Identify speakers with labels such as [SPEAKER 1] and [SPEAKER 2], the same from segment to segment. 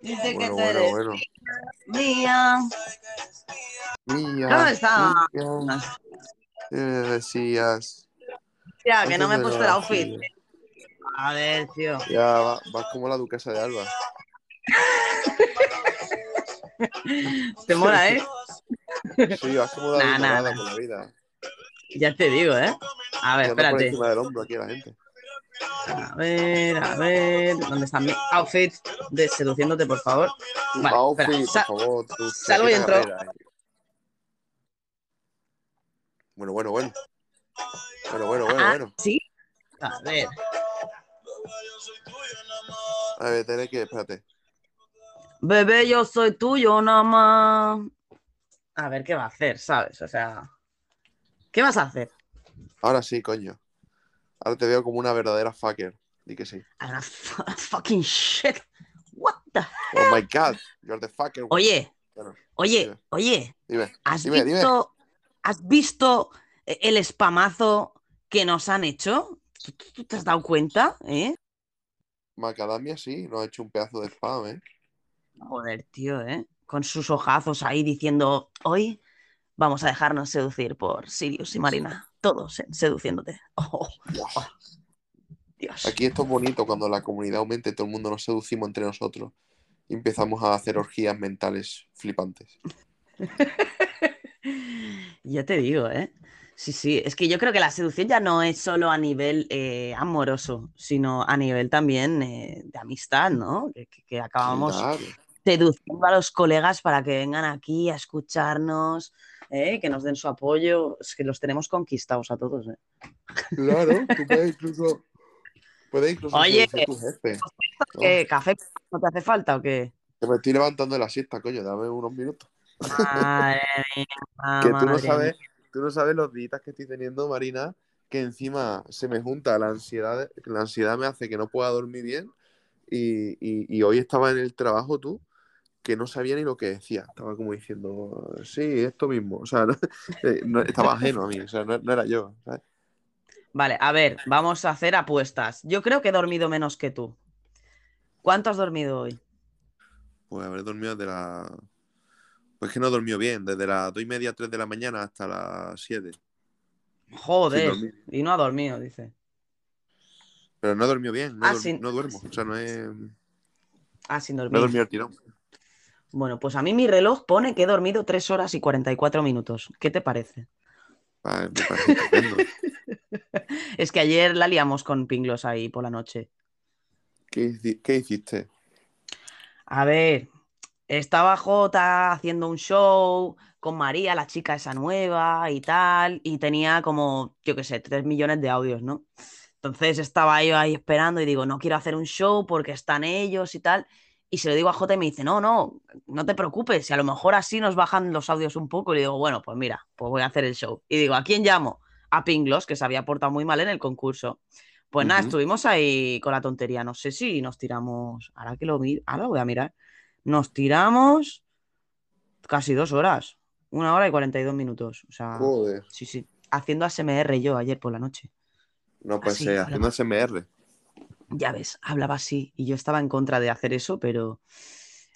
[SPEAKER 1] Dice que
[SPEAKER 2] Bueno,
[SPEAKER 1] eres
[SPEAKER 2] bueno.
[SPEAKER 1] mía.
[SPEAKER 2] Mía,
[SPEAKER 1] ¿Cómo está?
[SPEAKER 2] mía, ¿qué me decías?
[SPEAKER 1] Ya, que no me he puesto el
[SPEAKER 2] la
[SPEAKER 1] outfit. A ver, tío.
[SPEAKER 2] Ya va- vas como la duquesa de Alba.
[SPEAKER 1] Te mola, ¿eh?
[SPEAKER 2] Sí, vas como
[SPEAKER 1] Nah, nah, nah.
[SPEAKER 2] por la vida.
[SPEAKER 1] Ya te digo, ¿eh? A ver,
[SPEAKER 2] por
[SPEAKER 1] espérate.
[SPEAKER 2] encima del hombro aquí a la gente.
[SPEAKER 1] A ver, a ver. ¿Dónde está mi outfit de seduciéndote, por favor? Vale,
[SPEAKER 2] outfit,
[SPEAKER 1] espera,
[SPEAKER 2] por favor.
[SPEAKER 1] Salgo y entro.
[SPEAKER 2] Bueno, bueno, bueno. Bueno, bueno, bueno,
[SPEAKER 1] Ah,
[SPEAKER 2] bueno.
[SPEAKER 1] ¿Sí? A ver.
[SPEAKER 2] A ver, tenés que, espérate.
[SPEAKER 1] Bebé, yo soy tuyo, nada más. A ver qué va a hacer, ¿sabes? O sea. ¿Qué vas a hacer?
[SPEAKER 2] Ahora sí, coño. Ahora te veo como una verdadera fucker. Di que sí.
[SPEAKER 1] I'm a fu- fucking shit. What the?
[SPEAKER 2] Oh my god, you're the fucker.
[SPEAKER 1] Oye,
[SPEAKER 2] Bueno,
[SPEAKER 1] oye,
[SPEAKER 2] Dime.
[SPEAKER 1] oye.
[SPEAKER 2] dime.
[SPEAKER 1] ¿Has
[SPEAKER 2] Dime,
[SPEAKER 1] visto, ¿Has visto el spamazo que nos han hecho? ¿Tú, tú- tú te has dado cuenta? ¿Eh?
[SPEAKER 2] Macadamia sí, nos ha hecho un pedazo de spam, ¿eh?
[SPEAKER 1] Joder, tío, ¿eh? Con sus ojazos ahí diciendo, hoy vamos a dejarnos seducir por Sirius y Marina. Todos seduciéndote. Oh, oh, Dios.
[SPEAKER 2] Aquí esto es bonito cuando la comunidad aumenta y todo el mundo nos seducimos entre nosotros y empezamos a hacer orgías mentales flipantes.
[SPEAKER 1] Ya te digo, ¿eh? Sí, sí, es que yo creo que la seducción ya no es solo a nivel eh, amoroso, sino a nivel también eh, de amistad, ¿no? Que, que- que acabamos
[SPEAKER 2] Claro.
[SPEAKER 1] seduciendo a los colegas para que vengan aquí a escucharnos, ¿eh? que nos den su apoyo. Es que los tenemos conquistados a todos, ¿eh?
[SPEAKER 2] Claro, tú puedes incluso. Puedes incluso
[SPEAKER 1] Oye.
[SPEAKER 2] tu jefe.
[SPEAKER 1] ¿Qué, ¿Café no te hace falta o qué?
[SPEAKER 2] Que me estoy levantando de la siesta, coño, dame unos minutos.
[SPEAKER 1] Madre mía,
[SPEAKER 2] que tú no sabes, tú no sabes los días que estoy teniendo, Marina, que encima se me junta la ansiedad, la ansiedad me hace que no pueda dormir bien. Y, y- y hoy estaba en el trabajo tú, que no sabía ni lo que decía. Estaba como diciendo, sí, esto mismo. O sea, no- eh, no- estaba ajeno a mí, o sea, no, no era yo. ¿sabes?
[SPEAKER 1] Vale, a ver, vamos a hacer apuestas. Yo creo que he dormido menos que tú. ¿Cuánto has dormido hoy?
[SPEAKER 2] Pues haber dormido de la. Pues que no dormió bien, desde las dos y media, tres de la mañana hasta las 7.
[SPEAKER 1] Joder, y no ha dormido, dice.
[SPEAKER 2] Pero no dormió bien, no,
[SPEAKER 1] Ah, sin-
[SPEAKER 2] no duermo. O sea, no he, no
[SPEAKER 1] Ah, sin
[SPEAKER 2] he
[SPEAKER 1] dormir.
[SPEAKER 2] dormido al tirón.
[SPEAKER 1] Bueno, pues a mí mi reloj pone que he dormido 3 horas y 44 minutos. ¿Qué te parece?
[SPEAKER 2] Vale, me parece.
[SPEAKER 1] Es que ayer la liamos con pinglos ahí por la noche.
[SPEAKER 2] ¿Qué, qué hiciste?
[SPEAKER 1] A ver, estaba Jota haciendo un show con María, la chica esa nueva y tal, y tenía como, yo qué sé, 3 millones de audios, ¿no? Entonces estaba yo ahí esperando y digo, no quiero hacer un show porque están ellos y tal. Y se lo digo a Jota y me dice, no, no, no te preocupes, si a lo mejor así nos bajan los audios un poco. Y le digo, bueno, pues mira, pues voy a hacer el show. Y digo, ¿a quién llamo? A Pinglos, que se había portado muy mal en el concurso. Pues nada, estuvimos ahí con la tontería. No sé si nos tiramos. Ahora que lo miro, ahora lo voy a mirar. Nos tiramos casi dos horas. Una hora y 42 minutos. O sea,
[SPEAKER 2] Joder.
[SPEAKER 1] sí, sí. Haciendo ASMR yo ayer por la noche.
[SPEAKER 2] No puede
[SPEAKER 1] Así, hola.
[SPEAKER 2] haciendo SMR.
[SPEAKER 1] Ya ves, hablaba así. Y yo estaba en contra de hacer eso, pero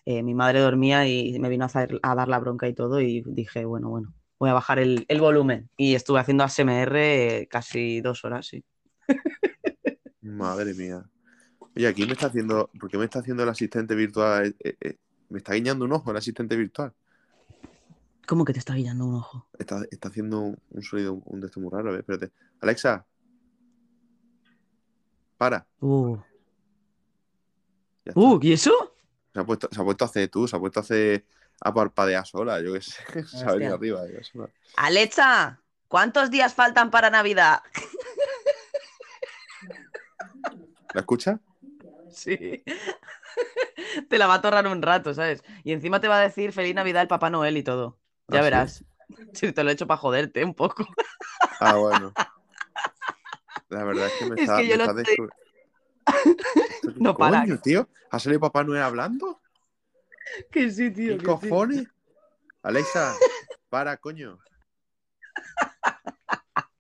[SPEAKER 1] eh, mi madre dormía y me vino a, hacer- a dar la bronca y todo. Y dije, bueno, bueno, voy a bajar el, el volumen. Y estuve haciendo ASMR eh, casi dos horas, sí.
[SPEAKER 2] Madre mía. Oye, aquí me está haciendo. ¿Por qué me está haciendo el asistente virtual? Eh, eh, me está guiñando un ojo el asistente virtual.
[SPEAKER 1] ¿Cómo que te está guiando un ojo?
[SPEAKER 2] Está, está haciendo un, sonido, un de esto muy raro. A ver, espérate. Alexa. Para.
[SPEAKER 1] Uh, uh ¿y eso?
[SPEAKER 2] Se, ha puesto, se ha puesto a hacer tú, se ha puesto a hacer. a parpadear sola, yo qué sé. Se ha venido
[SPEAKER 1] Hostia.
[SPEAKER 2] arriba. sola.
[SPEAKER 1] Alexa, ¿cuántos días faltan para Navidad?
[SPEAKER 2] ¿La escucha?
[SPEAKER 1] Sí. Te la va a torrar un rato, ¿sabes? Y encima te va a decir feliz Navidad el Papá Noel y todo. Ya
[SPEAKER 2] ¿Ah, sí?
[SPEAKER 1] verás. Si te lo he hecho para joderte un poco.
[SPEAKER 2] Ah, bueno. La verdad es que me
[SPEAKER 1] Es
[SPEAKER 2] está.
[SPEAKER 1] que yo
[SPEAKER 2] me
[SPEAKER 1] lo
[SPEAKER 2] está
[SPEAKER 1] estoy-
[SPEAKER 2] descubri-
[SPEAKER 1] No para.
[SPEAKER 2] Coño, tío. ¿Ha salido Papá Noel hablando?
[SPEAKER 1] Que sí, tío.
[SPEAKER 2] ¿Qué
[SPEAKER 1] que sí.
[SPEAKER 2] cojones? Alexa, para, coño.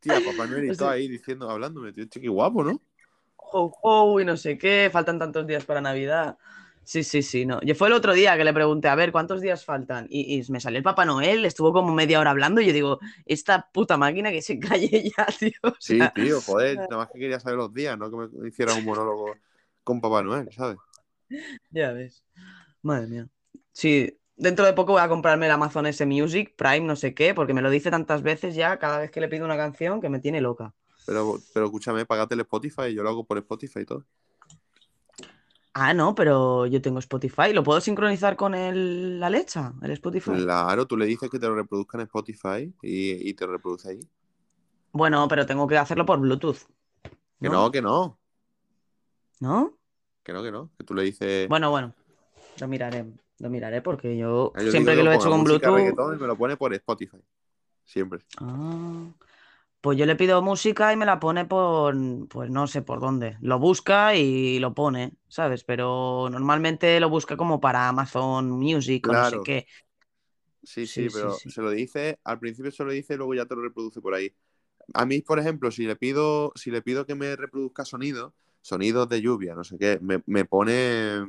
[SPEAKER 2] Tía, Papá Noel y
[SPEAKER 1] O sea-
[SPEAKER 2] ahí diciendo, hablándome, tío, tío, qué guapo, ¿no?
[SPEAKER 1] ho, ho, y no sé qué, faltan tantos días para Navidad. Sí, sí, sí, no. Yo fue el otro día que le pregunté, a ver, ¿cuántos días faltan? Y, y me salió el Papá Noel, estuvo como media hora hablando y yo digo, esta puta máquina que se calle ya, tío. O
[SPEAKER 2] Sí, tío, joder, nada más que quería saber los días, no que me hiciera un monólogo con Papá Noel, ¿sabes?
[SPEAKER 1] ya ves. Madre mía. Sí, dentro de poco voy a comprarme el Amazon S Music, Prime, no sé qué, porque me lo dice tantas veces ya cada vez que le pido una canción que me tiene loca.
[SPEAKER 2] Pero, pero escúchame, pagate el Spotify, yo lo hago por Spotify y todo.
[SPEAKER 1] Ah, no, pero yo tengo Spotify. ¿Lo puedo sincronizar con el Alexa, el Spotify?
[SPEAKER 2] Claro, tú le dices que te lo reproduzca en Spotify y, y te reproduce ahí.
[SPEAKER 1] Bueno, pero tengo que hacerlo por Bluetooth.
[SPEAKER 2] Que no, que no,
[SPEAKER 1] ¿No?
[SPEAKER 2] que no, que no. Que tú le dices.
[SPEAKER 1] Bueno, bueno. Lo miraré. Lo miraré porque yo
[SPEAKER 2] Ah, yo
[SPEAKER 1] siempre
[SPEAKER 2] digo
[SPEAKER 1] que lo he hecho con Bluetooth.
[SPEAKER 2] y me lo pone por Spotify. Siempre.
[SPEAKER 1] Ah, pues yo le pido música y me la pone por, pues no sé por dónde. Lo busca y lo pone, ¿sabes? Pero normalmente lo busca como para Amazon Music o no sé qué.
[SPEAKER 2] Sí,
[SPEAKER 1] Sí,
[SPEAKER 2] sí, pero
[SPEAKER 1] sí.
[SPEAKER 2] se lo dice, al principio se lo dice y luego ya te lo reproduce por ahí. A mí, por ejemplo, si le pido, si le pido que me reproduzca sonidos, sonidos de lluvia, no sé qué, me, me pone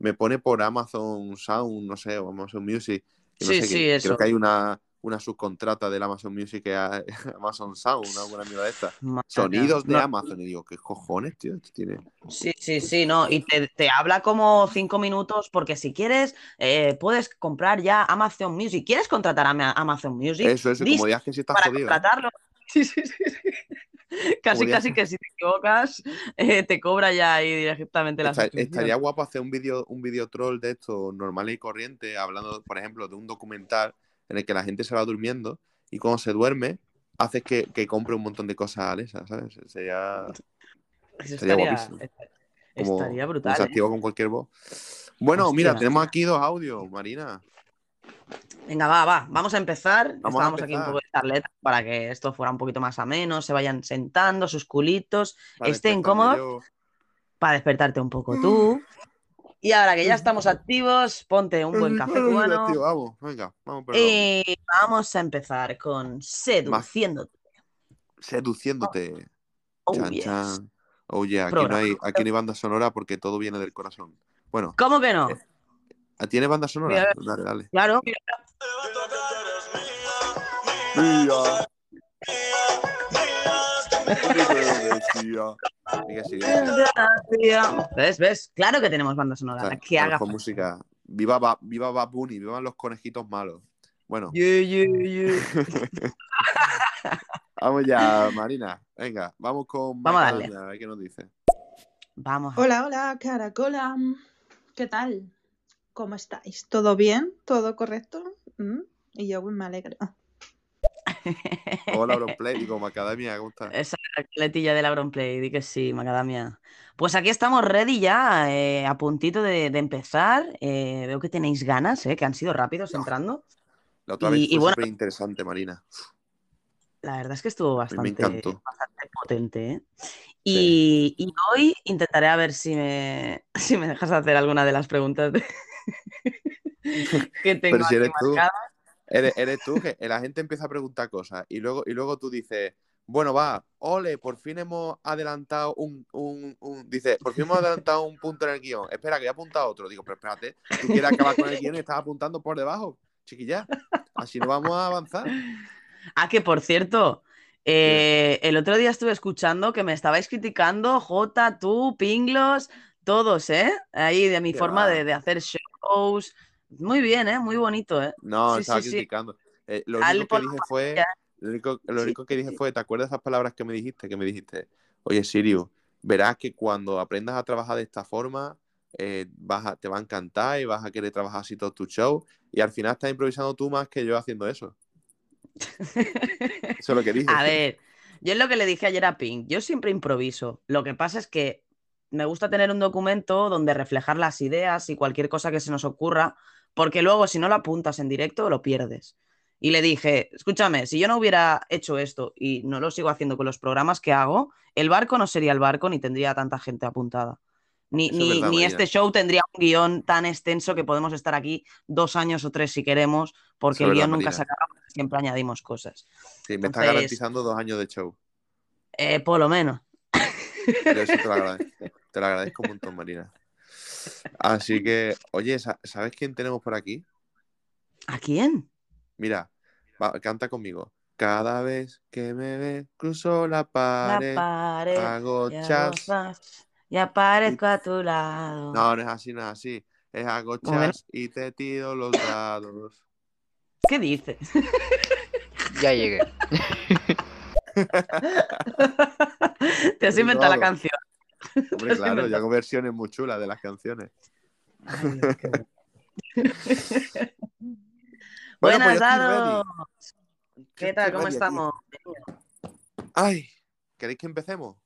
[SPEAKER 2] me pone por Amazon Sound, no sé, o Amazon Music. no
[SPEAKER 1] Sí,
[SPEAKER 2] sé,
[SPEAKER 1] sí, eso.
[SPEAKER 2] Creo que hay una, una subcontrata del Amazon Music que es Amazon Sound, una buena mierda de esta.
[SPEAKER 1] Madre
[SPEAKER 2] Sonidos de.
[SPEAKER 1] No,
[SPEAKER 2] Amazon. Y digo, ¿qué cojones, tío? Esto tiene...
[SPEAKER 1] Sí, sí, sí, no. Y te, te habla como cinco minutos porque si quieres, eh, puedes comprar ya Amazon Music. ¿Quieres contratar a Ma- Amazon Music?
[SPEAKER 2] Eso, eso, como digas que si estás
[SPEAKER 1] para
[SPEAKER 2] jodido. ¿eh?
[SPEAKER 1] contratarlo. Sí, sí, sí. sí. Casi, casi
[SPEAKER 2] que-
[SPEAKER 1] que si te equivocas, eh, te cobra ya ahí directamente la suscripción.
[SPEAKER 2] estaría guapo hacer un vídeo un video troll de esto normal y corriente, hablando, por ejemplo, de un documental en el que la gente se va durmiendo y cuando se duerme, haces que, que compre un montón de cosas a Alexa, ¿sabes? Sería
[SPEAKER 1] Eso
[SPEAKER 2] estaría
[SPEAKER 1] estaría,
[SPEAKER 2] guapísimo.
[SPEAKER 1] estaría
[SPEAKER 2] como,
[SPEAKER 1] estaría brutal.
[SPEAKER 2] se
[SPEAKER 1] ¿eh?
[SPEAKER 2] activa con cualquier voz. Bueno, mira,
[SPEAKER 1] Hostia.
[SPEAKER 2] tenemos aquí dos audios, Marina.
[SPEAKER 1] Venga, va, va, vamos a empezar.
[SPEAKER 2] Vamos a
[SPEAKER 1] Estábamos aquí un
[SPEAKER 2] empezar.
[SPEAKER 1] poco de charleta para que esto fuera un poquito más ameno, se vayan sentando, sus culitos,
[SPEAKER 2] Para
[SPEAKER 1] estén cómodos
[SPEAKER 2] yo.
[SPEAKER 1] para despertarte un poco tú. Y ahora que ya estamos activos, ponte un buen café cubano
[SPEAKER 2] Tío, vamos, venga, vamos por el audio.
[SPEAKER 1] y vamos a empezar con seduciéndote.
[SPEAKER 2] Seduciéndote.
[SPEAKER 1] Oh,
[SPEAKER 2] chan,
[SPEAKER 1] yes.
[SPEAKER 2] chan. Oh, yeah, aquí no, hay, aquí no hay banda sonora porque todo viene del corazón. Bueno,
[SPEAKER 1] ¿Cómo que no?
[SPEAKER 2] ¿tiene banda sonora?
[SPEAKER 1] Mira,
[SPEAKER 2] Dale, dale.
[SPEAKER 1] Claro. ¿Ves? ¿Ves? Claro que tenemos banda sonora.
[SPEAKER 2] Está-
[SPEAKER 1] que haga
[SPEAKER 2] música. Viva, Ba- viva Bad Bunny, vivan los conejitos malos. Bueno,
[SPEAKER 1] Yeah, yeah, yeah.
[SPEAKER 2] vamos ya, Marina. Venga, vamos con
[SPEAKER 1] Vamos a darle.
[SPEAKER 2] a ver qué nos dice.
[SPEAKER 1] Vamos. a-
[SPEAKER 3] Hola, hola, caracola. ¿Qué tal? ¿Cómo estáis? ¿Todo bien? ¿Todo correcto? ¿Mm? Y yo pues, me alegro.
[SPEAKER 2] Hola, Auronplay, digo, Macadamia, ¿cómo estás?
[SPEAKER 1] Esa letilla del Auronplay, di que sí, Macadamia. Pues aquí estamos ready ya, eh, a puntito de, de empezar. Eh, veo que tenéis ganas, eh, que han sido rápidos entrando.
[SPEAKER 2] La otra vez
[SPEAKER 1] y
[SPEAKER 2] fue
[SPEAKER 1] bueno-
[SPEAKER 2] súper interesante, Marina.
[SPEAKER 1] La verdad es que estuvo bastante, potente, ¿eh? Y, y hoy intentaré a ver si me, si me dejas hacer alguna de las preguntas de- que tengo
[SPEAKER 2] Pero si
[SPEAKER 1] aquí
[SPEAKER 2] eres tú. Eres, eres tú que la gente empieza a preguntar cosas y luego, y luego tú dices, bueno, va, ole, por fin hemos adelantado un, un, un- Dice, por fin hemos adelantado un punto en el guion. Espera, que voy a apuntar otro. Digo, pero espérate, tú quieres acabar con el guion y estás apuntando por debajo, chiquilla. Así no vamos a avanzar.
[SPEAKER 1] Ah, que por cierto, eh, el otro día estuve escuchando que me estabais criticando, Jota, tú, Pinglos, todos, ¿eh? Ahí de mi forma de, de hacer shows. Muy bien, ¿eh? Muy bonito, ¿eh?
[SPEAKER 2] No,
[SPEAKER 1] Sí,
[SPEAKER 2] estaba
[SPEAKER 1] sí,
[SPEAKER 2] criticando. Eh, lo único que dije fue, lo único, lo único que dije fue, ¿te acuerdas de esas palabras que me dijiste? Que me dijiste, oye, Sirius, verás que cuando aprendas a trabajar de esta forma, eh, vas a- te va a encantar y vas a querer trabajar así todo tu show. Y al final estás improvisando tú más que yo haciendo eso. Eso es lo que dije.
[SPEAKER 1] A ver, yo es lo que le dije ayer a Pink. Yo siempre improviso. Lo que pasa es que me gusta tener un documento donde reflejar las ideas y cualquier cosa que se nos ocurra, porque luego si no lo apuntas en directo lo pierdes. Y le dije, escúchame, si yo no hubiera hecho esto y no lo sigo haciendo con los programas que hago, el barco no sería el barco ni tendría tanta gente apuntada. Ni, ni,
[SPEAKER 2] verdad,
[SPEAKER 1] ni
[SPEAKER 2] Marina.
[SPEAKER 1] este show tendría un guion tan extenso que podemos estar aquí dos años o tres si queremos, porque
[SPEAKER 2] Eso
[SPEAKER 1] el guion
[SPEAKER 2] verdad,
[SPEAKER 1] nunca
[SPEAKER 2] Marina.
[SPEAKER 1] se acaba, siempre añadimos cosas.
[SPEAKER 2] Sí, me está
[SPEAKER 1] entonces-
[SPEAKER 2] garantizando dos años de show.
[SPEAKER 1] Eh, por lo menos.
[SPEAKER 2] Yo eso te lo agradezco. Te lo agradezco un montón, Marina. Así que, oye, sa- ¿sabes quién tenemos por aquí?
[SPEAKER 1] ¿A quién?
[SPEAKER 2] Mira, va, canta conmigo. Cada vez que me ve, cruzo la
[SPEAKER 1] La
[SPEAKER 2] pared,
[SPEAKER 1] pared.
[SPEAKER 2] hago chas.
[SPEAKER 1] Y aparezco a tu lado.
[SPEAKER 2] No, no es así, no es así. Es hago chas y te tiro los dados.
[SPEAKER 1] ¿Qué dices?
[SPEAKER 4] Ya llegué.
[SPEAKER 1] Te has inventado la canción.
[SPEAKER 2] Hombre, claro, yo hago versiones muy chulas de las canciones.
[SPEAKER 1] Ay, Dios, qué bueno.
[SPEAKER 2] Bueno,
[SPEAKER 1] Buenas,
[SPEAKER 2] pues
[SPEAKER 1] Dado.
[SPEAKER 2] Yo
[SPEAKER 1] ¿Qué tal? ¿Cómo
[SPEAKER 2] aquí.
[SPEAKER 1] estamos?
[SPEAKER 2] Ay, ¿queréis que empecemos?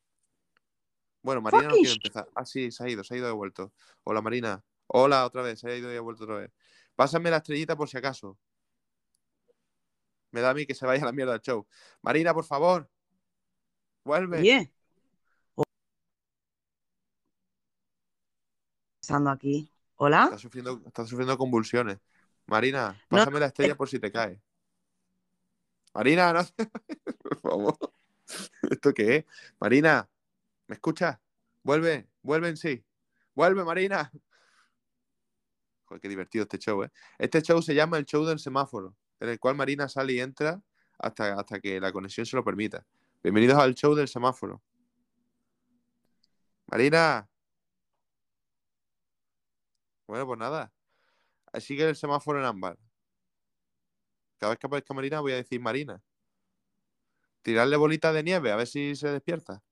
[SPEAKER 2] Bueno, Marina no quiere empezar. Ah, sí, se ha ido, se ha ido y ha vuelto. Hola, Marina. Hola, otra vez, se ha ido y ha vuelto otra vez. Pásame la estrellita por si acaso. Me da a mí que se vaya a la mierda el show. Marina, por favor. Vuelve.
[SPEAKER 1] Oye. Estando aquí. ¿Hola?
[SPEAKER 2] Está sufriendo, está sufriendo convulsiones. Marina,
[SPEAKER 1] No,
[SPEAKER 2] pásame la estrella por si te cae. Marina, no. por favor. ¿Esto qué es? Marina, ¿me escuchas? Vuelve, vuelve en sí. Vuelve, Marina. Joder, qué divertido este show, ¿eh? Este show se llama el show del semáforo, en el cual Marina sale y entra hasta, hasta que la conexión se lo permita. Bienvenidos al show del semáforo. Marina. Bueno, pues nada. Sigue el semáforo en ámbar. Cada vez que aparezca Marina voy a decir Marina. Tirarle bolita de nieve a ver si se despierta.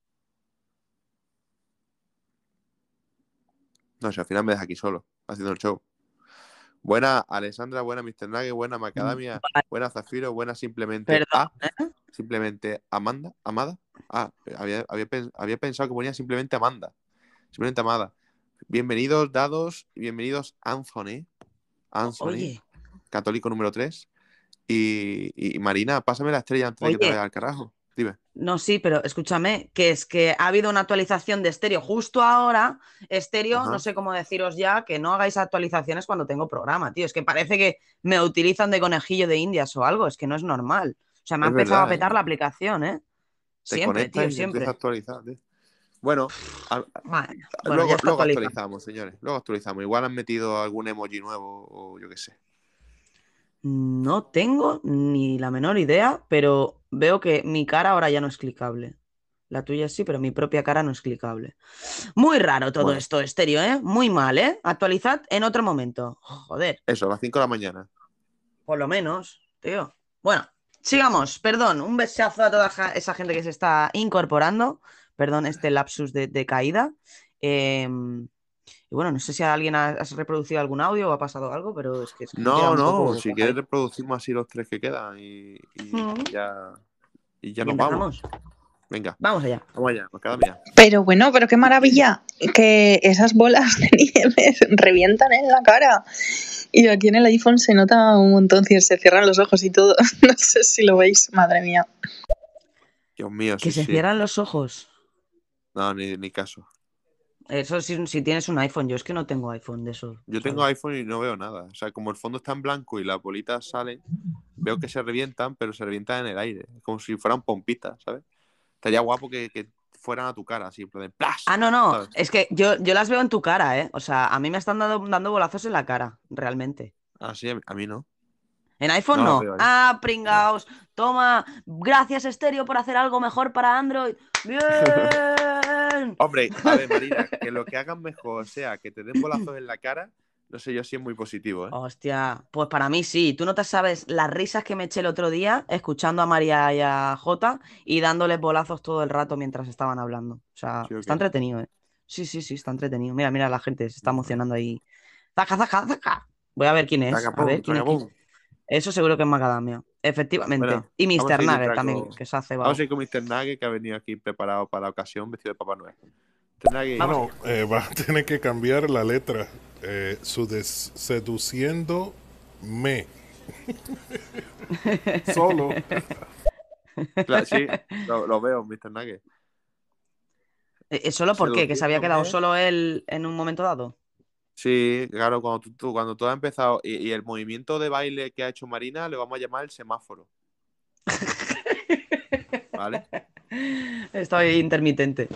[SPEAKER 2] No sé, al final me deja aquí solo, haciendo el show. Buena Alessandra, buena Mr. Nugget, buena Macadamia, buena Zafiro, buena simplemente
[SPEAKER 1] Perdón,
[SPEAKER 2] A,
[SPEAKER 1] ¿eh?
[SPEAKER 2] simplemente Amanda, Amada. Ah, había, había, había pensado que ponía simplemente Amanda. Simplemente Amada. Bienvenidos, dados, y bienvenidos Anthony. Anthony,
[SPEAKER 1] Oye,
[SPEAKER 2] católico número 3. Y, y Marina, pásame la estrella antes de que te vaya al carajo. Dime.
[SPEAKER 1] no, sí, pero escúchame, que es que ha habido una actualización de estéreo justo ahora. Estéreo,
[SPEAKER 2] Ajá.
[SPEAKER 1] no sé cómo deciros ya, que no hagáis actualizaciones cuando tengo programa, tío. Es que parece que me utilizan de conejillo de indias o algo, es que no es normal. O sea, me ha empezado
[SPEAKER 2] verdad,
[SPEAKER 1] a petar
[SPEAKER 2] ¿eh?
[SPEAKER 1] la aplicación, ¿eh?
[SPEAKER 2] Te
[SPEAKER 1] Siempre, tío, siempre.
[SPEAKER 2] actualizar. tío. Bueno, a-
[SPEAKER 1] Vale, bueno,
[SPEAKER 2] luego, luego actualizamos, señores. Luego actualizamos. Igual han metido algún emoji nuevo o yo qué sé.
[SPEAKER 1] No tengo ni la menor idea, pero veo que mi cara ahora ya no es clicable. La tuya sí, pero mi propia cara no es clicable. Muy raro todo
[SPEAKER 2] Bueno.
[SPEAKER 1] esto, estéreo, ¿eh? Muy mal, ¿eh? Actualizad en otro momento. Joder,
[SPEAKER 2] Eso, a las 5 de la mañana.
[SPEAKER 1] por lo menos, tío. Bueno, sigamos. Perdón, un besazo a toda esa gente que se está incorporando. Perdón, este lapsus de, de caída. Eh, y bueno, no sé si alguien ha, has reproducido algún audio o ha pasado algo, pero es que... es que
[SPEAKER 2] No, no, si quieres reproducimos así los tres que quedan y, y
[SPEAKER 1] Mm.
[SPEAKER 2] ya, y ya
[SPEAKER 1] Y
[SPEAKER 2] nos vamos. Venga,
[SPEAKER 1] Vamos allá.
[SPEAKER 2] vamos allá, macadamia.
[SPEAKER 3] Pero bueno, pero qué maravilla que esas bolas de nieve revientan en la cara. Y aquí en el iPhone se nota un montón, si se cierran los ojos y todo. No sé si lo veis, madre mía.
[SPEAKER 2] Dios mío,
[SPEAKER 1] Que
[SPEAKER 2] sí,
[SPEAKER 1] se
[SPEAKER 2] sí.
[SPEAKER 1] cierran los ojos.
[SPEAKER 2] No, ni, ni caso.
[SPEAKER 1] Eso si, si tienes un iPhone. Yo es que no tengo iPhone de eso.
[SPEAKER 2] Yo tengo iPhone y no veo nada. O sea, como el fondo está en blanco y las bolitas salen, veo que se revientan, pero se revientan en el aire. Como si fueran pompitas, ¿sabes? Estaría guapo que, que fueran a tu cara, así.
[SPEAKER 1] Ah, no, no.
[SPEAKER 2] ¿sabes?
[SPEAKER 1] Es que yo, yo las veo en tu cara, ¿eh? O sea, a mí me están dando, dando bolazos en la cara, realmente.
[SPEAKER 2] Ah, sí, a mí, no.
[SPEAKER 1] En iPhone
[SPEAKER 2] No,
[SPEAKER 1] no. Ah, pringaos. Toma. Gracias, Stereo, por hacer algo mejor para Android. Bien.
[SPEAKER 2] Hombre, a ver, Marina, que lo que hagan mejor sea que te den bolazos en la cara, no sé yo si es muy positivo, ¿eh?
[SPEAKER 1] Hostia, pues para mí sí. Tú no te sabes las risas que me eché el otro día escuchando a María y a Jota y dándoles bolazos todo el rato mientras estaban hablando. O sea,
[SPEAKER 2] ¿Sí o
[SPEAKER 1] está entretenido, ¿eh? Sí, sí, sí, está entretenido. Mira, mira, la gente se está emocionando ahí. ¡Zaca, zaca, zaca! Voy a ver quién es. A ver quién es.
[SPEAKER 2] tagapum.
[SPEAKER 1] Eso seguro que es Macadamia. Efectivamente.
[SPEAKER 2] Bueno,
[SPEAKER 1] y Mr. Nugget también,
[SPEAKER 2] con-
[SPEAKER 1] que se hace
[SPEAKER 2] Vamos a ir con Mr. Nugget, que ha venido aquí preparado para la ocasión, vestido de Papá Noel. Nugget,
[SPEAKER 1] Vamos.
[SPEAKER 5] Bueno, eh, va a tener que cambiar la letra. Eh, sudes- seduciendo me. Solo.
[SPEAKER 2] Claro, sí, lo, lo veo, Mr. Nugget.
[SPEAKER 1] Eh, ¿Solo por qué? ¿Que se había quedado solo él en un momento dado?
[SPEAKER 2] Sí, claro, cuando tú, tú- cuando tú has empezado y, y el movimiento de baile que ha hecho Marina le vamos a llamar el semáforo. ¿Vale?
[SPEAKER 1] Estoy intermitente.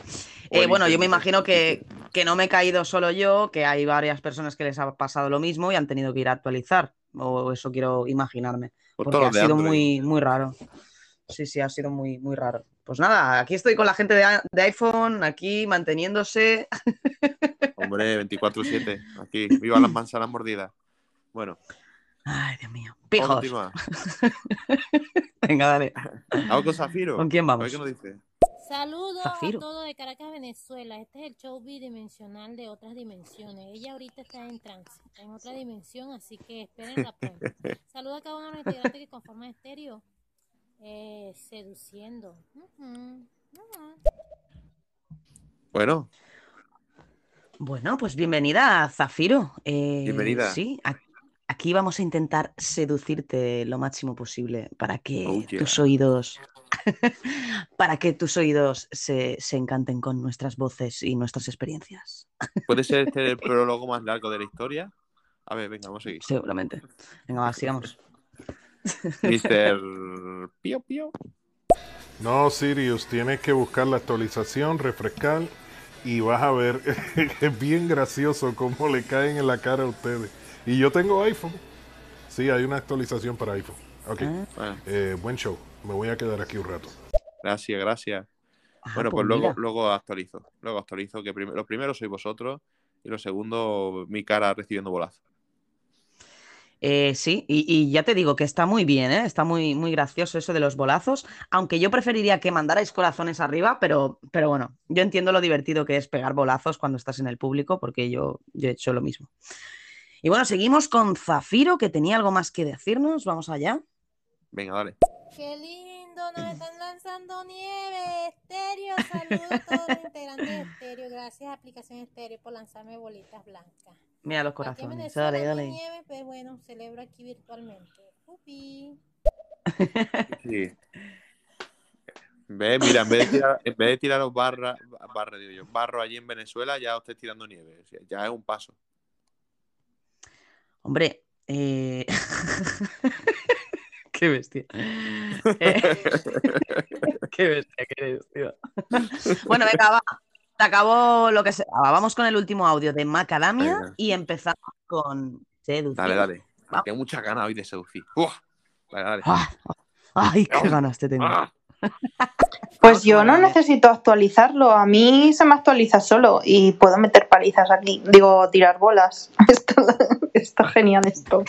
[SPEAKER 1] Eh, bueno, yo me imagino que, que no me he caído solo yo, que hay varias personas que les ha pasado lo mismo y han tenido que ir a actualizar. O eso quiero imaginarme.
[SPEAKER 2] Por
[SPEAKER 1] Porque ha
[SPEAKER 2] de
[SPEAKER 1] sido
[SPEAKER 2] Android.
[SPEAKER 1] muy, muy raro. Sí, sí, ha sido muy, muy raro. Pues nada, aquí estoy con la gente de, iPhone, aquí manteniéndose.
[SPEAKER 2] Hombre, 24-7. Aquí. Viva las manzanas mordidas. Bueno,
[SPEAKER 1] Ay, Dios mío.
[SPEAKER 2] vamos
[SPEAKER 1] Pijos. Venga, dale.
[SPEAKER 2] Vamos con Zafiro.
[SPEAKER 1] ¿Con quién
[SPEAKER 2] A ver
[SPEAKER 1] vamos?
[SPEAKER 2] qué nos dice.
[SPEAKER 6] Saludos
[SPEAKER 1] Zafiro.
[SPEAKER 6] a todos de Caracas, Venezuela. Este es el show bidimensional de otras dimensiones. Ella ahorita está en tránsito, en otra dimensión, así que espérenla pronto. Saludos a cada uno de los integrantes que conforman estéreo. Eh, seduciendo.
[SPEAKER 2] Bueno,
[SPEAKER 1] Bueno, pues bienvenida, Zafiro. Eh,
[SPEAKER 2] Bienvenida.
[SPEAKER 1] Sí, aquí vamos a intentar seducirte lo máximo posible para que
[SPEAKER 2] Oh, yeah.
[SPEAKER 1] tus oídos, para que tus oídos se, se encanten con nuestras voces y nuestras experiencias.
[SPEAKER 2] ¿puede ser este el prólogo más largo de la historia? A ver, venga, vamos a seguir.
[SPEAKER 1] Seguramente. Venga, va, sigamos.
[SPEAKER 2] Mr. Pío Pío.
[SPEAKER 5] No, Sirius, tienes que buscar la actualización, refrescar y vas a ver, es bien gracioso cómo le caen en la cara a ustedes. Y yo tengo iPhone. Sí, hay una actualización para iPhone. Ok,
[SPEAKER 1] Ah,
[SPEAKER 2] Bueno,
[SPEAKER 5] eh, buen show. Me voy a quedar aquí un rato.
[SPEAKER 2] gracias, gracias.
[SPEAKER 1] ah,
[SPEAKER 2] Bueno,
[SPEAKER 1] pues
[SPEAKER 2] pues luego, luego actualizo. Luego actualizo que prim- lo primero sois vosotros y lo segundo mi cara recibiendo bolazo.
[SPEAKER 1] Eh, sí, y, y ya te digo que está muy bien, ¿eh? Está muy, muy gracioso eso de los bolazos, aunque yo preferiría que mandarais corazones arriba, pero, pero bueno, yo entiendo lo divertido que es pegar bolazos cuando estás en el público, porque yo, yo he hecho lo mismo. Y bueno, seguimos con Zafiro, que tenía algo más que decirnos, vamos allá.
[SPEAKER 2] Venga, dale.
[SPEAKER 6] Qué lindo, nos están lanzando nieve. Estéreo, saludos a todos los integrantes de Estéreo. Gracias, aplicación Estéreo, por lanzarme bolitas blancas.
[SPEAKER 1] Mira los corazones, dale, dale.
[SPEAKER 6] nieve, pues bueno, celebro aquí virtualmente. Upi.
[SPEAKER 2] Sí. Ve, mira, en vez de tirar, en vez de tiraros barra, barra, digo yo, barro allí en Venezuela, ya estáis tirando nieve. O sea, ya es un paso.
[SPEAKER 1] Hombre, eh... qué bestia. Eh, Qué bestia que eres, tío. Bueno, venga, va. Se acabó lo que se. ah, Vamos con el último audio de Macadamia
[SPEAKER 2] Venga.
[SPEAKER 1] y empezamos con seducción.
[SPEAKER 2] Dale, dale.
[SPEAKER 1] Vamos.
[SPEAKER 2] Tengo muchas ganas hoy de seducir. Uf. Dale, dale.
[SPEAKER 1] Ah, Ay, qué ganas te tengo.
[SPEAKER 2] Ah.
[SPEAKER 3] Pues yo no necesito actualizarlo, a mí se me actualiza solo y puedo meter palizas aquí, digo, tirar bolas. Está, está genial esto.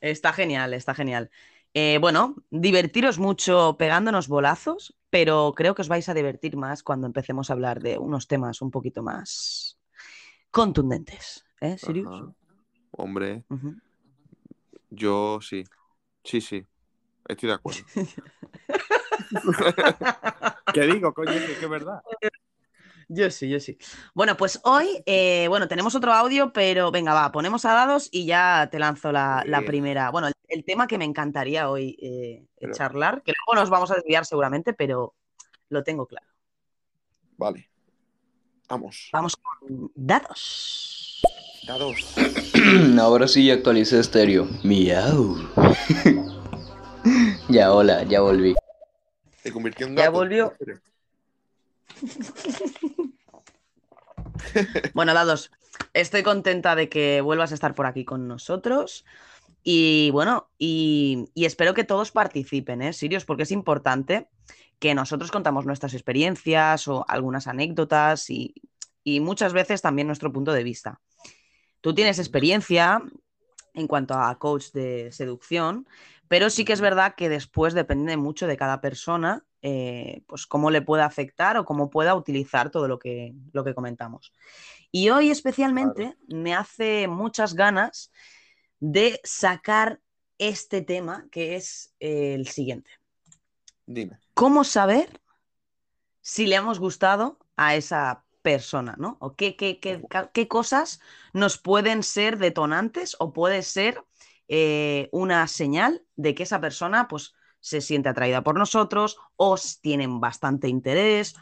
[SPEAKER 1] Está genial, está genial. Eh, bueno, divertiros mucho pegándonos bolazos, pero creo que os vais a divertir más cuando empecemos a hablar de unos temas un poquito más contundentes. ¿Eh, Sirius?
[SPEAKER 2] Ajá. Hombre, yo sí. Sí, sí. Estoy de acuerdo. ¿Qué digo, coño? Que es verdad.
[SPEAKER 1] Yo sí, yo sí. Bueno, pues hoy, eh, bueno, tenemos otro audio, pero venga, va, ponemos a dados y ya te lanzo la, primera. Bueno, el, el tema que me encantaría hoy eh,
[SPEAKER 2] Pero-
[SPEAKER 1] charlar, que luego nos vamos a desviar seguramente, pero lo tengo claro.
[SPEAKER 2] Vale. Vamos.
[SPEAKER 1] Vamos con dados.
[SPEAKER 2] Dados.
[SPEAKER 4] Ahora sí ya actualicé estéreo. Miau. ya, hola, ya volví.
[SPEAKER 2] Se convirtió en
[SPEAKER 1] Ya
[SPEAKER 2] gato.
[SPEAKER 1] volvió. Bueno, dados, estoy contenta de que vuelvas a estar por aquí con nosotros. Y bueno, y, y espero que todos participen, ¿eh? Sirios, porque es importante que nosotros contamos nuestras experiencias o algunas anécdotas y, y muchas veces también nuestro punto de vista. Tú tienes experiencia en cuanto a coach de seducción, pero sí que es verdad que después depende mucho de cada persona, eh, pues cómo le pueda afectar o cómo pueda utilizar todo lo que, lo que comentamos. Y hoy especialmente me hace muchas ganas de sacar este tema que es eh, el siguiente.
[SPEAKER 2] Dime.
[SPEAKER 1] ¿Cómo saber si le hemos gustado a esa persona, ¿no? O qué, qué- qué- qué cosas nos pueden ser detonantes o puede ser eh, una señal de que esa persona pues, se siente atraída por nosotros o tienen bastante interés,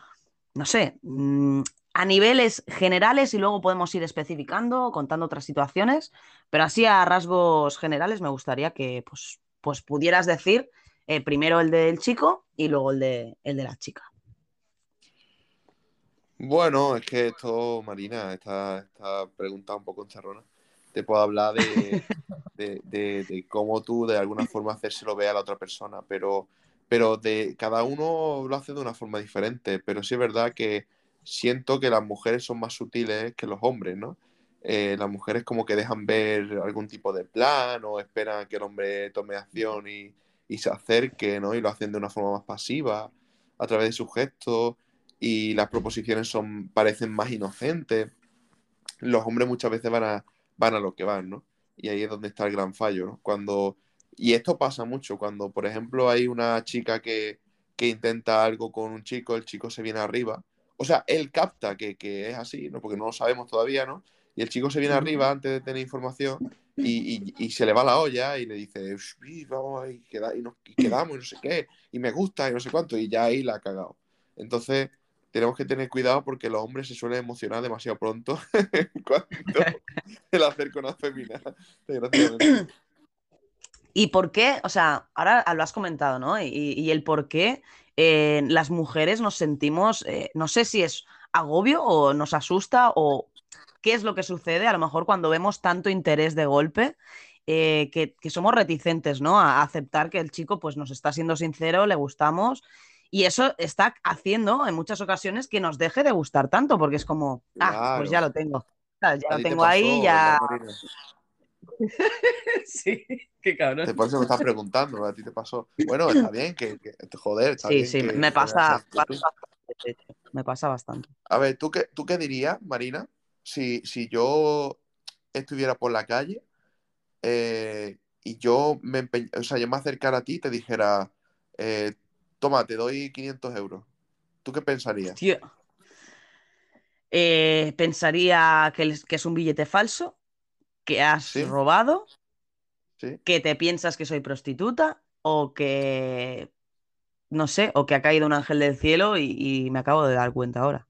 [SPEAKER 1] no sé, mm, a niveles generales y luego podemos ir especificando, contando otras situaciones, pero así a rasgos generales me gustaría que pues, pues pudieras decir Eh, primero el del chico y luego el de, el de la chica.
[SPEAKER 2] Bueno, es que esto, Marina, esta, esta pregunta un poco encharrona. Te puedo hablar de, cómo tú de alguna forma hacérselo ver a la otra persona, pero, pero de cada uno lo hace de una forma diferente. Pero sí es verdad que siento que las mujeres son más sutiles que los hombres, ¿no? Eh, las mujeres como que dejan ver algún tipo de plan o esperan que el hombre tome acción y, y se acerque, ¿no? Y lo hacen de una forma más pasiva, a través de sus gestos y las proposiciones son, parecen más inocentes. Los hombres muchas veces van a, van a lo que van, ¿no? Y ahí es donde está el gran fallo, ¿no? Cuando, y esto pasa mucho, cuando, por ejemplo, hay una chica que, que intenta algo con un chico, el chico se viene arriba. O sea, él capta que, que es así, ¿no? Porque no lo sabemos todavía, ¿no? Y el chico se viene arriba antes de tener información y, y- y se le va la olla y le dice, "Uy, vamos y, queda- y nos- y quedamos y no sé qué, y me gusta y no sé cuánto, y ya ahí la ha cagado. Entonces, tenemos que tener cuidado porque los hombres se suelen emocionar demasiado pronto cuando el hacer con afemina, desgraciadamente.
[SPEAKER 1] ¿Y por qué? O sea, ahora lo has comentado, ¿no? Y, y el por qué eh, las mujeres nos sentimos, eh, no sé si es agobio o nos asusta o qué es lo que sucede a lo mejor cuando vemos tanto interés de golpe. eh, que, que somos reticentes, ¿no? A aceptar que el chico pues nos está siendo sincero, le gustamos y eso está haciendo en muchas ocasiones que nos deje de gustar tanto porque es como, ah, pues ya lo tengo, ya lo
[SPEAKER 2] te
[SPEAKER 1] tengo ahí, ya... sí, qué cabrón.
[SPEAKER 2] Te- Por eso me estás preguntando, a ti te pasó. Bueno, está bien, que, que- joder, está
[SPEAKER 1] Sí,
[SPEAKER 2] bien
[SPEAKER 1] sí,
[SPEAKER 2] que
[SPEAKER 1] me pasa, pasa me pasa bastante.
[SPEAKER 2] A ver, ¿tú qué, tú qué dirías, Marina, si, si yo estuviera por la calle eh, y yo me, empe- o sea, yo me acercara a ti y te dijera, eh, toma, te doy 500 euros? ¿Tú qué pensarías?
[SPEAKER 1] Tío. Eh, pensaría que, es un billete falso, que has
[SPEAKER 2] Sí.
[SPEAKER 1] robado,
[SPEAKER 2] ¿Sí?
[SPEAKER 1] que te piensas que soy prostituta o que, no sé, o que ha caído un ángel del cielo y, y me acabo de dar cuenta ahora.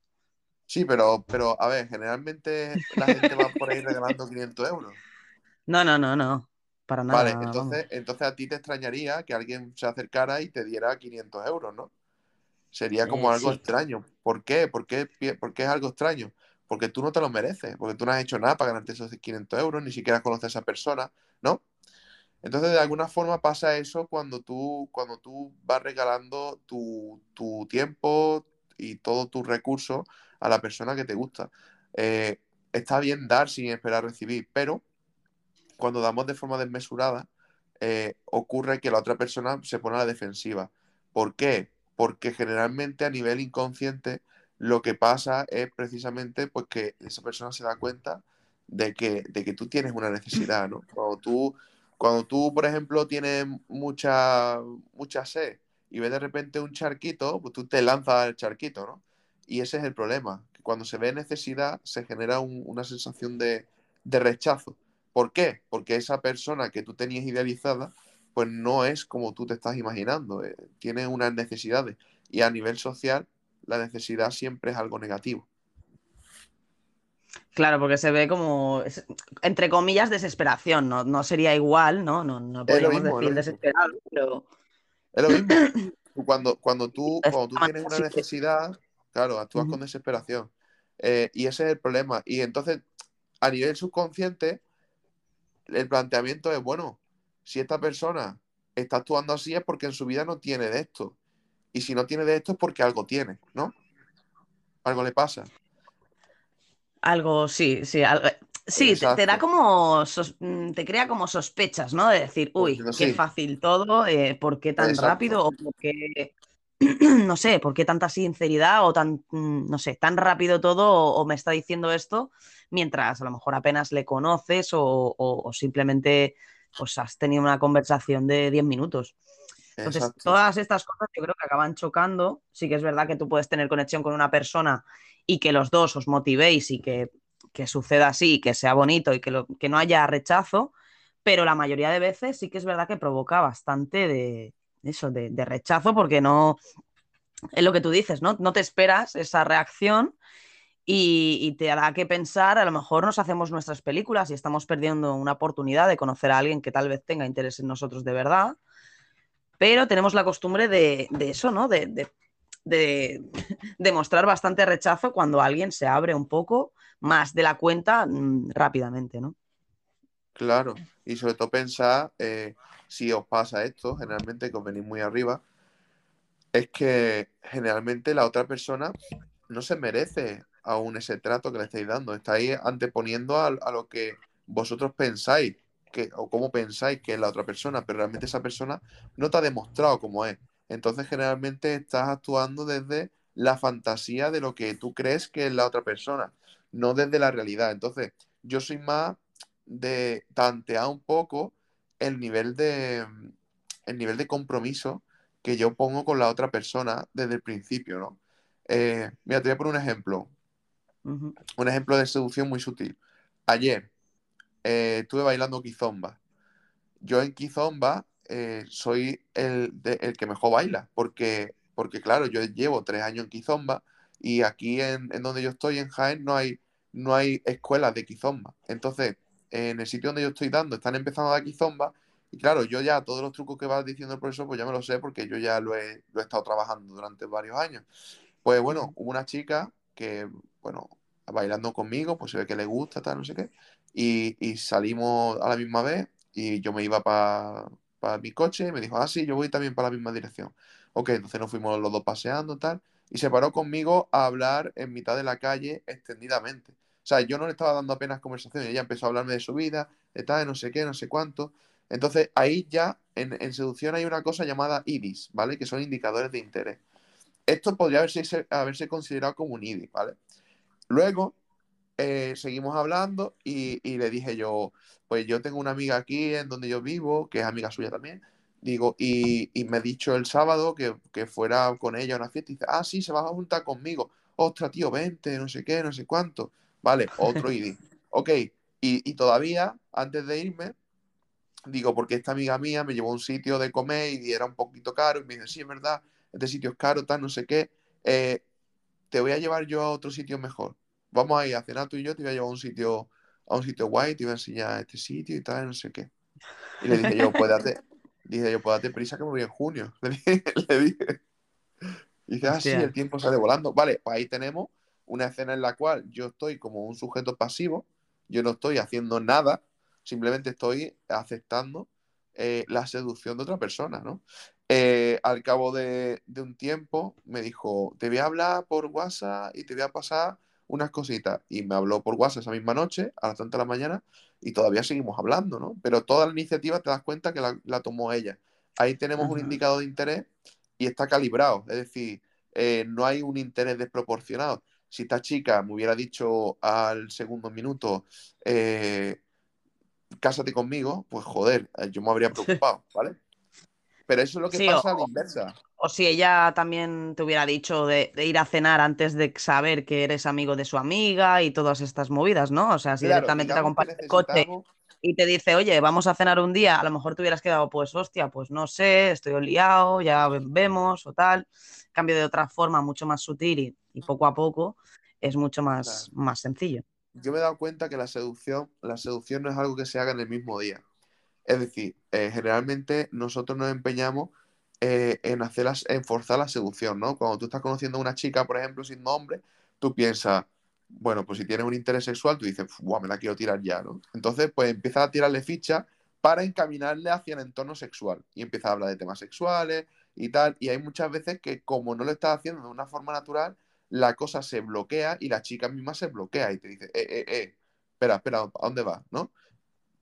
[SPEAKER 2] Sí, pero, pero a ver, generalmente la gente va por ahí regalando 500 euros.
[SPEAKER 1] No, no, no, no, para nada.
[SPEAKER 2] Vale,
[SPEAKER 1] vamos.
[SPEAKER 2] entonces, entonces a ti te extrañaría que alguien se acercara y te diera 500 euros, ¿no? Sería como
[SPEAKER 1] Eh,
[SPEAKER 2] algo
[SPEAKER 1] sí.
[SPEAKER 2] extraño. ¿Por qué? ¿Por qué, por qué es algo extraño? Porque tú no te lo mereces, porque tú no has hecho nada para ganarte esos 500 euros, ni siquiera conoces a esa persona, ¿no? Entonces, de alguna forma pasa eso cuando tú, cuando tú vas regalando tu, tu tiempo y todos tus recursos a la persona que te gusta. Eh, está bien dar sin esperar recibir, pero cuando damos de forma desmesurada, eh, ocurre que la otra persona se pone a la defensiva. ¿Por qué? Porque generalmente a nivel inconsciente lo que pasa es precisamente pues, que esa persona se da cuenta de que, de que tú tienes una necesidad, ¿no? Cuando tú, cuando tú, por ejemplo, tienes mucha, mucha sed y ves de repente un charquito, pues tú te lanzas al charquito, ¿no? Y ese es el problema, que cuando se ve necesidad se genera un- una sensación de, de rechazo. ¿Por qué? Porque esa persona que tú tenías idealizada, pues no es como tú te estás imaginando, eh, tiene unas necesidades. Y a nivel social, la necesidad siempre es algo negativo.
[SPEAKER 1] Claro, porque se ve como, entre comillas, desesperación, ¿no? No sería igual, ¿no? No, no podríamos
[SPEAKER 2] mismo,
[SPEAKER 1] decir desesperado, pero
[SPEAKER 2] Es lo mismo. Cuando, cuando, tú, cuando tú tienes una necesidad, claro, actúas con desesperación. Eh, y ese es el problema. Y entonces, a nivel subconsciente, el planteamiento es, bueno, si esta persona está actuando así es porque en su vida no tiene de esto. Y si no tiene de esto es porque algo tiene, ¿no? Algo le pasa.
[SPEAKER 1] algo, sí, sí, algo- sí, te, te da como, sos- mm, te crea como sospechas, ¿no? De decir, uy,
[SPEAKER 2] Pues,
[SPEAKER 1] qué
[SPEAKER 2] sí.
[SPEAKER 1] fácil todo, eh, ¿por qué tan
[SPEAKER 2] Exacto.
[SPEAKER 1] rápido? O por qué, no sé, ¿por qué tanta sinceridad o tan, mm, no sé, tan rápido todo o, o me está diciendo esto mientras a lo mejor apenas le conoces o, o- o simplemente pues has tenido una conversación de 10 minutos? Entonces,
[SPEAKER 2] Exacto.
[SPEAKER 1] todas estas cosas yo creo que acaban chocando. Sí que es verdad que tú puedes tener conexión con una persona y que los dos os motivéis y que, que suceda así, que sea bonito y que, lo- que no haya rechazo, pero la mayoría de veces sí que es verdad que provoca bastante de eso, de, rechazo, porque no, es lo que tú dices, ¿no? No te esperas esa reacción y, te hará que pensar, a lo mejor nos hacemos nuestras películas y estamos perdiendo una oportunidad de conocer a alguien que tal vez tenga interés en nosotros de verdad pero tenemos la costumbre de, eso, ¿no? De, de mostrar bastante rechazo cuando alguien se abre un poco más de la cuenta mm, rápidamente, ¿no?
[SPEAKER 2] Claro, y sobre todo pensar, eh, si os pasa esto, generalmente que os venís muy arriba, es que generalmente la otra persona no se merece aún ese trato que le estáis dando. Estáis anteponiendo a, a lo que vosotros pensáis que, o cómo pensáis que es la otra persona, pero realmente esa persona no te ha demostrado cómo es. Entonces generalmente estás actuando desde la fantasía de lo que tú crees que es la otra persona, no desde la realidad. Entonces yo soy más de tantear un poco el nivel de, el nivel de compromiso que yo pongo con la otra persona desde el principio, ¿no? Eh, mira, te voy a poner un ejemplo, un ejemplo de seducción muy sutil. Ayer eh, estuve bailando kizomba. Yo en kizomba eh, soy el, de- el que mejor baila, porque, porque claro, yo llevo tres años en kizomba y aquí en, en donde yo estoy, en Jaén, no hay, no hay escuelas de kizomba. Entonces, en el sitio donde yo estoy dando, están empezando a dar kizomba y claro, yo ya todos los trucos que va diciendo el profesor, pues ya me lo sé porque yo ya lo he, lo he estado trabajando durante varios años. Pues bueno, hubo una chica que, bueno, bailando conmigo, pues se ve que le gusta, tal, no sé qué, y, y salimos a la misma vez y yo me iba para mi coche y me dijo, ah, sí, yo voy también para la misma dirección. Ok, entonces nos fuimos los dos paseando, tal, y se paró conmigo a hablar en mitad de la calle extendidamente. O sea, yo no le estaba dando apenas conversación, ella empezó a hablarme de su vida, de tal, no sé qué, no sé cuánto. Entonces, ahí ya en, en seducción hay una cosa llamada IDIS, ¿vale? Que son indicadores de interés. Esto podría haberse, haberse considerado como un IDIS, ¿vale? Luego, eh, seguimos hablando y, y le dije yo, pues yo tengo una amiga aquí en donde yo vivo, que es amiga suya también, digo, y, y me ha dicho el sábado que, que fuera con ella a una fiesta y dice, ah, sí, se va a juntar conmigo. Ostras, tío, vente, no sé qué, no sé cuánto. Vale, otro ID. Ok, y, y todavía, antes de irme, digo, porque esta amiga mía me llevó a un sitio de comer y era un poquito caro, y me dice, sí, es verdad, este sitio es caro, tal, no sé qué, eh, te voy a llevar yo a otro sitio mejor. Vamos a ir a cenar tú y yo, te voy a llevar a un sitio, a un sitio guay, te voy a enseñar este sitio y tal, no sé qué. Y le dije yo, pues date, dije yo, pues date prisa que me voy en junio. Le dije, le dije. Y dice, ah, sí, el tiempo sale volando. Vale, pues ahí tenemos una escena en la cual yo estoy como un sujeto pasivo, yo no estoy haciendo nada, simplemente estoy aceptando eh, la seducción de otra persona, ¿no? Eh, al cabo de, de un tiempo me dijo, te voy a hablar por WhatsApp y te voy a pasar unas cositas. Y me habló por WhatsApp esa misma noche, a las tantas de la mañana, y todavía seguimos hablando, ¿no? Pero toda la iniciativa te das cuenta que la, la tomó ella. Ahí tenemos un indicador de interés y está calibrado, es decir, eh, no hay un interés desproporcionado. Si esta chica me hubiera dicho al segundo minuto, eh, cásate conmigo, pues joder, eh, yo me habría preocupado, ¿vale? Pero eso es lo que
[SPEAKER 1] Sí,
[SPEAKER 2] pasa
[SPEAKER 1] o-
[SPEAKER 2] a la inversa.
[SPEAKER 1] O si ella también te hubiera dicho de, de ir a cenar antes de saber que eres amigo de su amiga y todas estas movidas, ¿no? O sea, si
[SPEAKER 2] Claro,
[SPEAKER 1] directamente te acompaña el coche y te dice, oye, vamos a cenar un día, a lo mejor te hubieras quedado, pues hostia, pues no sé, estoy liado, ya ve- vemos o tal. Cambio de otra forma, mucho más sutil y, y poco a poco, es mucho más, más sencillo.
[SPEAKER 2] yo me he dado cuenta que la seducción, la seducción no es algo que se haga en el mismo día. Es decir, eh, generalmente nosotros nos empeñamos eh, en hacer las- en forzar la seducción, ¿no? Cuando tú estás conociendo a una chica, por ejemplo, siendo hombre, tú piensas, bueno, pues si tienes un interés sexual, tú dices, "Buah, me la quiero tirar ya, ¿no? Entonces, pues empiezas a tirarle fichas para encaminarle hacia el entorno sexual y empiezas a hablar de temas sexuales y tal. Y hay muchas veces que como no lo estás haciendo de una forma natural, la cosa se bloquea y la chica misma se bloquea y te dice, eh, eh, eh, espera, espera, ¿a dónde vas? ¿No?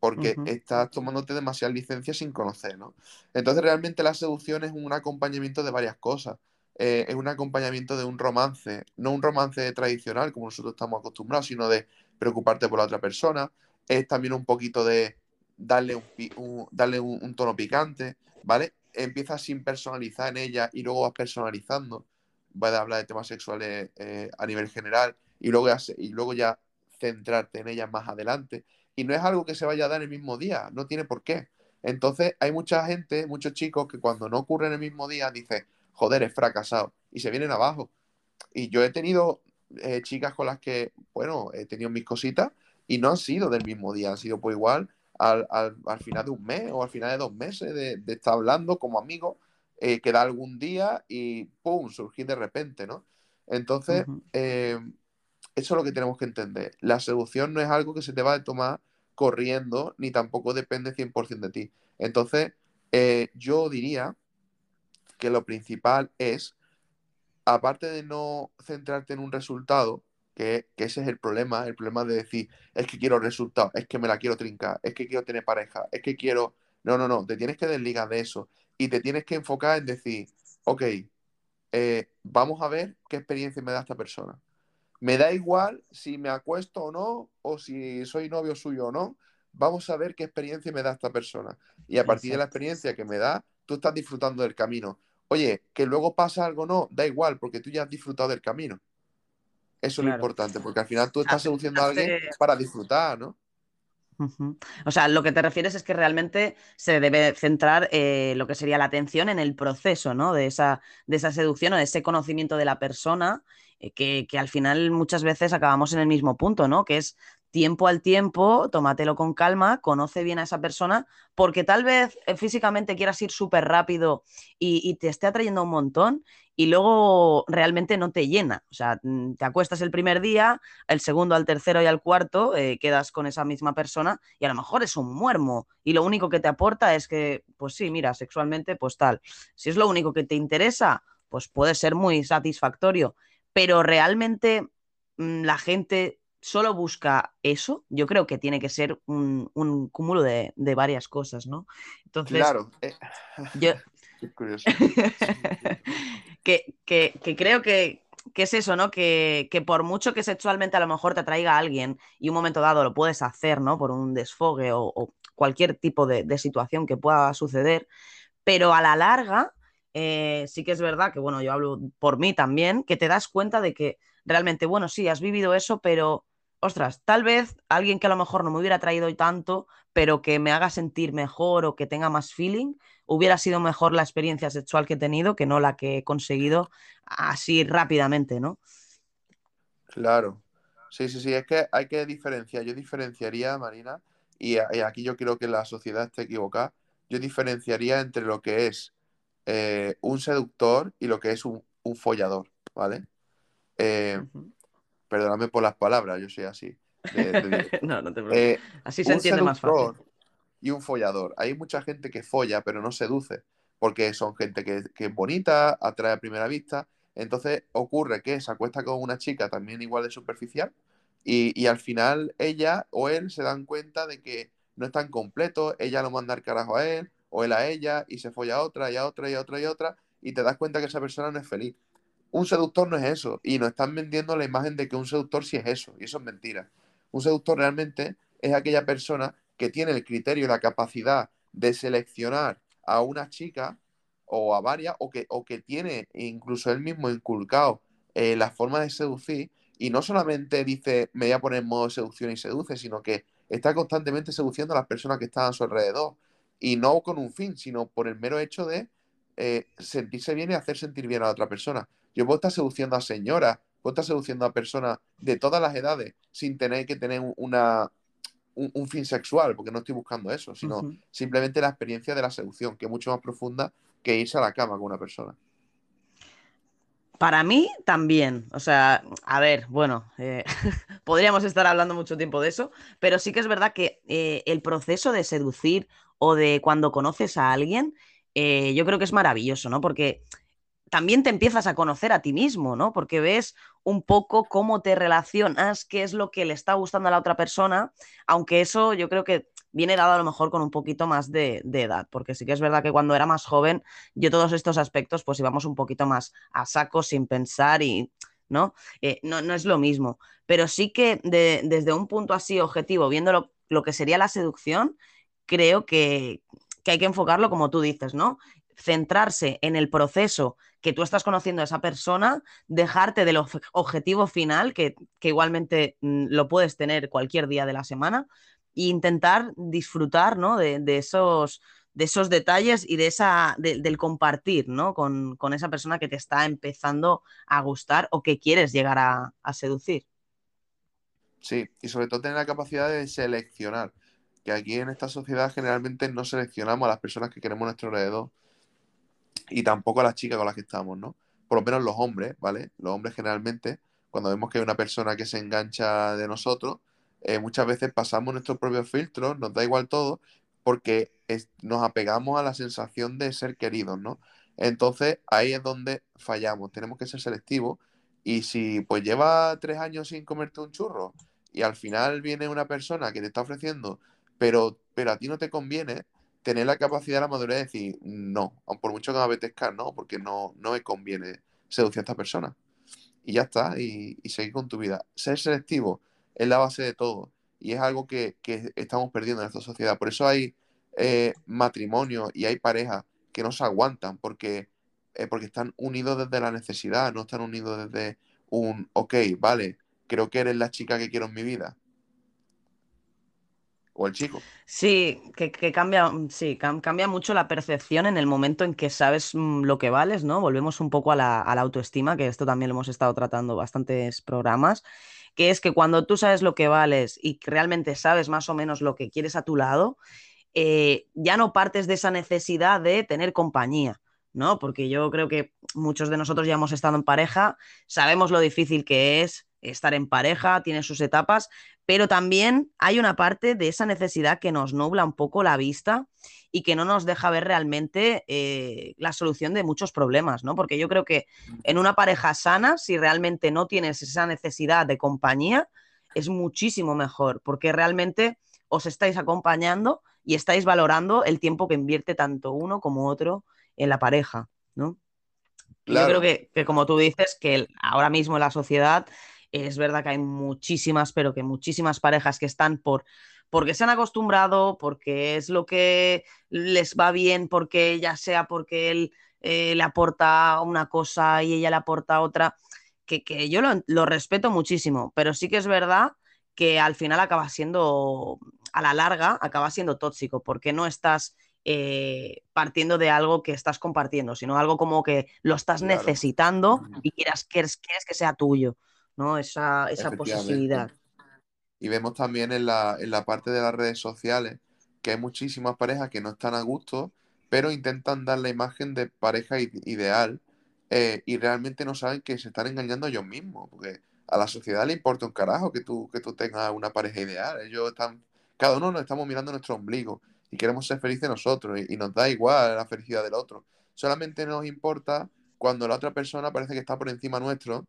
[SPEAKER 2] Porque
[SPEAKER 1] Ujú.
[SPEAKER 2] estás tomándote demasiadas licencias sin conocer, ¿no? Entonces realmente la seducción es un acompañamiento de varias cosas. Eh, es un acompañamiento de un romance, no un romance tradicional como nosotros estamos acostumbrados, sino de preocuparte por la otra persona. Es también un poquito de darle un, un- darle un, un tono picante, ¿vale? Empiezas sin personalizar en ella y luego vas personalizando. Vas a hablar de temas sexuales eh, a nivel general y luego, ya, y luego ya centrarte en ella más adelante. Y no es algo que se vaya a dar el mismo día, no tiene por qué. Entonces hay mucha gente, muchos chicos que cuando no ocurre en el mismo día dicen, joder, es fracasado y se vienen abajo. Y yo he tenido eh, chicas con las que, bueno, he tenido mis cositas y no han sido del mismo día, han sido pues igual al, al- al final de un mes o al final de dos meses de, de estar hablando como amigos eh, quedar algún día y ¡pum! surgir de repente, ¿no? Entonces, eh, eso es lo que tenemos que entender. La seducción no es algo que se te va a tomar corriendo, ni tampoco depende 100% de ti. Entonces, eh, yo diría que lo principal es, aparte de no centrarte en un resultado, que, que ese es el problema, el problema de decir, es que quiero resultados, es que me la quiero trincar, es que quiero tener pareja, es que quiero... No, no, no, te tienes que desligar de eso y te tienes que enfocar en decir, ok, eh, vamos a ver qué experiencia me da esta persona. Me da igual si me acuesto o no, o si soy novio suyo o no, vamos a ver qué experiencia me da esta persona. Y a partir de la experiencia que me da, tú estás disfrutando del camino. Oye, que luego pasa algo o no, da igual, porque tú ya has disfrutado del camino. Eso es lo importante, porque al final tú estás
[SPEAKER 1] Hace-
[SPEAKER 2] seduciendo a alguien
[SPEAKER 1] hace-
[SPEAKER 2] para disfrutar, ¿no?
[SPEAKER 1] O sea, lo que te refieres es que realmente se debe centrar eh, lo que sería la atención en el proceso, ¿no? De esa, de esa seducción o de ese conocimiento de la persona, eh, que, que al final muchas veces acabamos en el mismo punto, ¿no? Que es tiempo al tiempo, tómatelo con calma, conoce bien a esa persona, porque tal vez eh, físicamente quieras ir súper rápido y, te esté atrayendo un montón y luego realmente no te llena. O sea, mm, te acuestas el primer día, el segundo, al tercero y al cuarto eh, quedas con esa misma persona y a lo mejor es un muermo y lo único que te aporta es que, pues sí, mira, sexualmente, pues tal. Si es lo único que te interesa, pues puede ser muy satisfactorio, pero realmente mm, la gente solo busca eso, yo creo que tiene que ser un, un cúmulo de, de varias cosas, ¿no? Entonces,
[SPEAKER 2] Claro. eh,
[SPEAKER 1] yo,
[SPEAKER 2] qué curioso.
[SPEAKER 1] que, que- que creo que, que es eso, ¿no? Que, que por mucho que sexualmente a lo mejor te atraiga a alguien y un momento dado lo puedes hacer, ¿no? Por un desfogue o, o cualquier tipo de, de situación que pueda suceder, pero a la larga eh, sí que es verdad que, bueno, yo hablo por mí también, que te das cuenta de que realmente, bueno, sí, has vivido eso, pero, ostras, tal vez alguien que a lo mejor no me hubiera traído tanto, pero que me haga sentir mejor o que tenga más feeling, hubiera sido mejor la experiencia sexual que he tenido que no la que he conseguido así rápidamente, ¿no?
[SPEAKER 2] Claro. Sí, sí, sí, es que hay que diferenciar. Yo diferenciaría, Marina, y, aquí yo creo que la sociedad está equivocada. Yo diferenciaría entre lo que es eh, un seductor y lo que es un, un follador, ¿vale? Eh. Perdóname por las palabras, yo soy así. de-
[SPEAKER 1] no, no te preocupes.
[SPEAKER 2] Eh,
[SPEAKER 1] Así se entiende más fácil.
[SPEAKER 2] y un follador. Hay mucha gente que folla, pero no seduce, porque son gente que, que es bonita, atrae a primera vista. Entonces ocurre que se acuesta con una chica también igual de superficial y, y al final ella o él se dan cuenta de que no están completos, ella lo manda al carajo a él o él a ella y se folla a otra y a otra y a otra y a otra y te das cuenta que esa persona no es feliz. Un seductor no es eso y nos están vendiendo la imagen de que un seductor sí es eso y eso es mentira. Un seductor realmente es aquella persona que tiene el criterio y la capacidad de seleccionar a una chica o a varias, o que, o que tiene incluso él mismo inculcado eh, la forma de seducir, y no solamente dice me voy a poner en modo seducción y seduce, sino que está constantemente seduciendo a las personas que están a su alrededor, y no con un fin, sino por el mero hecho de eh, sentirse bien y hacer sentir bien a la otra persona. Yo puedo estar seduciendo a señoras, puedo estar seduciendo a personas de todas las edades, sin tener que tener una, un, un fin sexual, porque no estoy buscando eso, sino simplemente la experiencia de la seducción, que es mucho más profunda que irse a la cama con una persona.
[SPEAKER 1] Para mí también, o sea, a ver, bueno, eh, podríamos estar hablando mucho tiempo de eso, pero sí que es verdad que eh, el proceso de seducir o de cuando conoces a alguien, eh, yo creo que es maravilloso, ¿no? Porque también te empiezas a conocer a ti mismo, ¿no? Porque ves un poco cómo te relacionas, qué es lo que le está gustando a la otra persona, aunque eso yo creo que viene dado a lo mejor con un poquito más de, edad, porque sí que es verdad que cuando era más joven, yo todos estos aspectos pues íbamos un poquito más a saco sin pensar y, ¿no? Eh, no, es lo mismo, pero sí que de- desde un punto así objetivo, viendo lo, que sería la seducción, creo que hay que enfocarlo como tú dices, ¿no? Centrarse en el proceso que tú estás conociendo a esa persona, dejarte del ob- objetivo final, que, que igualmente mm, lo puedes tener cualquier día de la semana, e intentar disfrutar, ¿no? de, de esos, de esos detalles y de esa, de- del compartir, ¿no? Con, con esa persona que te está empezando a gustar o que quieres llegar a, a seducir.
[SPEAKER 2] Sí, y sobre todo tener la capacidad de seleccionar, que aquí en esta sociedad generalmente no seleccionamos a las personas que queremos a nuestro alrededor. Y tampoco a las chicas con las que estamos, ¿no? Por lo menos los hombres, ¿vale? Los hombres generalmente, cuando vemos que hay una persona que se engancha de nosotros, eh, muchas veces pasamos nuestros propios filtros, nos da igual todo, porque nos apegamos a la sensación de ser queridos, ¿no? Entonces ahí es donde fallamos, tenemos que ser selectivos y si pues lleva tres años sin comerte un churro y al final viene una persona que te está ofreciendo, pero, pero a ti no te conviene, tener la capacidad, la madurez de decir no, aun por mucho que me apetezca, no, porque no, no me conviene seducir a esta persona. Y ya está, y, seguir con tu vida. Ser selectivo es la base de todo y es algo que, que estamos perdiendo en esta sociedad. Por eso hay eh, matrimonios y hay parejas que no se aguantan porque, eh, porque están unidos desde la necesidad, no están unidos desde un, ok, vale, creo que eres la chica que quiero en mi vida. O el chico.
[SPEAKER 1] Sí, que, cambia, mm, sí, cam- cambia mucho la percepción en el momento en que sabes mm, lo que vales, ¿no? Volvemos un poco a la, autoestima, que esto también lo hemos estado tratando bastantes programas, que es que cuando tú sabes lo que vales y realmente sabes más o menos lo que quieres a tu lado, eh, ya no partes de esa necesidad de tener compañía, ¿no? Porque yo creo que muchos de nosotros ya hemos estado en pareja, sabemos lo difícil que es estar en pareja, tiene sus etapas, pero también hay una parte de esa necesidad que nos nubla un poco la vista y que no nos deja ver realmente eh, la solución de muchos problemas, ¿no? Porque yo creo que en una pareja sana, si realmente no tienes esa necesidad de compañía, es muchísimo mejor, porque realmente os estáis acompañando y estáis valorando el tiempo que invierte tanto uno como otro en la pareja, ¿no? Yo creo que, que como tú dices, que ahora mismo en la sociedad es verdad que hay muchísimas, pero que muchísimas parejas que están por porque se han acostumbrado, porque es lo que les va bien, porque ya sea porque él eh, le aporta una cosa y ella le aporta otra, que, que yo lo, lo respeto muchísimo, pero sí que es verdad que al final acaba siendo, a la larga, acaba siendo tóxico, porque no estás eh, partiendo de algo que estás compartiendo, sino algo como que lo estás
[SPEAKER 2] Claro.
[SPEAKER 1] necesitando y quieras, quieres, quieres que sea tuyo, ¿no? Esa, esa posesividad.
[SPEAKER 2] Y vemos también en la, en la parte de las redes sociales que hay muchísimas parejas que no están a gusto, pero intentan dar la imagen de pareja ideal eh, y realmente no saben que se están engañando ellos mismos, porque a la sociedad le importa un carajo que tú, que tú tengas una pareja ideal. Ellos están, cada uno nos estamos mirando nuestro ombligo y queremos ser felices nosotros y, y nos da igual la felicidad del otro. Solamente nos importa cuando la otra persona parece que está por encima nuestro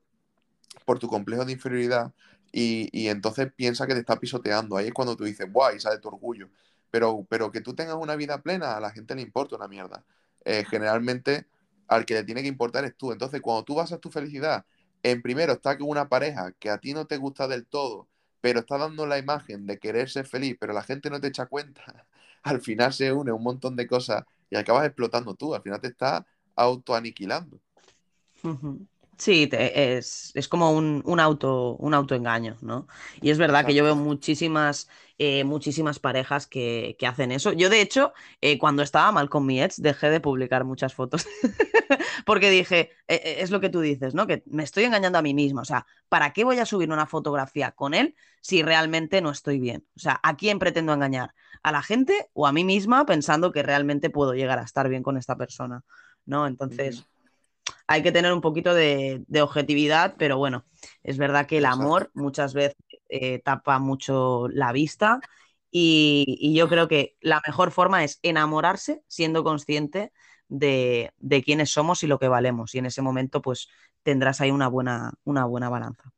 [SPEAKER 2] por tu complejo de inferioridad y, y entonces piensa que te está pisoteando. Ahí es cuando tú dices, ¡buah! Y sale tu orgullo. Pero, pero que tú tengas una vida plena, a la gente le importa una mierda. Eh, generalmente, al que le tiene que importar es tú. Entonces, cuando tú basas tu felicidad en primero está con una pareja que a ti no te gusta del todo, pero está dando la imagen de querer ser feliz, pero la gente no te echa cuenta, al final se une un montón de cosas y acabas explotando tú. Al final te estás autoaniquilando.
[SPEAKER 1] Ujú. Sí, te- es, es como un, un auto, un autoengaño, ¿no? Y es verdad que yo veo muchísimas, eh, muchísimas parejas que, que hacen eso. Yo, de hecho, eh, cuando estaba mal con mi ex, dejé de publicar muchas fotos. Porque dije, eh, es lo que tú dices, ¿no? Que me estoy engañando a mí misma. O sea, ¿para qué voy a subir una fotografía con él si realmente no estoy bien? O sea, ¿a quién pretendo engañar? ¿A la gente o a mí misma pensando que realmente puedo llegar a estar bien con esta persona? ¿No? Entonces. Hay que tener un poquito de, de objetividad, pero bueno, es verdad que el
[SPEAKER 2] Exacto.
[SPEAKER 1] amor muchas veces eh, tapa mucho la vista y, y yo creo que la mejor forma es enamorarse siendo consciente de, de quiénes somos y lo que valemos. Y en ese momento, pues tendrás ahí una buena, una buena balanza.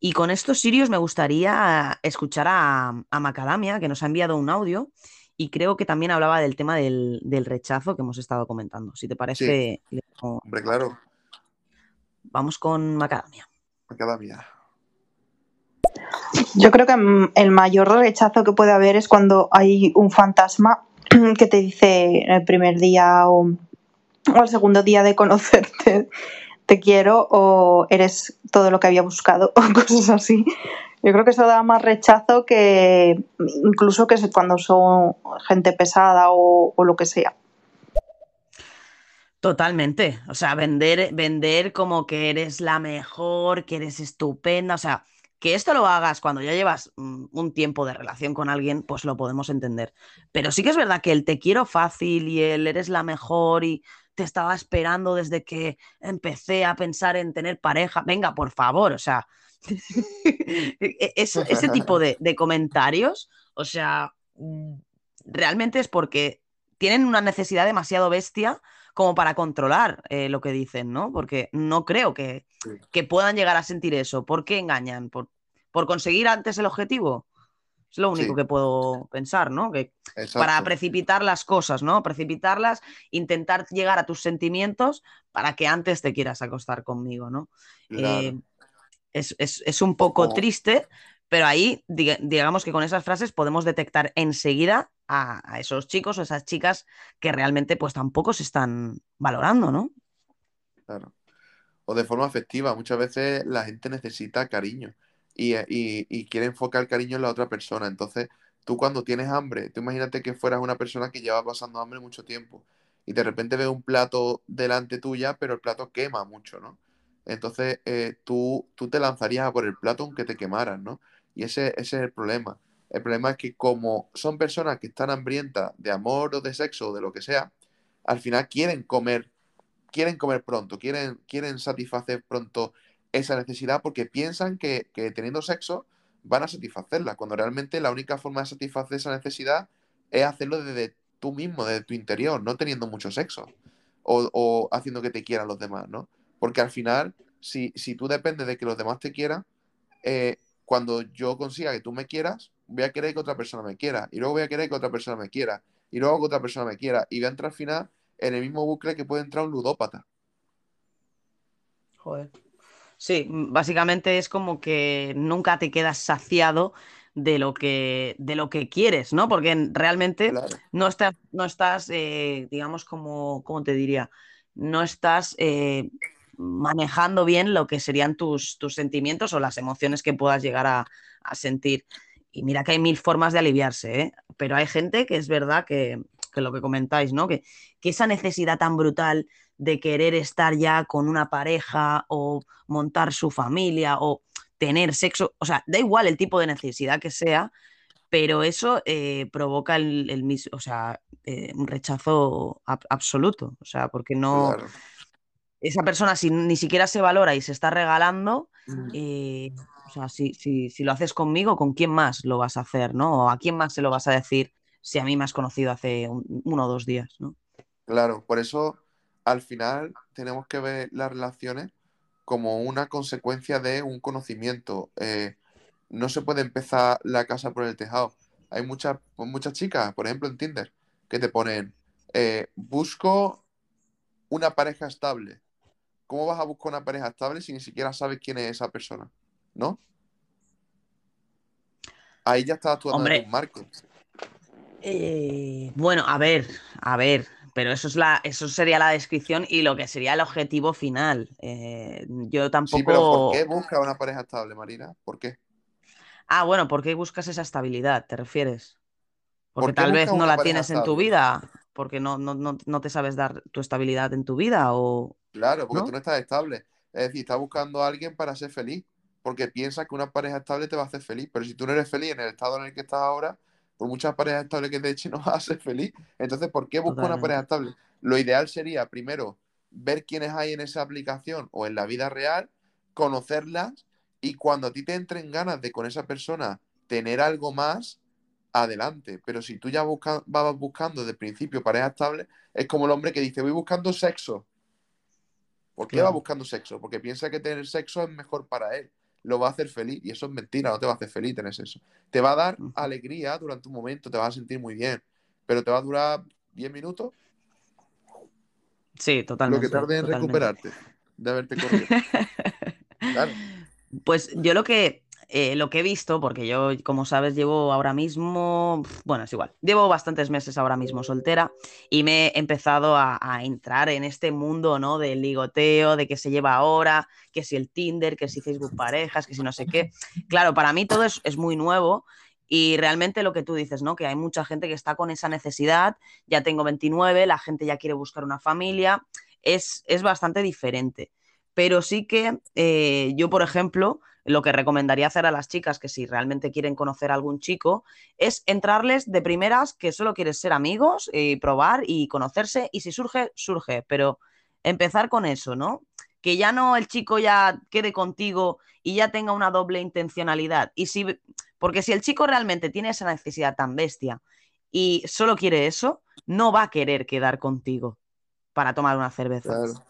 [SPEAKER 1] Y con estos sirios me gustaría escuchar a, a Macadamia, que nos ha enviado un audio y creo que también hablaba del tema del, del rechazo que hemos estado comentando. Si te
[SPEAKER 2] Sí,
[SPEAKER 1] parece,
[SPEAKER 2] hombre, claro.
[SPEAKER 1] Vamos con Macadamia.
[SPEAKER 2] Macadamia.
[SPEAKER 3] Yo creo que el mayor rechazo que puede haber es cuando hay un fantasma que te dice el primer día o, o el segundo día de conocerte, te quiero o eres todo lo que había buscado o cosas así. Yo creo que eso da más rechazo que incluso que cuando son gente pesada o, o lo que sea.
[SPEAKER 1] Totalmente. O sea, vender, vender como que eres la mejor, que eres estupenda. O sea, que esto lo hagas cuando ya llevas mm, un tiempo de relación con alguien, pues lo podemos entender. Pero sí que es verdad que el te quiero fácil y el eres la mejor y te estaba esperando desde que empecé a pensar en tener pareja. Venga, por favor, o sea, es- ese tipo de, de comentarios, o sea, mm, realmente es porque tienen una necesidad demasiado bestia como para controlar eh, lo que dicen, ¿no? Porque no creo que,
[SPEAKER 2] Sí.
[SPEAKER 1] que puedan llegar a sentir eso. ¿Por qué engañan? ¿Por, por conseguir antes el objetivo? Es lo único
[SPEAKER 2] Sí.
[SPEAKER 1] que puedo pensar, ¿no? Que
[SPEAKER 2] Exacto.
[SPEAKER 1] para precipitar las cosas, ¿no? Precipitarlas, intentar llegar a tus sentimientos para que antes te quieras acostar conmigo, ¿no?
[SPEAKER 2] Claro.
[SPEAKER 1] Eh, es, es- es un poco triste, pero ahí diga- digamos que con esas frases podemos detectar enseguida a, a esos chicos o esas chicas que realmente pues tampoco se están valorando, ¿no?
[SPEAKER 2] Claro. O de forma afectiva. Muchas veces la gente necesita cariño y, y- y quiere enfocar cariño en la otra persona. Entonces, tú cuando tienes hambre, tú imagínate que fueras una persona que lleva pasando hambre mucho tiempo y de repente ves un plato delante tuya, pero el plato quema mucho, ¿no? Entonces, eh, tú, tú te lanzarías a por el plato aunque te quemaras, ¿no? Y ese, ese es el problema. El problema es que como son personas que están hambrientas de amor o de sexo o de lo que sea, al final quieren comer quieren comer pronto, quieren, quieren satisfacer pronto esa necesidad porque piensan que, que teniendo sexo van a satisfacerla, cuando realmente la única forma de satisfacer esa necesidad es hacerlo desde tú mismo, desde tu interior, no teniendo mucho sexo o, o haciendo que te quieran los demás, ¿no? Porque al final, si, si tú dependes de que los demás te quieran, eh, cuando yo consiga que tú me quieras, voy a querer que otra persona me quiera, y luego voy a querer que otra persona me quiera, y luego que otra persona me quiera, y voy a entrar al final en el mismo bucle que puede entrar un ludópata.
[SPEAKER 1] Joder. Sí, básicamente es como que nunca te quedas saciado de lo que, de lo que quieres, ¿no? Porque en- realmente
[SPEAKER 2] Claro,
[SPEAKER 1] no estás, no estás eh, digamos, como, ¿cómo te diría? No estás eh, manejando bien lo que serían tus, tus sentimientos o las emociones que puedas llegar a, a sentir. Y mira que hay mil formas de aliviarse, ¿eh? Pero hay gente que es verdad que, que lo que comentáis, ¿no? Que, que esa necesidad tan brutal de querer estar ya con una pareja o montar su familia o tener sexo, o sea, da igual el tipo de necesidad que sea, pero eso eh, provoca el, el o sea, eh, un rechazo ab- absoluto, o sea, porque no. Esa persona si ni siquiera se valora y se está regalando,
[SPEAKER 2] Mm,
[SPEAKER 1] eh, o sea, si, si, si lo haces conmigo, ¿con quién más lo vas a hacer, no? ¿O a quién más se lo vas a decir si a mí me has conocido hace un- uno o dos días, no?
[SPEAKER 2] Claro, por eso al final tenemos que ver las relaciones como una consecuencia de un conocimiento. Eh, no se puede empezar la casa por el tejado. Hay muchas, muchas chicas, por ejemplo, en Tinder, que te ponen, eh, busco una pareja estable. ¿Cómo vas a buscar una pareja estable si ni siquiera sabes quién es esa persona? ¿No? Ahí ya estás actuando
[SPEAKER 1] Hombre.
[SPEAKER 2] en un marco.
[SPEAKER 1] Eh, bueno, a ver, a ver, pero eso es la, eso sería la descripción y lo que sería el objetivo final. Eh, yo tampoco.
[SPEAKER 2] Sí, pero ¿por qué busca una pareja estable, Marina? ¿Por qué?
[SPEAKER 1] Ah, bueno, ¿por qué buscas esa estabilidad? ¿Te refieres? Porque
[SPEAKER 2] ¿Por qué
[SPEAKER 1] tal vez
[SPEAKER 2] buscas
[SPEAKER 1] no la tienes en tu vida, porque no, no, no, no te sabes dar tu estabilidad en tu vida o.
[SPEAKER 2] Claro, porque
[SPEAKER 1] ¿No?
[SPEAKER 2] tú no estás estable. Es decir, estás buscando a alguien para ser feliz, porque piensas que una pareja estable te va a hacer feliz, pero si tú no eres feliz en el estado en el que estás ahora, por muchas parejas estables que te echen, no vas a ser feliz. Entonces, ¿por qué busco una pareja estable? Lo ideal sería, primero, ver quiénes hay en esa aplicación o en la vida real, conocerlas, y cuando a ti te entren ganas de con esa persona tener algo más, adelante. Pero si tú ya busca- vas buscando desde el principio pareja estable, es como el hombre que dice, voy buscando sexo. ¿Por qué
[SPEAKER 1] Claro.
[SPEAKER 2] va buscando sexo? Porque piensa que tener sexo es mejor para él. Lo va a hacer feliz. Y eso es mentira, no te va a hacer feliz tener sexo. Te va a dar alegría durante un momento, te vas a sentir muy bien. Pero te va a durar 10 minutos
[SPEAKER 1] Sí, totalmente.
[SPEAKER 2] lo que tarde en
[SPEAKER 1] totalmente.
[SPEAKER 2] recuperarte de haberte corrido. Claro.
[SPEAKER 1] Pues yo lo que, eh, lo que he visto, porque yo, como sabes, llevo ahora mismo, bueno, es igual, llevo bastantes meses ahora mismo soltera y me he empezado a, entrar en este mundo, ¿no? Del ligoteo, de qué se lleva ahora, que si el Tinder, que si Facebook parejas, que si no sé qué. Claro, para mí todo es, es muy nuevo y realmente lo que tú dices, ¿no? Que hay mucha gente que está con esa necesidad, ya tengo 29, la gente ya quiere buscar una familia, es, es bastante diferente. Pero sí que eh, yo, por ejemplo, lo que recomendaría hacer a las chicas que si realmente quieren conocer a algún chico es entrarles de primeras que solo quieres ser amigos y probar y conocerse y si surge, surge, pero empezar con eso, ¿no? Que ya no el chico ya quede contigo y ya tenga una doble intencionalidad. Y si, porque si el chico realmente tiene esa necesidad tan bestia y solo quiere eso, no va a querer quedar contigo para tomar una cerveza.
[SPEAKER 2] Claro,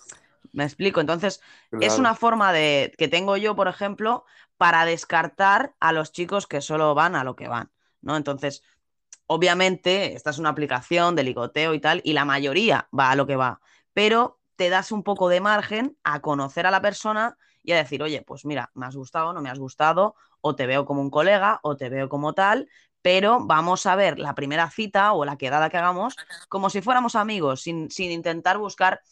[SPEAKER 1] Me explico. Entonces, es una forma de que tengo yo, por ejemplo, para descartar a los chicos que solo van a lo que van, ¿no? Entonces, obviamente, esta es una aplicación de ligoteo y tal, y la mayoría va a lo que va, pero te das un poco de margen a conocer a la persona y a decir, oye, pues mira, me has gustado, no me has gustado, o te veo como un colega, o te veo como tal, pero vamos a ver la primera cita o la quedada que hagamos como si fuéramos amigos, sin, sin intentar buscar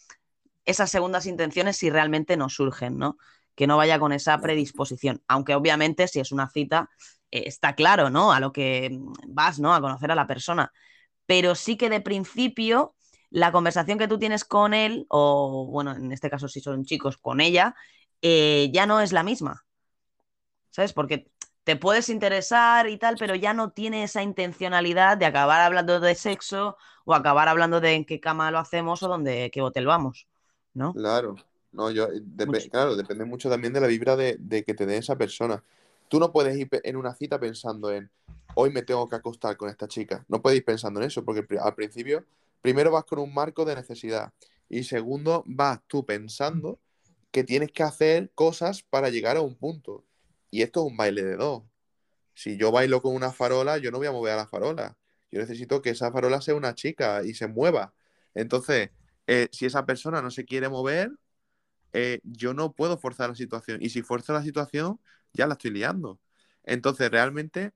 [SPEAKER 1] esas segundas intenciones si realmente nos surgen, ¿no? Que no vaya con esa predisposición. Aunque obviamente si es una cita, eh, está claro, ¿no? A lo que vas, ¿no? A conocer a la persona. Pero sí que de principio la conversación que tú tienes con él, o bueno, en este caso si son chicos, con ella, eh, ya no es la misma. ¿Sabes? Porque te puedes interesar y tal, pero ya no tiene esa intencionalidad de acabar hablando de sexo o acabar hablando de en qué cama lo hacemos o dónde, qué hotel vamos, ¿no?
[SPEAKER 2] Claro, no, yo, eh, claro, depende mucho también de la vibra de, de que te dé esa persona. Tú no puedes ir en una cita pensando en, hoy me tengo que acostar con esta chica. No puedes ir pensando en eso, porque al principio, primero vas con un marco de necesidad y segundo, vas tú pensando que tienes que hacer cosas para llegar a un punto. Y esto es un baile de dos. Si yo bailo con una farola, yo no voy a mover a la farola. Yo necesito que esa farola sea una chica y se mueva. Entonces, eh, si esa persona no se quiere mover, eh, yo no puedo forzar la situación. Y si fuerzo la situación, ya la estoy liando. Entonces, realmente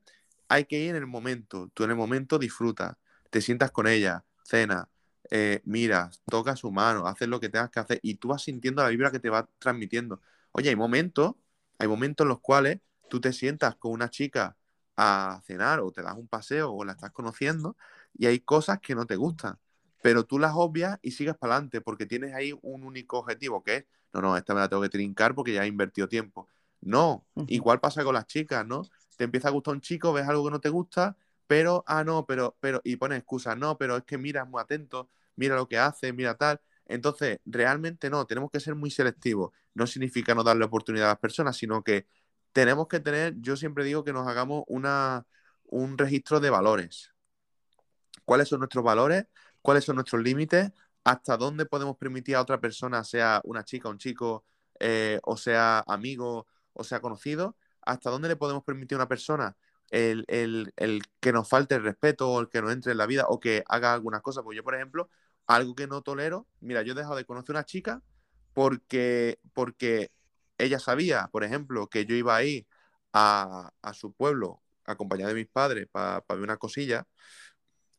[SPEAKER 2] hay que ir en el momento. Tú en el momento disfrutas, te sientas con ella, cenas, eh, miras, tocas su mano, haces lo que tengas que hacer y tú vas sintiendo la vibra que te va transmitiendo. Oye, hay momentos, hay momentos en los cuales tú te sientas con una chica a cenar o te das un paseo o la estás conociendo y hay cosas que no te gustan, pero tú las obvias y sigues para adelante porque tienes ahí un único objetivo que es, no, no, esta me la tengo que trincar porque ya he invertido tiempo. No, igual pasa con las chicas, ¿no? Te empieza a gustar un chico, ves algo que no te gusta, pero, ah, no, pero, pero, y pones excusas, no, pero es que mira, es muy atento, mira lo que hace, mira tal. Entonces, realmente no, tenemos que ser muy selectivos. No significa no darle oportunidad a las personas, sino que tenemos que tener, yo siempre digo que nos hagamos una, un registro de valores. ¿Cuáles son nuestros valores? ¿Cuáles son nuestros límites? ¿Hasta dónde podemos permitir a otra persona, sea una chica, un chico, eh, o sea amigo, o sea conocido? ¿Hasta dónde le podemos permitir a una persona el, el- el que nos falte el respeto o el que nos entre en la vida o que haga algunas cosas? Pues yo, por ejemplo, algo que no tolero, mira, yo he dejado de conocer a una chica porque, porque ella sabía, por ejemplo, que yo iba a ir a, a su pueblo acompañado de mis padres para ver una cosilla.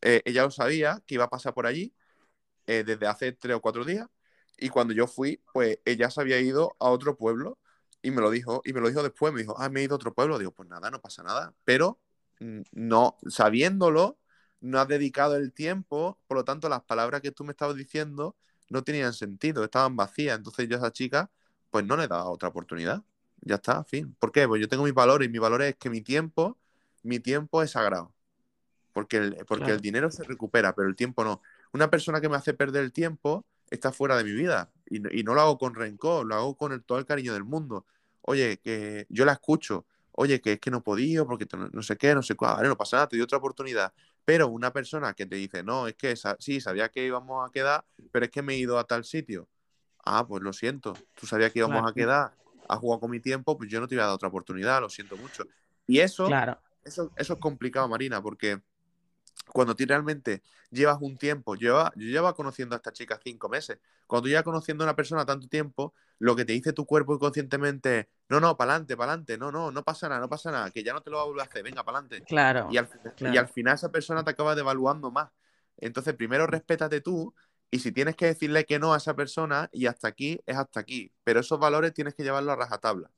[SPEAKER 2] Eh, ella lo sabía que iba a pasar por allí eh, desde hace tres o cuatro días. Y cuando yo fui, pues ella se había ido a otro pueblo y me lo dijo, y me lo dijo después, me dijo, ah, me he ido a otro pueblo. Digo, pues nada, no pasa nada. Pero mm, no, sabiéndolo, no has dedicado el tiempo, por lo tanto, las palabras que tú me estabas diciendo no tenían sentido, estaban vacías. Entonces yo a esa chica, pues no le dado otra oportunidad. Ya está, fin. ¿Por qué? Pues yo tengo mis valores y mi valor es que mi tiempo, mi tiempo es sagrado. Porque el, porque
[SPEAKER 1] Claro.
[SPEAKER 2] el dinero se recupera, pero el tiempo no. Una persona que me hace perder el tiempo está fuera de mi vida. Y, no- y no lo hago con rencor, lo hago con el- todo el cariño del mundo. Oye, que yo la escucho. Oye, que es que no podido, porque no, no sé qué, no sé cuál. Vale, no pasa nada, te doy otra oportunidad. Pero una persona que te dice, no, es que sa- sí, sabía que íbamos a quedar, pero es que me he ido a tal sitio. Ah, pues lo siento. Tú sabías que íbamos
[SPEAKER 1] Claro.
[SPEAKER 2] a quedar, has jugado con mi tiempo, pues yo no te iba a dar otra oportunidad, lo siento mucho. Y eso,
[SPEAKER 1] Claro,
[SPEAKER 2] eso, eso es complicado, Marina, porque cuando tú realmente llevas un tiempo, lleva, yo llevo conociendo a esta chica cinco meses, cuando tú llevas conociendo a una persona tanto tiempo, lo que te dice tu cuerpo inconscientemente es, no, no, para adelante, para adelante, no, no, no pasa nada, no pasa nada, que ya no te lo va a volver a hacer, venga, para adelante.
[SPEAKER 1] claro,
[SPEAKER 2] Y al, final- y
[SPEAKER 1] claro.
[SPEAKER 2] al final esa persona te acaba devaluando más. Entonces, primero respétate tú y si tienes que decirle que no a esa persona y hasta aquí, es hasta aquí. Pero esos valores tienes que llevarlos a rajatabla.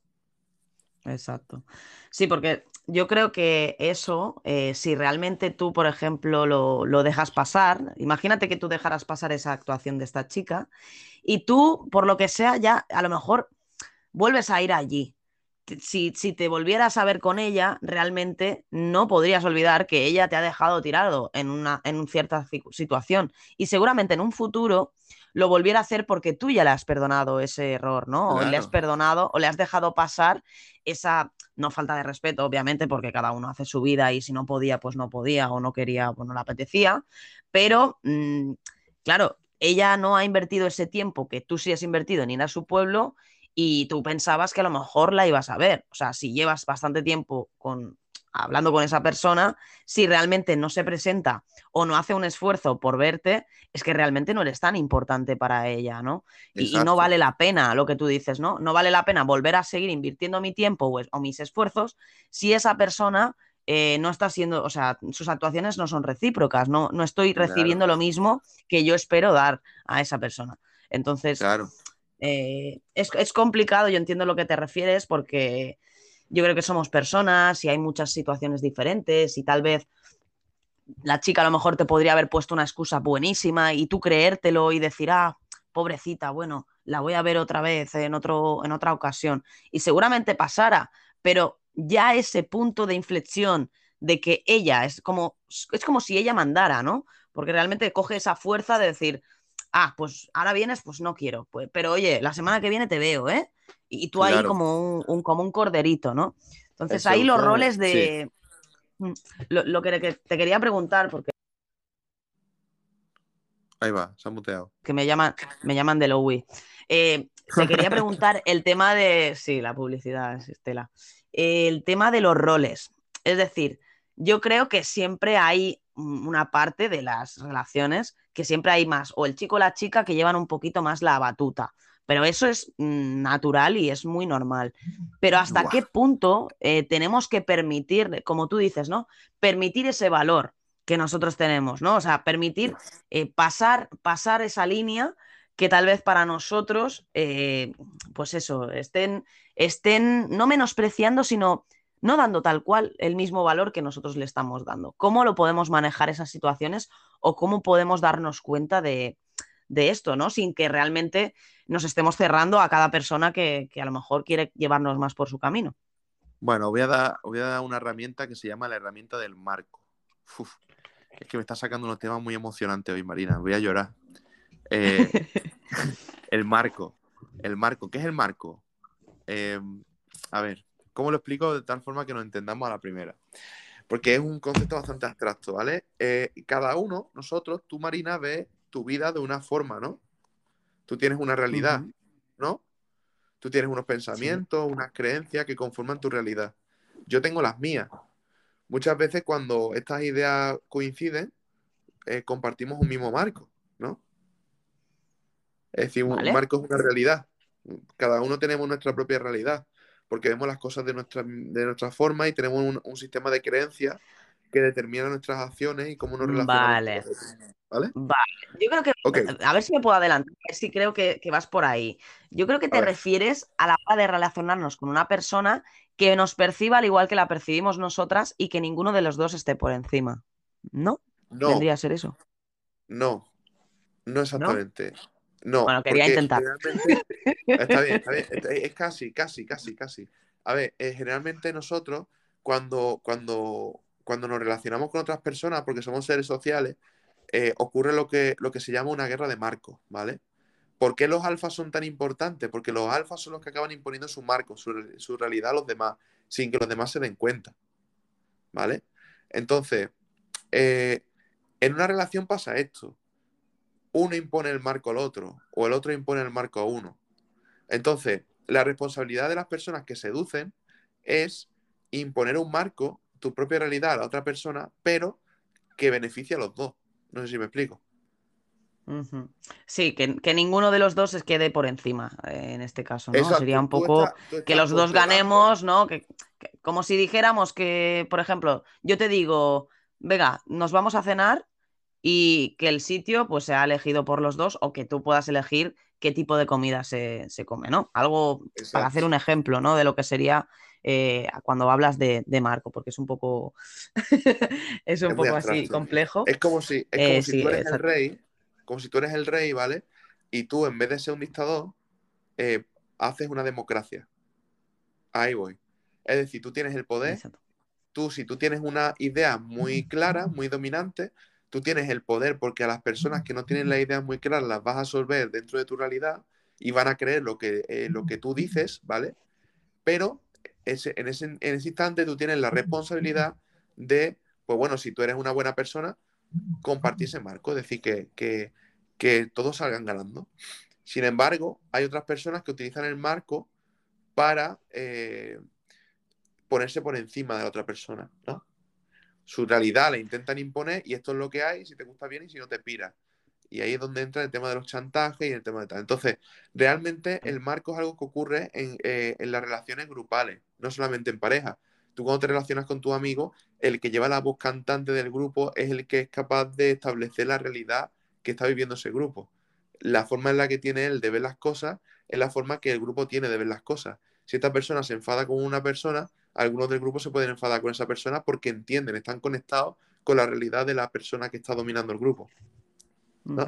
[SPEAKER 1] Exacto. Sí, porque yo creo que eso, eh, si realmente tú, por ejemplo, lo, lo dejas pasar, imagínate que tú dejaras pasar esa actuación de esta chica y tú, por lo que sea, ya a lo mejor vuelves a ir allí, si, si te volvieras a ver con ella, realmente no podrías olvidar que ella te ha dejado tirado en una en cierta ci- situación. Y seguramente en un futuro lo volviera a hacer porque tú ya le has perdonado ese error, ¿no? O le has perdonado o le has dejado pasar esa, no falta de respeto, obviamente, porque cada uno hace su vida y si no podía, pues no podía o no quería, pues no le apetecía. Pero, mm, claro, ella no ha invertido ese tiempo que tú sí has invertido en ir a su pueblo y tú pensabas que a lo mejor la ibas a ver. O sea, si llevas bastante tiempo con, hablando con esa persona, si realmente no se presenta o no hace un esfuerzo por verte, es que realmente no eres tan importante para ella, ¿no? Y, y no vale la pena lo que tú dices, ¿no? No vale la pena volver a seguir invirtiendo mi tiempo o, es- o mis esfuerzos si esa persona eh, no está siendo, o sea, sus actuaciones no son recíprocas, no, no estoy
[SPEAKER 2] Claro.
[SPEAKER 1] recibiendo lo mismo que yo espero dar a esa persona. Entonces,
[SPEAKER 2] Claro.
[SPEAKER 1] eh, es, es complicado, yo entiendo lo que te refieres porque yo creo que somos personas y hay muchas situaciones diferentes y tal vez la chica a lo mejor te podría haber puesto una excusa buenísima y tú creértelo y decir, ah, pobrecita, bueno, la voy a ver otra vez en, otro, en otra ocasión. Y seguramente pasara, pero ya ese punto de inflexión de que ella es como, es como si ella mandara, ¿no? Porque realmente coge esa fuerza de decir, ah, pues ahora vienes, pues no quiero, pues, pero oye, la semana que viene te veo, ¿eh? Y, y tú ahí como un, un- como un corderito, ¿no? Entonces ahí los roles de... Mm, Lo, lo que, te quería preguntar, porque
[SPEAKER 2] Ahí va, se ha muteado.
[SPEAKER 1] que me llaman, me llaman de Lowy. Eh, te quería preguntar el tema de. Sí, la publicidad, es Estela. El tema de los roles. Es decir, yo creo que siempre hay una parte de las relaciones que siempre hay más, o el chico o la chica que llevan un poquito más la batuta. Pero eso es mm, natural y es muy normal. Pero ¿hasta qué punto eh, tenemos que permitir, como tú dices, ¿no? Permitir ese valor que nosotros tenemos, ¿no? O sea, permitir eh, pasar, pasar esa línea que tal vez para nosotros, eh, pues eso, estén, estén no menospreciando, sino no dando tal cual el mismo valor que nosotros le estamos dando. ¿Cómo lo podemos manejar esas situaciones o cómo podemos darnos cuenta de, de esto, ¿no? Sin que realmente nos estemos cerrando a cada persona que, que a lo mejor quiere llevarnos más por su camino.
[SPEAKER 2] Bueno, voy a, dar, voy a dar una herramienta que se llama la herramienta del marco. Uf, es que me está sacando unos temas muy emocionantes hoy, Marina. Voy a llorar. Eh, el marco. El marco. ¿Qué es el marco? Eh, a ver, ¿cómo lo explico de tal forma que nos entendamos a la primera? Porque es un concepto bastante abstracto, ¿vale? Eh, cada uno, nosotros, tú, Marina, ves tu vida de una forma, ¿no? Tú tienes una realidad. ¿no? Tú tienes unos pensamientos, unas creencias que conforman tu realidad. Yo tengo las mías. Muchas veces cuando estas ideas coinciden, eh, compartimos un mismo marco, ¿no? Es decir, un
[SPEAKER 1] Vale.
[SPEAKER 2] marco es una realidad. Cada uno tenemos nuestra propia realidad, porque vemos las cosas de nuestra, de nuestra forma y tenemos un, un sistema de creencias que determina nuestras acciones y cómo nos relacionamos.
[SPEAKER 1] Vale.
[SPEAKER 2] ¿Vale?
[SPEAKER 1] Vale, yo creo que, a ver si me puedo adelantar, a ver si creo que, que vas por ahí. Yo creo que te refieres a la hora de relacionarnos con una persona que nos perciba al igual que la percibimos nosotras y que ninguno de los dos esté por encima. ¿No?
[SPEAKER 2] No,
[SPEAKER 1] Vendría a ser eso.
[SPEAKER 2] no, no exactamente. No,
[SPEAKER 1] Bueno, quería intentar.
[SPEAKER 2] Está bien, está bien. Es casi, casi, casi, casi. A ver, eh, generalmente nosotros, cuando, cuando, cuando nos relacionamos con otras personas, porque somos seres sociales, eh, ocurre lo que, lo que se llama una guerra de marcos, ¿vale? ¿Por qué los alfas son tan importantes? Porque los alfas son los que acaban imponiendo su marco, su, su realidad a los demás, sin que los demás se den cuenta, ¿vale? Entonces, eh, en una relación pasa esto. Uno impone el marco al otro, o el otro impone el marco a uno. Entonces, la responsabilidad de las personas que seducen es imponer un marco, tu propia realidad a la otra persona, pero que beneficie a los dos. No sé si me explico.
[SPEAKER 1] Sí, que, que ninguno de los dos se quede por encima, eh, en este caso, ¿no?
[SPEAKER 2] Exacto,
[SPEAKER 1] Sería un
[SPEAKER 2] tú
[SPEAKER 1] poco
[SPEAKER 2] estás- tú
[SPEAKER 1] que los dos ganemos, ¿no? Que, que- como si dijéramos que, por ejemplo, yo te digo, venga, nos vamos a cenar y que el sitio pues sea elegido por los dos o que tú puedas elegir qué tipo de comida se, se come, ¿no? Algo para hacer un ejemplo, ¿no? De lo que sería eh, cuando hablas de, de Marco, porque es un poco, es un
[SPEAKER 2] Es
[SPEAKER 1] poco así complejo.
[SPEAKER 2] Es como si, es
[SPEAKER 1] Eh,
[SPEAKER 2] como si
[SPEAKER 1] sí,
[SPEAKER 2] tú eres el rey, como si tú eres el rey, ¿vale? Y tú, en vez de ser un dictador, eh, haces una democracia. Ahí voy. Es decir, tú tienes el poder,
[SPEAKER 1] Exacto.
[SPEAKER 2] tú si tú tienes una idea muy clara, muy dominante, tú tienes el poder porque a las personas que no tienen las ideas muy claras las vas a absorber dentro de tu realidad y van a creer lo que, eh, lo que tú dices, ¿vale? Pero ese- en, ese, en ese instante tú tienes la responsabilidad de, pues bueno, si tú eres una buena persona, compartir ese marco, es decir, que, que, que todos salgan ganando. Sin embargo, hay otras personas que utilizan el marco para eh, ponerse por encima de la otra persona, ¿no? Su realidad la intentan imponer y esto es lo que hay, si te gusta bien y si no te pira. Y ahí es donde entra el tema de los chantajes y el tema de tal. Entonces, realmente el marco es algo que ocurre en, eh, en las relaciones grupales, no solamente en pareja. Tú cuando te relacionas con tu amigo, el que lleva la voz cantante del grupo es el que es capaz de establecer la realidad que está viviendo ese grupo. La forma en la que tiene él de ver las cosas es la forma que el grupo tiene de ver las cosas. Si esta persona se enfada con una persona, algunos del grupo se pueden enfadar con esa persona porque entienden, están conectados con la realidad de la persona que está dominando el grupo.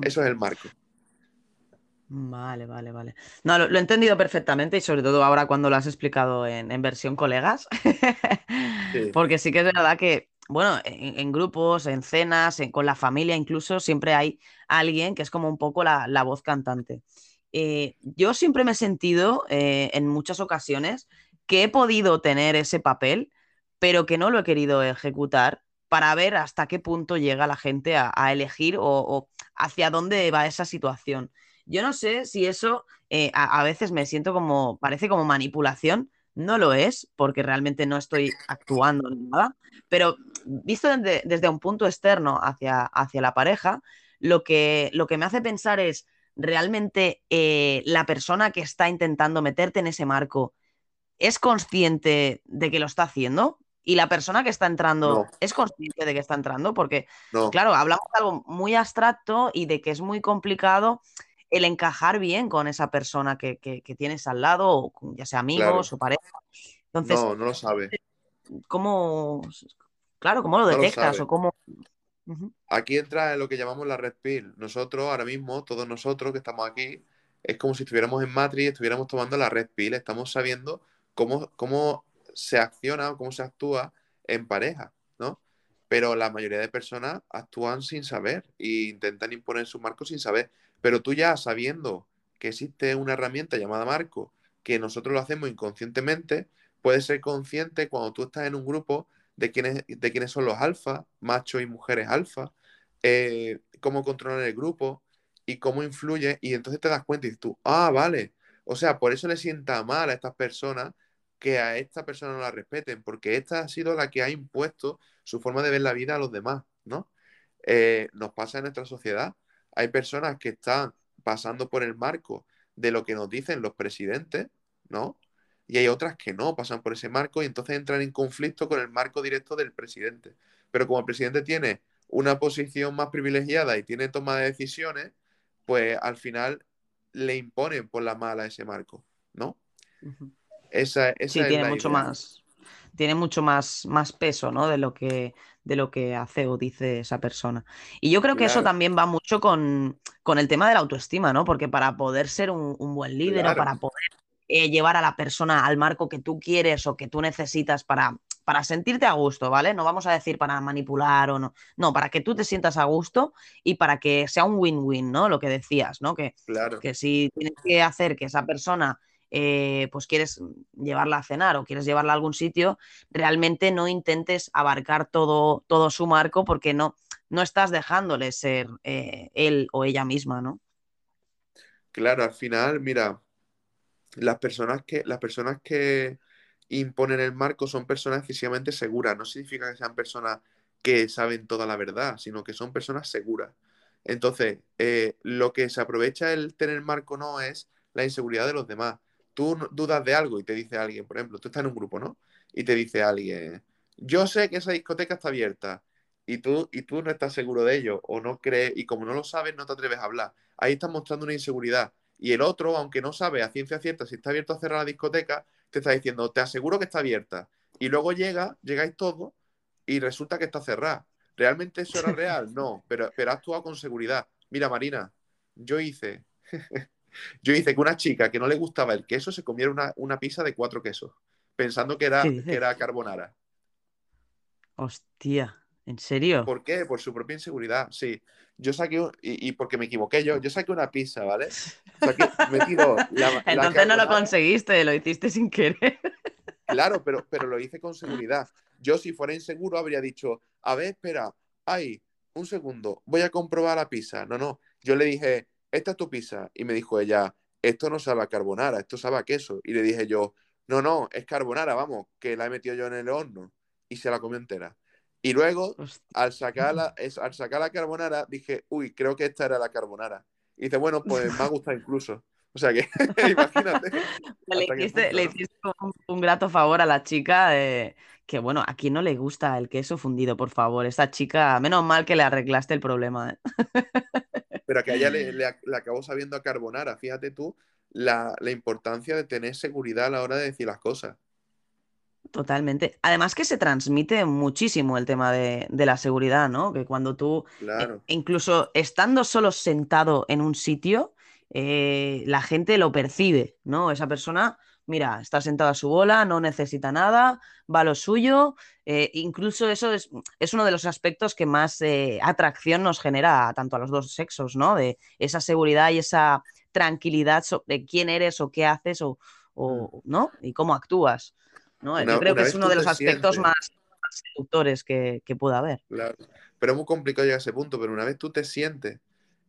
[SPEAKER 2] Eso es el marco.
[SPEAKER 1] Vale, vale, vale. No, lo, lo he entendido perfectamente y sobre todo ahora cuando lo has explicado en, en versión colegas.
[SPEAKER 2] Sí.
[SPEAKER 1] Porque sí que es verdad que, bueno, en, en grupos, en cenas, en- con la familia incluso, siempre hay alguien que es como un poco la, la voz cantante. Eh, yo siempre me he sentido eh, en muchas ocasiones que he podido tener ese papel, pero que no lo he querido ejecutar para ver hasta qué punto llega la gente a, elegir o, hacia dónde va esa situación. Yo no sé si eso eh, a, a veces me siento como, parece como manipulación, no lo es, porque realmente no estoy actuando ni nada, pero visto desde, desde un punto externo hacia, hacia la pareja, lo que, lo que me hace pensar es, ¿realmente eh, la persona que está intentando meterte en ese marco es consciente de que lo está haciendo? Y la persona que está entrando
[SPEAKER 2] No.
[SPEAKER 1] es consciente de que está entrando, porque
[SPEAKER 2] No,
[SPEAKER 1] Claro, hablamos de algo muy abstracto y de que es muy complicado el encajar bien con esa persona que, que- que tienes al lado, o ya sea amigos
[SPEAKER 2] Claro.
[SPEAKER 1] o pareja. Entonces,
[SPEAKER 2] no, no lo sabe.
[SPEAKER 1] ¿cómo, claro, cómo lo
[SPEAKER 2] No lo
[SPEAKER 1] detectas o cómo...
[SPEAKER 2] Aquí entra en lo que llamamos la red pill. Nosotros, ahora mismo, todos nosotros que estamos aquí, es como si estuviéramos en Matrix estuviéramos tomando la red pill. Estamos sabiendo cómo, cómo se acciona o cómo se actúa en pareja, ¿no? Pero la mayoría de personas actúan sin saber e intentan imponer su marco sin saber. Pero tú ya sabiendo que existe una herramienta llamada marco, que nosotros lo hacemos inconscientemente, puedes ser consciente cuando tú estás en un grupo de quiénes, de quiénes son los alfa, machos y mujeres alfa, eh, cómo controlan el grupo y cómo influye. Y entonces te das cuenta y dices tú, ah, vale. O sea, por eso le sienta mal a estas personas que a esta persona no la respeten, porque esta ha sido la que ha impuesto su forma de ver la vida a los demás, ¿no? Eh, nos pasa en nuestra sociedad. Hay personas que están pasando por el marco de lo que nos dicen los presidentes, ¿no? Y hay otras que no pasan por ese marco y entonces entran en conflicto con el marco directo del presidente. Pero como el presidente tiene una posición más privilegiada y tiene toma de decisiones, pues al final le imponen por la mala ese marco, ¿no? Esa, esa
[SPEAKER 1] Sí,
[SPEAKER 2] es
[SPEAKER 1] tiene
[SPEAKER 2] la
[SPEAKER 1] mucho
[SPEAKER 2] idea.
[SPEAKER 1] más, tiene mucho más, más peso, ¿no? De lo que, de lo que hace o dice esa persona. Y yo creo que eso también va mucho con, con el tema de la autoestima, ¿no? Porque para poder ser un, un buen líder o para poder eh, llevar a la persona al marco que tú quieres o que tú necesitas para, para sentirte a gusto, ¿vale? No vamos a decir para manipular o no. No, para que tú te sientas a gusto y para que sea un win-win, ¿no? Lo que decías, ¿no? Que,
[SPEAKER 2] Claro,
[SPEAKER 1] que si tienes que hacer que esa persona, eh, pues quieres llevarla a cenar o quieres llevarla a algún sitio, realmente no intentes abarcar todo, todo su marco porque no, no estás dejándole ser eh, él o ella misma, ¿no?
[SPEAKER 2] claro, al final, mira, las personas que, las personas que imponen el marco son personas excesivamente seguras. No significa que sean personas que saben toda la verdad, sino que son personas seguras. Entonces, eh, lo que se aprovecha el tener marco no es la inseguridad de los demás. Tú dudas de algo y te dice alguien, por ejemplo, tú estás en un grupo, ¿no? Y te dice alguien, yo sé que esa discoteca está abierta y tú, y tú no estás seguro de ello o no crees, y como no lo sabes, no te atreves a hablar. Ahí estás mostrando una inseguridad. Y el otro, aunque no sabe a ciencia cierta si está abierto o cerrada la discoteca, te está diciendo, te aseguro que está abierta. Y luego llega, llegáis todos y resulta que está cerrada. ¿Realmente eso era real? No, pero, pero ha actuado con seguridad. Mira, Marina, yo hice, yo hice que una chica que no le gustaba el queso se comiera una, una pizza de cuatro quesos. pensando que era,
[SPEAKER 1] ¿Qué
[SPEAKER 2] que era carbonara.
[SPEAKER 1] Hostia, ¿en serio?
[SPEAKER 2] ¿Por qué? Por su propia inseguridad, sí. Yo saqué, un- y, y porque me equivoqué yo, yo saqué una pizza, ¿vale? Saqué, metí dos, la- la
[SPEAKER 1] Entonces no lo conseguiste, lo hiciste sin querer.
[SPEAKER 2] Claro, pero, pero lo hice con seguridad. Yo, si fuera inseguro, habría dicho, a ver, espera, ay, un segundo, voy a comprobar la pizza. No, no. Yo le dije, esta es tu pizza. Y me dijo ella, esto no sabe a carbonara, esto sabe a queso. Y le dije yo, no, no, es carbonara, vamos, que la he metido yo en el horno. Y se la comió entera. Y luego,
[SPEAKER 1] Hostia.
[SPEAKER 2] al sacar la, es- al sacar la carbonara, dije, uy, creo que esta era la carbonara. Y dice, bueno, pues me ha gustado incluso. O sea que, imagínate.
[SPEAKER 1] Le hiciste, un, un grato favor a la chica que, bueno, a quién no le gusta el queso fundido, por favor. Esta chica, menos mal que le arreglaste el problema. ¿eh?
[SPEAKER 2] pero que a ella le, le- le acabó sabiendo a carbonara. Fíjate tú la, la importancia de tener seguridad a la hora de decir las cosas.
[SPEAKER 1] Totalmente. Además que se transmite muchísimo el tema de, de la seguridad, ¿no? Que cuando tú, eh,
[SPEAKER 2] Claro.
[SPEAKER 1] incluso estando solo sentado en un sitio, eh, la gente lo percibe, ¿no? Esa persona, mira, está sentada a su bola, no necesita nada, va a lo suyo. eh, incluso eso es, es uno de los aspectos que más eh, atracción nos genera tanto a los dos sexos, ¿no? De esa seguridad y esa tranquilidad sobre quién eres o qué haces o, o- ¿no? Y cómo actúas. ¿no?
[SPEAKER 2] Una-
[SPEAKER 1] Yo creo que es uno de los aspectos
[SPEAKER 2] sientes-
[SPEAKER 1] más, más seductores que, que pueda haber.
[SPEAKER 2] Claro. Pero es muy complicado llegar a ese punto, pero una vez tú te sientes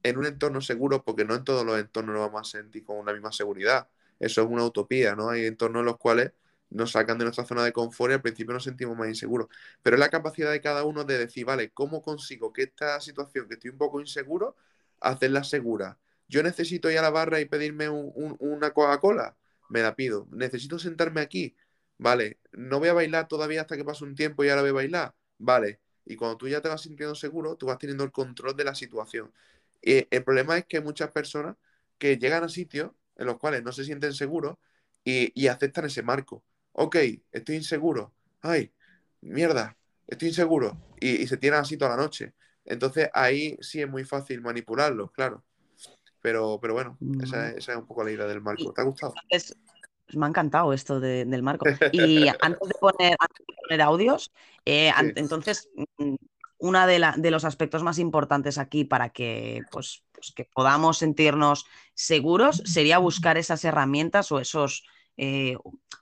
[SPEAKER 2] en un entorno seguro, porque no en todos los entornos nos vamos a sentir con la misma seguridad. Eso es una utopía, ¿no? Hay entornos en los cuales nos sacan de nuestra zona de confort y al principio nos sentimos más inseguros. Pero es la capacidad de cada uno de decir, vale, ¿cómo consigo que esta situación, que estoy un poco inseguro, hacerla segura? Yo necesito ir a la barra y pedirme un- una Coca-Cola, me la pido. Necesito sentarme aquí, vale. No voy a bailar todavía hasta que pase un tiempo y ahora voy a bailar, vale. Y cuando tú ya te vas sintiendo seguro, tú vas teniendo el control de la situación. Y el problema es que hay muchas personas que llegan a sitios en los cuales no se sienten seguros y, y aceptan ese marco. Ok, estoy inseguro. Ay, mierda, estoy inseguro. Y, y se tiran así toda la noche. Entonces ahí sí es muy fácil manipularlos, claro. Pero, pero bueno, esa, es- esa es un poco la idea del marco. ¿Te ha gustado?
[SPEAKER 1] Es- me ha encantado esto de- del marco. Y antes de poner, antes de poner audios, eh, an- entonces, mm, uno de, de los aspectos más importantes aquí para que, pues, pues que podamos sentirnos seguros sería buscar esas herramientas o esos... eh,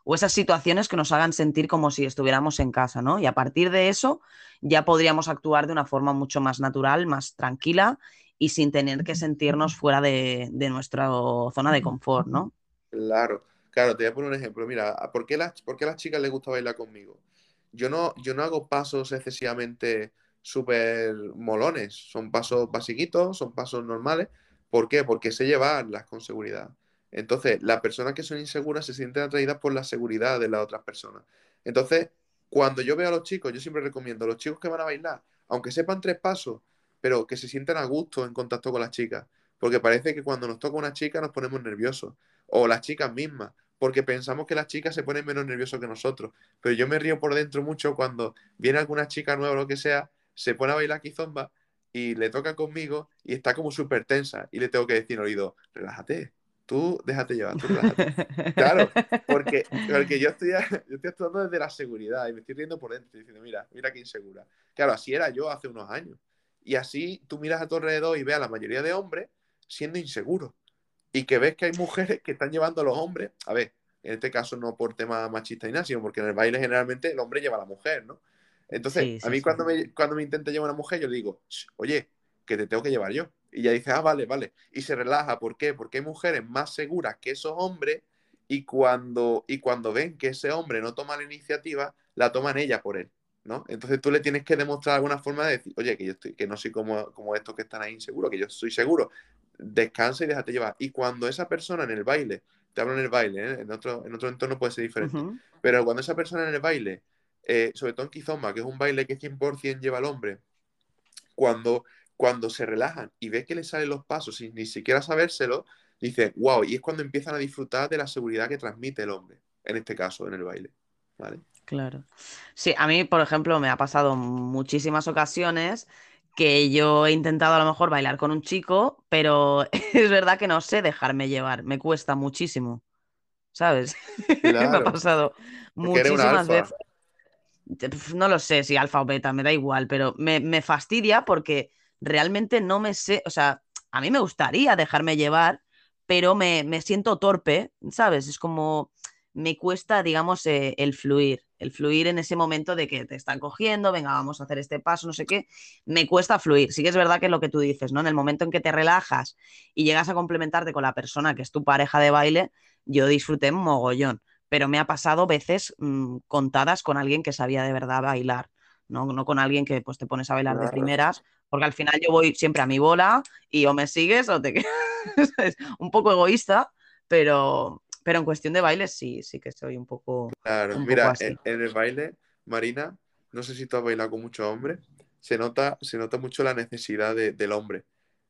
[SPEAKER 1] o esas situaciones que nos hagan sentir como si estuviéramos en casa, ¿no? Y a partir de eso ya podríamos actuar de una forma mucho más natural, más tranquila y sin tener que sentirnos fuera de, de nuestra zona de confort, ¿no?
[SPEAKER 2] Claro, claro, te voy a poner un ejemplo. Mira, ¿por qué, las, por qué a las chicas les gusta bailar conmigo? Yo no, yo no hago pasos excesivamente súper molones, son pasos basiquitos, son pasos normales. ¿Por qué? Porque sé llevarlas con seguridad. Entonces, las personas que son inseguras se sienten atraídas por la seguridad de las otras personas. Entonces, cuando yo veo a los chicos, yo siempre recomiendo a los chicos que van a bailar, aunque sepan tres pasos, pero que se sientan a gusto en contacto con las chicas. Porque parece que cuando nos toca una chica nos ponemos nerviosos. O las chicas mismas. Porque pensamos que las chicas se ponen menos nerviosas que nosotros. Pero yo me río por dentro mucho cuando viene alguna chica nueva o lo que sea, se pone a bailar quizomba y le toca conmigo y está como súper tensa. Y le tengo que decir al oído, relájate. Tú déjate llevar, tú relájate. Claro, porque, porque yo, estoy, yo estoy actuando desde la seguridad y me estoy riendo por dentro, estoy diciendo, mira, mira qué insegura. Claro, así era yo hace unos años. Y así tú miras a tu alrededor y ves a la mayoría de hombres siendo inseguros. Y que ves que hay mujeres que están llevando a los hombres, a ver, en este caso no por tema machista y nada, sino porque en el baile generalmente el hombre lleva a la mujer, ¿no? Entonces,
[SPEAKER 1] Sí, sí,
[SPEAKER 2] a mí
[SPEAKER 1] sí.
[SPEAKER 2] cuando, me, cuando me intenta llevar una mujer, yo le digo, "Sh, oye, que te tengo que llevar yo. Y ella dice, ah, vale, vale. Y se relaja, ¿por qué? Porque hay mujeres más seguras que esos hombres y cuando, y cuando ven que ese hombre no toma la iniciativa, la toman ella por él, ¿no? Entonces tú le tienes que demostrar alguna forma de decir, oye, que yo estoy, que no soy como, como estos que están ahí inseguros, que yo soy seguro. Descansa y déjate llevar. Y cuando esa persona en el baile, te hablo en el baile, ¿eh? en, otro, en otro entorno puede ser diferente, pero cuando esa persona en el baile, eh, sobre todo en Kizomba, que es un baile que 100% lleva al hombre, cuando, cuando se relajan y ves que le salen los pasos sin ni siquiera sabérselo, dice, wow, y es cuando empiezan a disfrutar de la seguridad que transmite el hombre, en este caso, en el baile. ¿Vale?
[SPEAKER 1] Claro. Sí, a mí, por ejemplo, me ha pasado muchísimas ocasiones que yo he intentado a lo mejor bailar con un chico, pero es verdad que no sé dejarme llevar, me cuesta muchísimo. ¿sabes? me ha pasado
[SPEAKER 2] porque
[SPEAKER 1] muchísimas veces. No lo sé si alfa o beta, me da igual, pero me, me fastidia porque realmente no me sé, o sea, a mí me gustaría dejarme llevar, pero me, me siento torpe, ¿sabes? Es como me cuesta, digamos, eh, el fluir, el fluir en ese momento de que te están cogiendo, venga, vamos a hacer este paso, no sé qué, me cuesta fluir. Sí que es verdad que lo que tú dices, ¿no? En el momento en que te relajas y llegas a complementarte con la persona que es tu pareja de baile, yo disfruté mogollón pero me ha pasado veces mmm, contadas con alguien que sabía de verdad bailar, ¿no? No con alguien que pues te pones a bailar de primeras, porque al final yo voy siempre a mi bola y o me sigues o te quedas. Es un poco egoísta, pero, pero en cuestión de baile sí, sí que soy un poco,
[SPEAKER 2] Claro,
[SPEAKER 1] un poco
[SPEAKER 2] mira,
[SPEAKER 1] así.
[SPEAKER 2] en, en el baile, Marina, no sé si tú has bailado con muchos hombres, se nota, se nota mucho la necesidad de- del hombre,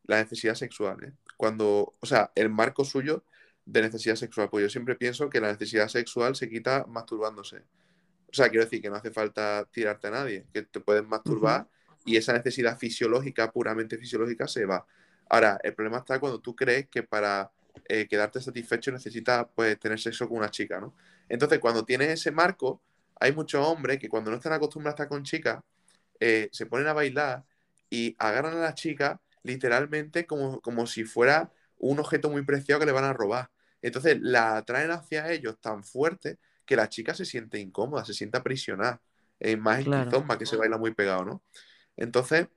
[SPEAKER 2] la necesidad sexual, ¿eh? Cuando, o sea, el marco suyo de necesidad sexual, pues yo siempre pienso que la necesidad sexual se quita masturbándose. O sea, quiero decir que no hace falta tirarte a nadie, que te puedes masturbar y esa necesidad fisiológica, puramente fisiológica, se va. Ahora, el problema está cuando tú crees que para eh, quedarte satisfecho necesitas pues, tener sexo con una chica, ¿no? Entonces, cuando tienes ese marco, hay muchos hombres que cuando no están acostumbrados a estar con chicas, eh, se ponen a bailar y agarran a la chica literalmente como, como si fuera un objeto muy preciado que le van a robar. Entonces la atraen hacia ellos tan fuerte que la chica se siente incómoda, se siente aprisionada. Eh, más en
[SPEAKER 1] Claro.
[SPEAKER 2] Kizomba, que se baila muy pegado, ¿no? Entonces,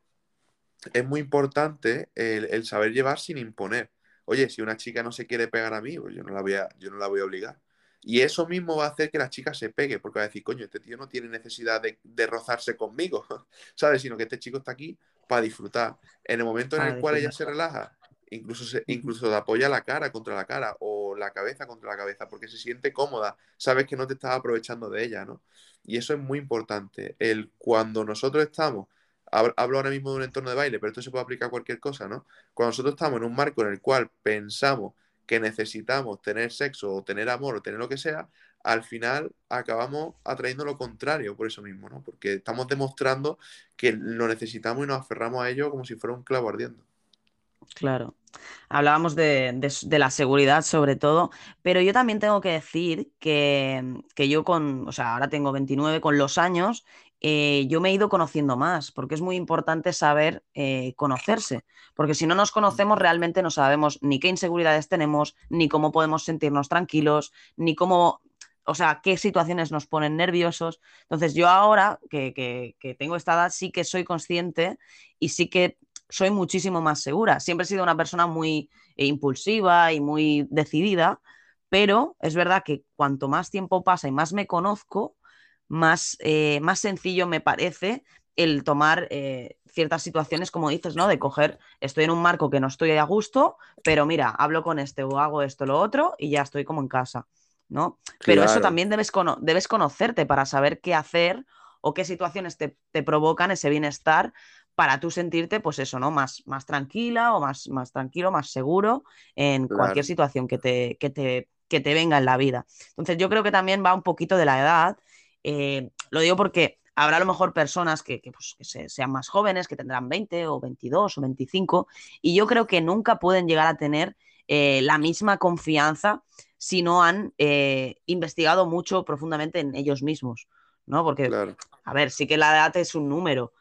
[SPEAKER 2] es muy importante el, el saber llevar sin imponer. Oye, si una chica no se quiere pegar a mí, pues yo no la voy a, yo no la voy a obligar. Y eso mismo va a hacer que la chica se pegue, porque va a decir, coño, este tío no tiene necesidad de, de rozarse conmigo, ¿sabes? Sino que este chico está aquí para disfrutar. En el momento en el cual ella se relaja, incluso, se, incluso te apoya la cara contra la cara o la cabeza contra la cabeza, porque se siente cómoda, sabes que no te estás aprovechando de ella, ¿no? Y eso es muy importante. El cuando nosotros estamos, hab- hablo ahora mismo de un entorno de baile, pero esto se puede aplicar a cualquier cosa, ¿no? Cuando nosotros estamos en un marco en el cual pensamos que necesitamos tener sexo o tener amor o tener lo que sea, al final acabamos atrayendo lo contrario por eso mismo, ¿no? Porque estamos demostrando que lo necesitamos y nos aferramos a ello como si fuera un clavo ardiendo.
[SPEAKER 1] Claro. Hablábamos de, de la seguridad sobre todo, pero yo también tengo que decir que, que yo con, o sea, ahora tengo 29, con los años, eh, yo me he ido conociendo más, porque es muy importante saber eh, conocerse, porque si no nos conocemos realmente no sabemos ni qué inseguridades tenemos, ni cómo podemos sentirnos tranquilos, ni cómo, o sea, qué situaciones nos ponen nerviosos. Entonces yo ahora que, que- que tengo esta edad sí que soy consciente y sí que soy muchísimo más segura. Siempre he sido una persona muy eh, impulsiva y muy decidida, pero es verdad que cuanto más tiempo pasa y más me conozco, más, eh, más sencillo me parece el tomar eh, ciertas situaciones, como dices, ¿no? De coger, estoy en un marco que no estoy a gusto, pero mira, hablo con este o hago esto, lo otro, y ya estoy como en casa, ¿no? Pero eso también debes, cono- debes conocerte para saber qué hacer o qué situaciones te, te provocan ese bienestar para tú sentirte, pues eso, ¿no? Más, más tranquila o más, más tranquilo, más seguro en
[SPEAKER 2] Claro.
[SPEAKER 1] cualquier situación que te, que te, que te venga en la vida. Entonces yo creo que también va un poquito de la edad. eh, lo digo porque habrá a lo mejor personas que, que, pues, que se- sean más jóvenes, que tendrán 20 o 22 o 25, y yo creo que nunca pueden llegar a tener eh, la misma confianza si no han eh, investigado mucho profundamente en ellos mismos, ¿no? Porque,
[SPEAKER 2] Claro.
[SPEAKER 1] a ver, sí que la edad es un número,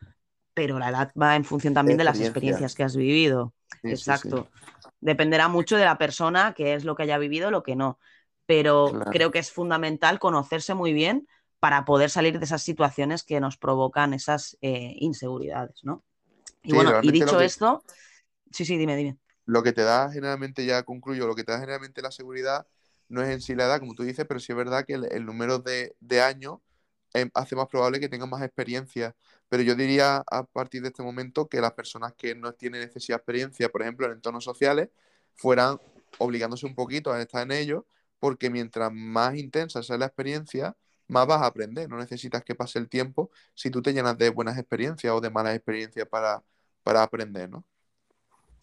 [SPEAKER 1] pero la edad va en función también de las
[SPEAKER 2] Experiencia.
[SPEAKER 1] experiencias que has vivido.
[SPEAKER 2] Sí, sí, sí.
[SPEAKER 1] Exacto. Dependerá mucho de la persona, qué es lo que haya vivido, lo que no. Pero
[SPEAKER 2] Claro.
[SPEAKER 1] creo que es fundamental conocerse muy bien para poder salir de esas situaciones que nos provocan esas eh, inseguridades, ¿no? Y bueno, y dicho
[SPEAKER 2] que-
[SPEAKER 1] esto, sí, sí, dime, dime.
[SPEAKER 2] Lo que te da generalmente, ya concluyo, lo que te da generalmente la seguridad no es en sí la edad, como tú dices, pero sí es verdad que el, el número de, de años eh, hace más probable que tengan más experiencia. Pero yo diría a partir de este momento que las personas que no tienen excesiva experiencia, por ejemplo, en entornos sociales, fueran obligándose un poquito a estar en ellos, porque mientras más intensa sea la experiencia, más vas a aprender. No necesitas que pase el tiempo si tú te llenas de buenas experiencias o de malas experiencias para, para aprender, ¿no?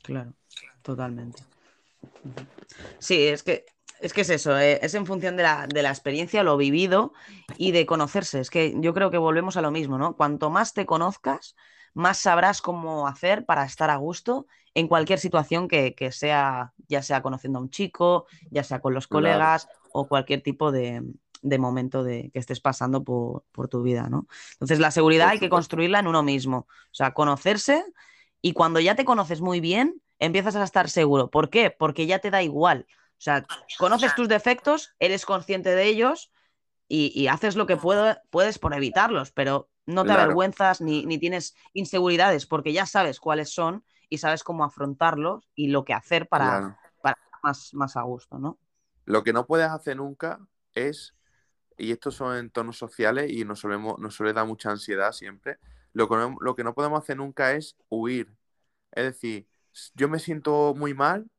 [SPEAKER 1] Claro, totalmente. Sí, es que es que es eso, eh, es en función de la, de la experiencia, lo vivido y de conocerse. Es que yo creo que volvemos a lo mismo, ¿no? Cuanto más te conozcas, más sabrás cómo hacer para estar a gusto en cualquier situación que, que sea, ya sea conociendo a un chico, ya sea con los
[SPEAKER 2] Claro.
[SPEAKER 1] colegas o cualquier tipo de, de momento de, que estés pasando por, por tu vida, ¿no? Entonces la seguridad hay que construirla en uno mismo, o sea, conocerse y cuando ya te conoces muy bien, empiezas a estar seguro. ¿Por qué? Porque ya te da igual. O sea, conoces tus defectos, eres consciente de ellos y, y haces lo que puedo- puedes por evitarlos, pero no te
[SPEAKER 2] Claro.
[SPEAKER 1] avergüenzas ni, ni tienes inseguridades porque ya sabes cuáles son y sabes cómo afrontarlos y lo que hacer para,
[SPEAKER 2] Claro.
[SPEAKER 1] para estar más, más a gusto, ¿no?
[SPEAKER 2] Lo que no puedes hacer nunca es, y estos son entornos sociales y nos, solemos, nos suele dar mucha ansiedad siempre, lo que, no, lo que no podemos hacer nunca es huir. Es decir, yo me siento muy mal,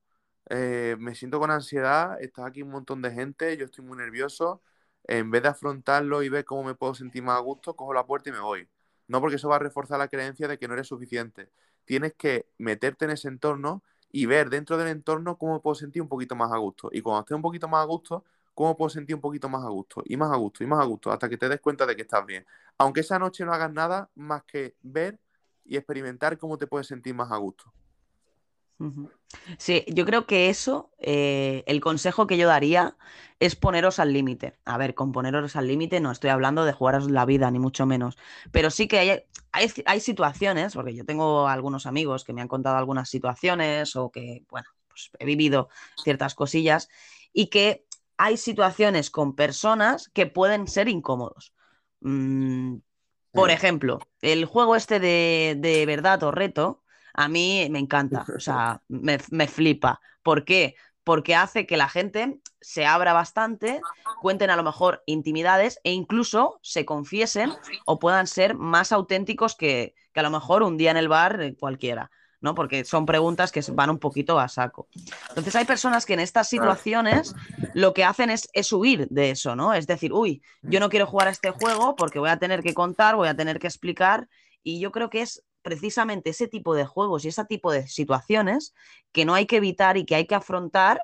[SPEAKER 2] eh, me siento con ansiedad, está aquí un montón de gente, yo estoy muy nervioso, en vez de afrontarlo y ver cómo me puedo sentir más a gusto, cojo la puerta y me voy. No porque eso va a reforzar la creencia de que no eres suficiente. Tienes que meterte en ese entorno y ver dentro del entorno cómo me puedo sentir un poquito más a gusto. Y cuando esté un poquito más a gusto, cómo puedo sentir un poquito más a gusto. Y más a gusto, y más a gusto, hasta que te des cuenta de que estás bien. Aunque esa noche no hagas nada más que ver y experimentar cómo te puedes sentir más a gusto.
[SPEAKER 1] Sí, yo creo que eso, eh, el consejo que yo daría es poneros al límite. A ver, con poneros al límite no estoy hablando de jugaros la vida, ni mucho menos. Pero sí que hay, hay, hay situaciones, porque yo tengo algunos amigos que me han contado algunas situaciones o que, bueno, pues he vivido ciertas cosillas y que hay situaciones con personas que pueden ser incómodos. Mm, por
[SPEAKER 2] Sí.
[SPEAKER 1] ejemplo, el juego este de, de verdad o reto, a mí me encanta, o sea, me, me flipa. ¿Por qué? Porque hace que la gente se abra bastante, cuenten a lo mejor intimidades e incluso se confiesen o puedan ser más auténticos que, que a lo mejor un día en el bar eh, cualquiera, ¿no? Porque son preguntas que van un poquito a saco. Entonces hay personas que en estas situaciones lo que hacen es, es huir de eso, ¿no? Es decir, uy, yo no quiero jugar a este juego porque voy a tener que contar, voy a tener que explicar y yo creo que es precisamente ese tipo de juegos y ese tipo de situaciones que no hay que evitar y que hay que afrontar.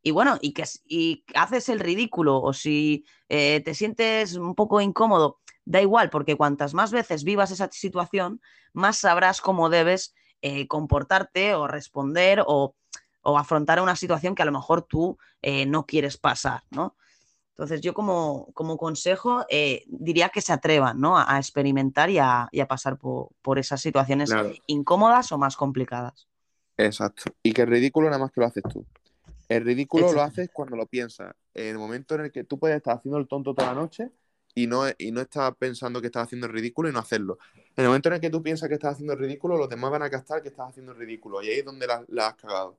[SPEAKER 1] Y bueno, y que y haces el ridículo o si eh, te sientes un poco incómodo, da igual, porque cuantas más veces vivas esa situación, más sabrás cómo debes eh, comportarte o responder o, o, afrontar una situación que a lo mejor tú eh, no quieres pasar, ¿no? Entonces yo como, como consejo eh, diría que se atrevan ¿no? a, a experimentar y a, y a pasar por, por, esas situaciones
[SPEAKER 2] Claro.
[SPEAKER 1] incómodas o más complicadas.
[SPEAKER 2] Exacto. Y que el ridículo nada más que lo haces tú. El ridículo lo haces cuando lo piensas. En el momento en el que tú puedes estar haciendo el tonto toda la noche y no, y no estás pensando que estás haciendo el ridículo y no hacerlo. En el momento en el que tú piensas que estás haciendo el ridículo, los demás van a captar que estás haciendo el ridículo. Y ahí es donde la, la has cagado.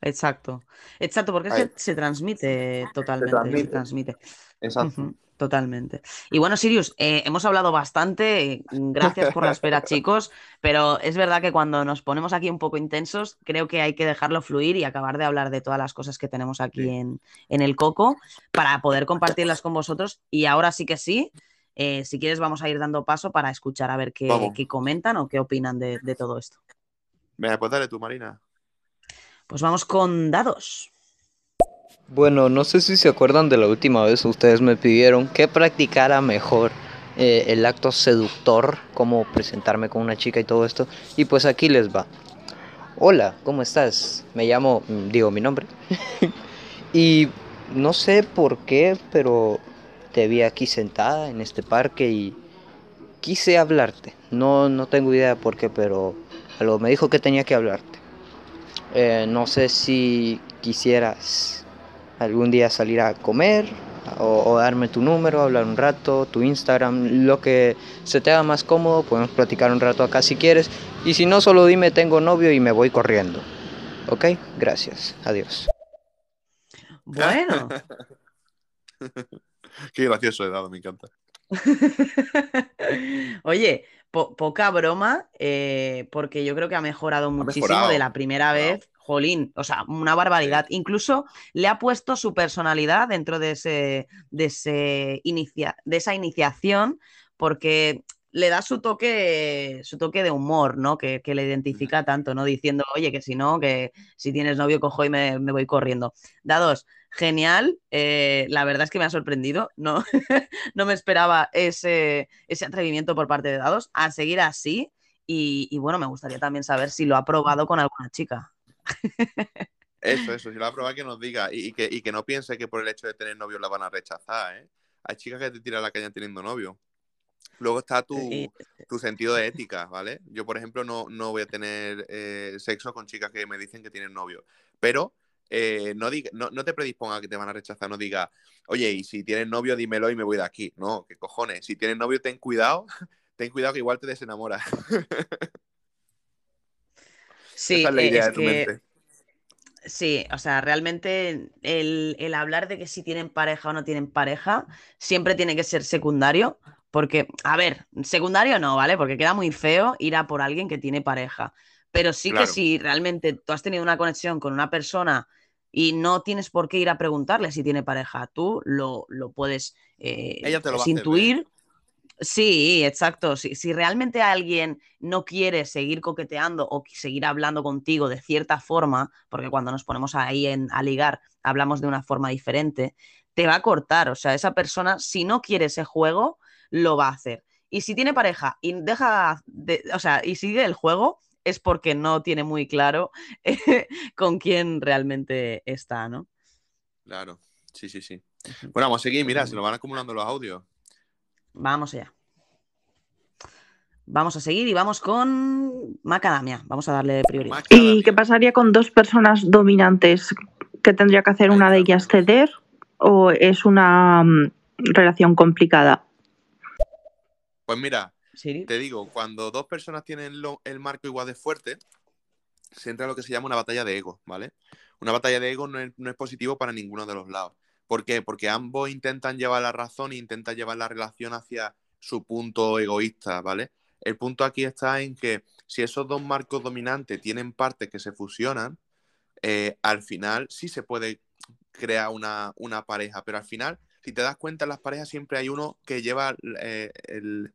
[SPEAKER 1] Exacto, exacto, porque se transmite totalmente, se
[SPEAKER 2] transmite.
[SPEAKER 1] transmite.
[SPEAKER 2] Exacto.
[SPEAKER 1] Totalmente. Y bueno, Sirius, eh, hemos hablado bastante, eh, gracias por la espera, chicos, pero es verdad que cuando nos ponemos aquí un poco intensos, creo que hay que dejarlo fluir y acabar de hablar de todas las cosas que tenemos aquí
[SPEAKER 2] Sí.
[SPEAKER 1] en, en el Coco para poder compartirlas con vosotros. Y ahora sí que sí, eh, si quieres vamos a ir dando paso para escuchar a ver qué, qué comentan o qué opinan de, de todo esto.
[SPEAKER 2] Venga, pues dale tú, Marina.
[SPEAKER 1] Pues vamos con dados.
[SPEAKER 4] Bueno, no sé si se acuerdan de la última vez ustedes me pidieron que practicara mejor eh, el acto seductor, cómo presentarme con una chica y todo esto. Y pues aquí les va. Hola, ¿cómo estás? Me llamo, mm, digo mi nombre. y no sé por qué, pero te vi aquí sentada en este parque y quise hablarte. No, no tengo idea por qué, pero algo me dijo que tenía que hablarte. Eh, no sé si quisieras algún día salir a comer o, o, darme tu número, hablar un rato, tu Instagram, lo que se te haga más cómodo, podemos platicar un rato acá si quieres. Y si no, solo dime tengo novio y me voy corriendo. ¿Ok? Gracias. Adiós.
[SPEAKER 1] Bueno.
[SPEAKER 2] Qué gracioso he dado, me encanta.
[SPEAKER 1] Oye, po poca broma, eh, porque yo creo que ha mejorado muchísimo
[SPEAKER 2] mejorado,
[SPEAKER 1] de la primera vez. Jolín, o sea, una barbaridad. Incluso le ha puesto su personalidad dentro de, ese, de, ese inicia de esa iniciación, porque le da su toque, su toque de humor, ¿no? Que, que, le identifica tanto, ¿no? Diciendo, oye, que si no, que si tienes novio, cojo y me, me voy corriendo. Dados, genial. Eh, la verdad es que me ha sorprendido. No, no me esperaba ese, ese, atrevimiento por parte de Dados. A seguir así. Y, y, bueno, me gustaría también saber si lo ha probado con alguna chica.
[SPEAKER 2] Eso, eso, si lo va a probar que nos diga y, y que, y que no piense que por el hecho de tener novio la van a rechazar, ¿eh? Hay chicas que te tiran la caña teniendo novio. Luego está tu,
[SPEAKER 1] Eh,
[SPEAKER 2] tu sentido de ética, ¿vale? Yo, por ejemplo, no, no voy a tener eh, sexo con chicas que me dicen que tienen novio. Pero eh, no, diga, no, no te predisponga a que te van a rechazar, no diga, oye, y si tienes novio, dímelo y me voy de aquí. No, qué cojones. Si tienes novio, ten cuidado, ten cuidado que igual te desenamoras.
[SPEAKER 1] Sí,
[SPEAKER 2] Esa es la
[SPEAKER 1] eh,
[SPEAKER 2] idea
[SPEAKER 1] es
[SPEAKER 2] de tu
[SPEAKER 1] que-
[SPEAKER 2] mente.
[SPEAKER 1] Sí, o sea, realmente el, el hablar de que si tienen pareja o no tienen pareja siempre tiene que ser secundario, porque, a ver, secundario no, ¿vale? Porque queda muy feo ir a por alguien que tiene pareja, pero sí
[SPEAKER 2] Claro.
[SPEAKER 1] que si realmente tú has tenido una conexión con una persona y no tienes por qué ir a preguntarle si tiene pareja, tú lo, lo puedes eh,
[SPEAKER 2] Ella te lo va a
[SPEAKER 1] pues,
[SPEAKER 2] hacer
[SPEAKER 1] intuir. Sí, exacto. Si, si realmente alguien no quiere seguir coqueteando o seguir hablando contigo de cierta forma, porque cuando nos ponemos ahí en, a ligar hablamos de una forma diferente, te va a cortar. O sea, esa persona, si no quiere ese juego, lo va a hacer. Y si tiene pareja y deja, de, o sea, y sigue el juego, es porque no tiene muy claro eh, con quién realmente está, ¿no?
[SPEAKER 2] Claro, sí, sí, sí. Bueno, vamos a seguir, mira, se nos van acumulando los audios.
[SPEAKER 1] Vamos allá. Vamos a seguir y vamos con Macadamia. Vamos a darle prioridad.
[SPEAKER 3] ¿Y qué pasaría con dos personas dominantes? ¿Qué tendría que hacer una de ellas ceder o es una mm, relación complicada?
[SPEAKER 2] Pues mira,
[SPEAKER 1] Siri.
[SPEAKER 2] te digo, cuando dos personas tienen lo- el marco igual de fuerte, se entra lo que se llama una batalla de ego, ¿vale? Una batalla de ego no es, no es positivo para ninguno de los lados. ¿Por qué? Porque ambos intentan llevar la razón e intentan llevar la relación hacia su punto egoísta, ¿vale? El punto aquí está en que si esos dos marcos dominantes tienen partes que se fusionan, eh, al final sí se puede crear una, una pareja, pero al final, si te das cuenta, en las parejas siempre hay uno que lleva eh, el,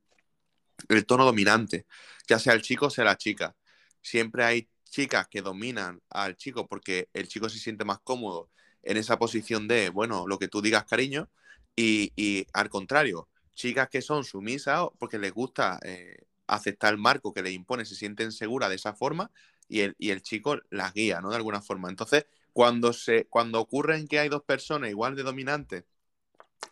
[SPEAKER 2] el tono dominante, ya sea el chico o sea la chica. Siempre hay chicas que dominan al chico porque el chico se siente más cómodo en esa posición de, bueno, lo que tú digas, cariño, y, y al contrario, chicas que son sumisas porque les gusta eh, aceptar el marco que les impone, se sienten seguras de esa forma y el, y el chico las guía, ¿no? De alguna forma. Entonces, cuando, se, cuando ocurre en que hay dos personas igual de dominantes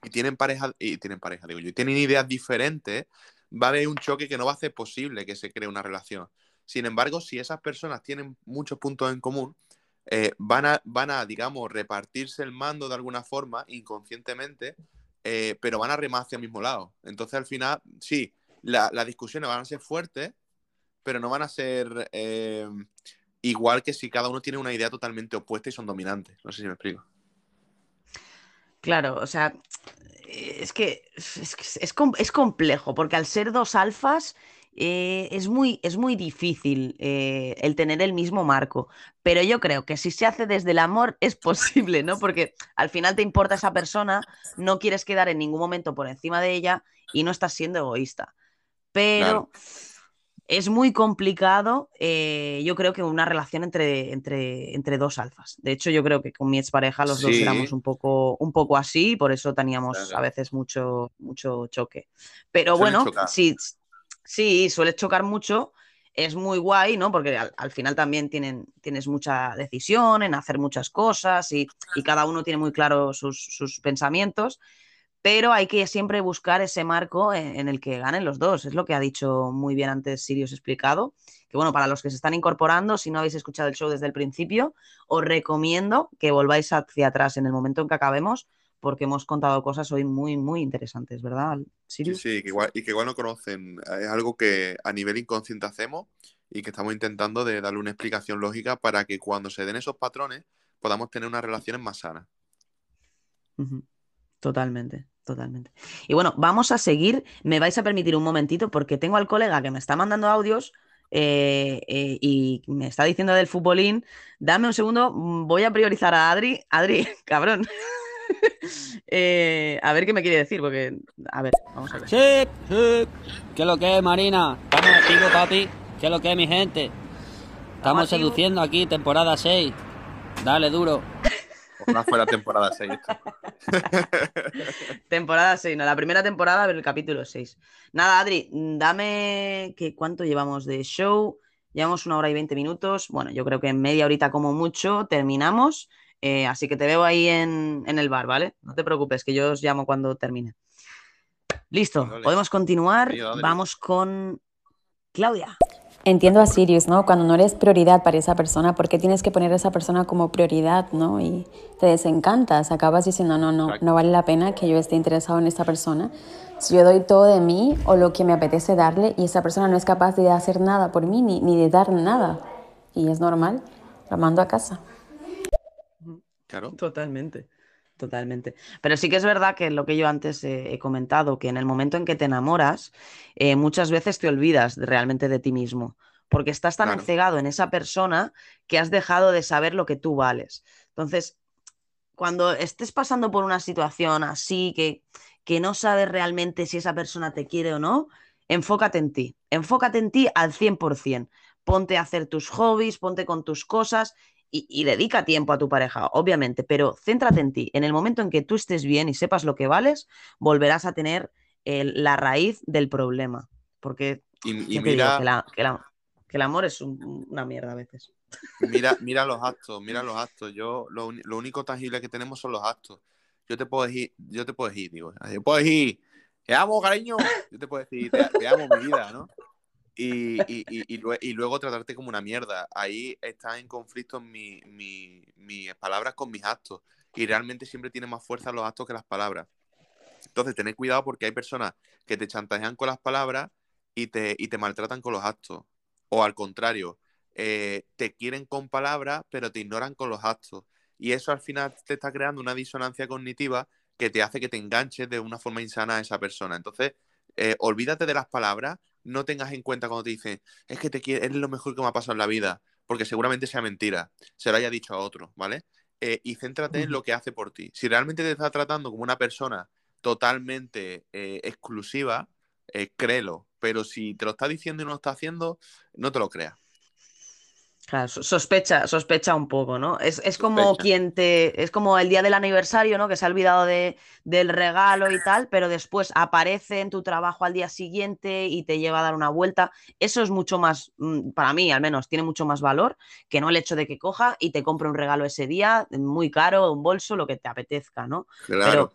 [SPEAKER 2] y tienen pareja, y tienen pareja, digo yo, y tienen ideas diferentes, va a haber un choque que no va a hacer posible que se cree una relación. Sin embargo, si esas personas tienen muchos puntos en común, eh, van, a, van a, digamos, repartirse el mando de alguna forma, inconscientemente, eh, pero van a remar hacia el mismo lado. Entonces, al final, sí, la- las discusiones van a ser fuertes, pero no van a ser eh, igual que si cada uno tiene una idea totalmente opuesta y son dominantes. No sé si me explico.
[SPEAKER 1] Claro, o sea, es que es, que es es complejo, porque al ser dos alfas eh, es muy, es muy difícil eh, el tener el mismo marco. Pero yo creo que si se hace desde el amor es posible, ¿no? Porque al final te importa esa persona, no quieres quedar en ningún momento por encima de ella y no estás siendo egoísta. Pero es muy complicado, eh, yo creo que una relación entre, entre, entre dos alfas. De hecho, yo creo que con mi expareja los dos éramos un poco, un poco así, y por eso teníamos
[SPEAKER 2] Claro.
[SPEAKER 1] a veces mucho, mucho choque. Pero bueno,
[SPEAKER 2] chocar.
[SPEAKER 1] sí, sí, suele chocar mucho. Es muy guay, ¿no? Porque al, al final también tienen, tienes mucha decisión en hacer muchas cosas y, y cada uno tiene muy claro sus, sus pensamientos pero hay que siempre buscar ese marco en, en el que ganen los dos. Es lo que ha dicho muy bien antes Sirius explicado. Que bueno, para los que se están incorporando, si no habéis escuchado el show desde el principio, os recomiendo que volváis hacia atrás en el momento en que acabemos, porque hemos contado cosas hoy muy, muy interesantes, ¿verdad,
[SPEAKER 2] Sí,
[SPEAKER 1] Sirius?
[SPEAKER 2] sí, que igual, y que igual no conocen. Es algo que a nivel inconsciente hacemos y que estamos intentando de darle una explicación lógica para que cuando se den esos patrones podamos tener unas relaciones más sanas.
[SPEAKER 1] Totalmente, totalmente. Y bueno, vamos a seguir. Me vais a permitir un momentito porque tengo al colega que me está mandando audios eh, eh, y me está diciendo del futbolín. Dame un segundo, mm, voy a priorizar a Adri. Adri, cabrón. Eh, a ver qué me quiere decir, porque. A ver, vamos a ver.
[SPEAKER 7] Sí, sí. ¿Qué es lo que es, Marina? Estamos activos, papi. ¿Qué es lo que es, mi gente? Estamos seduciendo aquí, temporada 6. Dale duro.
[SPEAKER 2] Ojalá fuera temporada 6 esto.
[SPEAKER 1] Temporada 6, no, la primera temporada, pero el capítulo 6. Nada, Adri, dame. ¿qué, ¿Cuánto llevamos de show? Llevamos una hora y veinte minutos. Bueno, yo creo que en media horita como mucho terminamos. Eh, así que te veo ahí en, en el bar, ¿vale? No te preocupes, que yo os llamo cuando termine. Listo, podemos continuar.
[SPEAKER 2] Dale.
[SPEAKER 1] Vamos con Claudia.
[SPEAKER 8] Entiendo a Sirius, ¿no? Cuando no eres prioridad para esa persona, ¿por qué tienes que poner a esa persona como prioridad, ¿no? Y te desencantas, acabas diciendo, no, no, no vale la pena que yo esté interesado en esta persona. Si yo doy todo de mí o lo que me apetece darle y esa persona no es capaz de hacer nada por mí ni, ni de dar nada, y es normal, lo mando a casa.
[SPEAKER 2] Claro.
[SPEAKER 1] Totalmente, totalmente. Pero sí que es verdad que lo que yo antes eh, he comentado, que en el momento en que te enamoras, eh, muchas veces te olvidas de- realmente de ti mismo, porque estás tan
[SPEAKER 2] Claro.
[SPEAKER 1] encegado en esa persona que has dejado de saber lo que tú vales. Entonces, cuando estés pasando por una situación así, que, que no sabes realmente si esa persona te quiere o no, enfócate en ti, enfócate en ti al 100%. Ponte a hacer tus hobbies, ponte con tus cosas y, y dedica tiempo a tu pareja, obviamente, pero céntrate en ti. En el momento en que tú estés bien y sepas lo que vales, volverás a tener el- la raíz del problema. Porque
[SPEAKER 2] Y, mira,
[SPEAKER 1] que, la- que la- que el amor es un- una mierda a veces.
[SPEAKER 2] mira, mira los actos, mira los actos. Yo, lo, lo único tangible que tenemos son los actos. Yo te puedo decir, yo te puedo decir, digo, yo puedo decir, te amo, cariño. Yo te puedo decir, te, te amo, mi vida, ¿no? Y, y, y, y lue- y luego tratarte como una mierda. Ahí están en conflicto mi- mi- mis palabras con mis actos. Y realmente siempre tienen más fuerza los actos que las palabras. Entonces, tened cuidado porque hay personas que te chantajean con las palabras y te, y te maltratan con los actos. O al contrario, eh, te quieren con palabras, pero te ignoran con los actos. Y eso al final te está creando una disonancia cognitiva que te hace que te enganches de una forma insana a esa persona. Entonces, eh, olvídate de las palabras, no tengas en cuenta cuando te dicen, es que te quiere, eres lo mejor que me ha pasado en la vida, porque seguramente sea mentira, se lo haya dicho a otro, ¿vale? Eh, y céntrate en lo que hace por ti. Si realmente te está tratando como una persona totalmente eh, exclusiva, eh, créelo. Pero si te lo está diciendo y no lo está haciendo, no te lo creas.
[SPEAKER 1] Claro, so- sospecha, sospecha un poco, ¿no? Es, es como
[SPEAKER 2] Sospecha.
[SPEAKER 1] quien te. Es como el día del aniversario, ¿no? Que se ha olvidado de, del regalo y tal, pero después aparece en tu trabajo al día siguiente y te lleva a dar una vuelta. Eso es mucho más, mm, para mí al menos, tiene mucho más valor que no el hecho de que coja y te compre un regalo ese día, muy caro, un bolso, lo que te apetezca, ¿no?
[SPEAKER 2] Claro.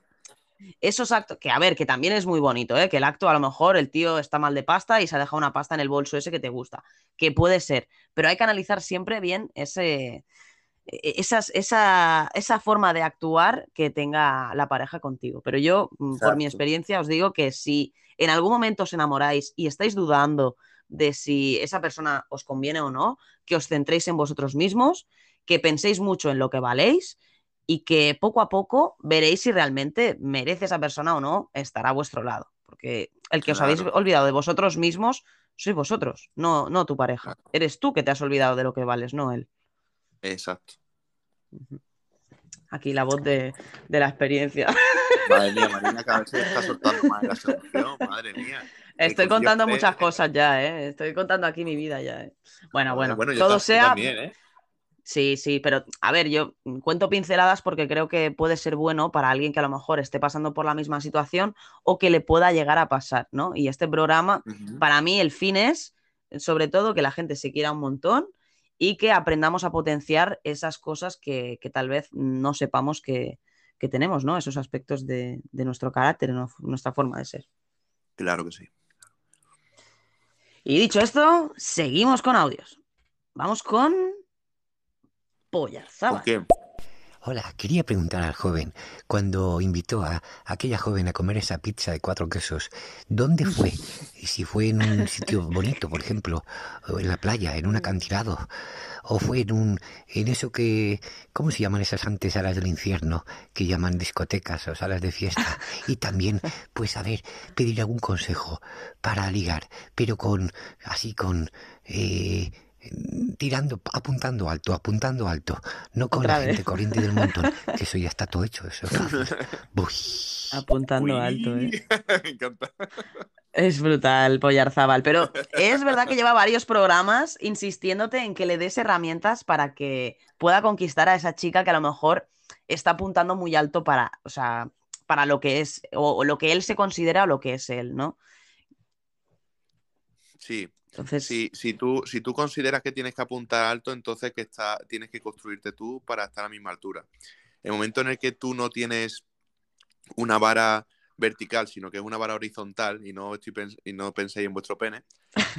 [SPEAKER 1] Esos actos, que a ver, que también es muy bonito, ¿eh? que el acto a lo mejor el tío está mal de pasta y se ha dejado una pasta en el bolso ese que te gusta, que puede ser, pero hay que analizar siempre bien ese, e- esas, esa, esa forma de actuar que tenga la pareja contigo. Pero yo, mm, por mi experiencia, os digo que si en algún momento os enamoráis y estáis dudando de si esa persona os conviene o no, que os centréis en vosotros mismos, que penséis mucho en lo que valéis y que poco a poco veréis si realmente merece esa persona o no estar a vuestro lado. Porque el que os habéis olvidado de vosotros mismos sois vosotros, no, no tu pareja.
[SPEAKER 2] Claro.
[SPEAKER 1] Eres tú que te has olvidado de lo que vales, no él.
[SPEAKER 2] Exacto.
[SPEAKER 1] Aquí la voz de, de la experiencia.
[SPEAKER 2] Madre mía, Marina cada vez se está soltando más la seducción. Madre mía.
[SPEAKER 1] Estoy contando muchas cosas ya, ¿eh? Estoy contando aquí mi vida ya, ¿eh? Bueno, bueno, todo sea...
[SPEAKER 2] también, ¿eh?
[SPEAKER 1] Sí, sí, pero a ver, yo cuento pinceladas porque creo que puede ser bueno para alguien que a lo mejor esté pasando por la misma situación o que le pueda llegar a pasar, ¿no? Y este programa, para mí, el fin es, sobre todo, que la gente se quiera un montón y que aprendamos a potenciar esas cosas que, que tal vez no sepamos que, que tenemos, ¿no? Esos aspectos de, de nuestro carácter, ¿no? nuestra forma de ser.
[SPEAKER 2] Claro que sí.
[SPEAKER 1] Y dicho esto, seguimos con audios. Vamos con
[SPEAKER 9] Hola, quería preguntar al joven, cuando invitó a aquella joven a comer esa pizza de cuatro quesos, ¿dónde fue? Y si fue en un sitio bonito, por ejemplo, o en la playa, en un acantilado, o fue en un, en eso que, ¿cómo se llaman esas antesalas del infierno? Que llaman discotecas o salas de fiesta. Y también, pues a ver, pedir algún consejo para ligar, pero con, así con, eh, tirando, apuntando alto, apuntando alto, no con
[SPEAKER 1] Otra
[SPEAKER 9] la
[SPEAKER 1] vez.
[SPEAKER 9] gente corriente del montón, que eso ya está todo hecho, eso es fácil. Uy.
[SPEAKER 1] Apuntando
[SPEAKER 2] Uy.
[SPEAKER 1] alto, ¿eh?
[SPEAKER 2] Me encanta.
[SPEAKER 1] Es brutal, Pollarzábal. Pero es verdad que lleva varios programas insistiéndote en que le des herramientas para que pueda conquistar a esa chica que a lo mejor está apuntando muy alto para, o sea, para lo que es, o, o lo que él se considera o lo que es él, ¿no?
[SPEAKER 2] Sí.
[SPEAKER 1] Entonces,
[SPEAKER 2] Si, si, tú, si tú consideras que tienes que apuntar alto, entonces que está, tienes que construirte tú para estar a la misma altura. El momento en el que tú no tienes una vara vertical, sino que es una vara horizontal, y no, estoy y no penséis en vuestro pene,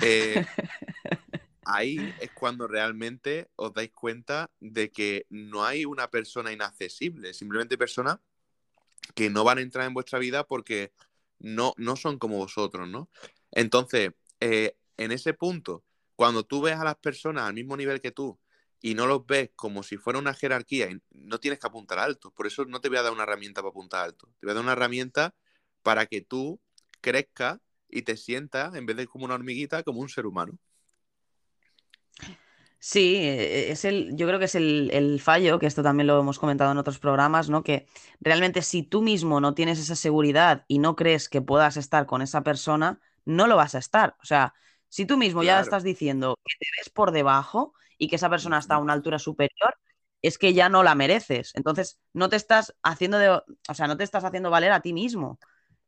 [SPEAKER 2] eh, ahí es cuando realmente os dais cuenta de que no hay una persona inaccesible, simplemente personas que no van a entrar en vuestra vida porque no, no son como vosotros, ¿no? Entonces, eh, en ese punto, cuando tú ves a las personas al mismo nivel que tú y no los ves como si fuera una jerarquía, no tienes que apuntar alto. Por eso no te voy a dar una herramienta para apuntar alto. Te voy a dar una herramienta para que tú crezcas y te sientas, en vez de como una hormiguita, como un ser humano.
[SPEAKER 1] Sí, eh, es el, yo creo que es el, el fallo, que esto también lo hemos comentado en otros programas, ¿no? Que realmente si tú mismo no tienes esa seguridad y no crees que puedas estar con esa persona, no lo vas a estar. O sea, si tú mismo ya estás diciendo que te ves por debajo y que esa persona está a una altura superior, es que ya no la mereces. Entonces, no te estás haciendo de, o sea, no te estás haciendo valer a ti mismo.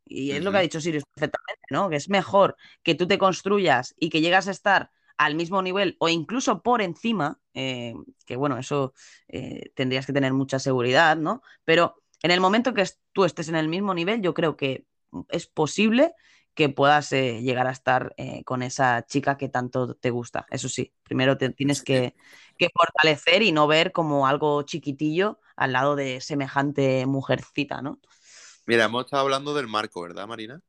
[SPEAKER 1] Y es lo que ha dicho Sirius perfectamente, ¿no? Que es mejor que tú te construyas y que llegas a estar al mismo nivel o incluso por encima, eh, que bueno, eso eh, tendrías que tener mucha seguridad, ¿no? Pero en el momento que tú estés en el mismo nivel, yo creo que es posible que puedas eh, llegar a estar eh, con esa chica que tanto te gusta. Eso sí, primero te tienes que, que fortalecer y no ver como algo chiquitillo al lado de semejante mujercita, ¿no?
[SPEAKER 2] Mira, hemos estado hablando del marco, ¿verdad, Marina?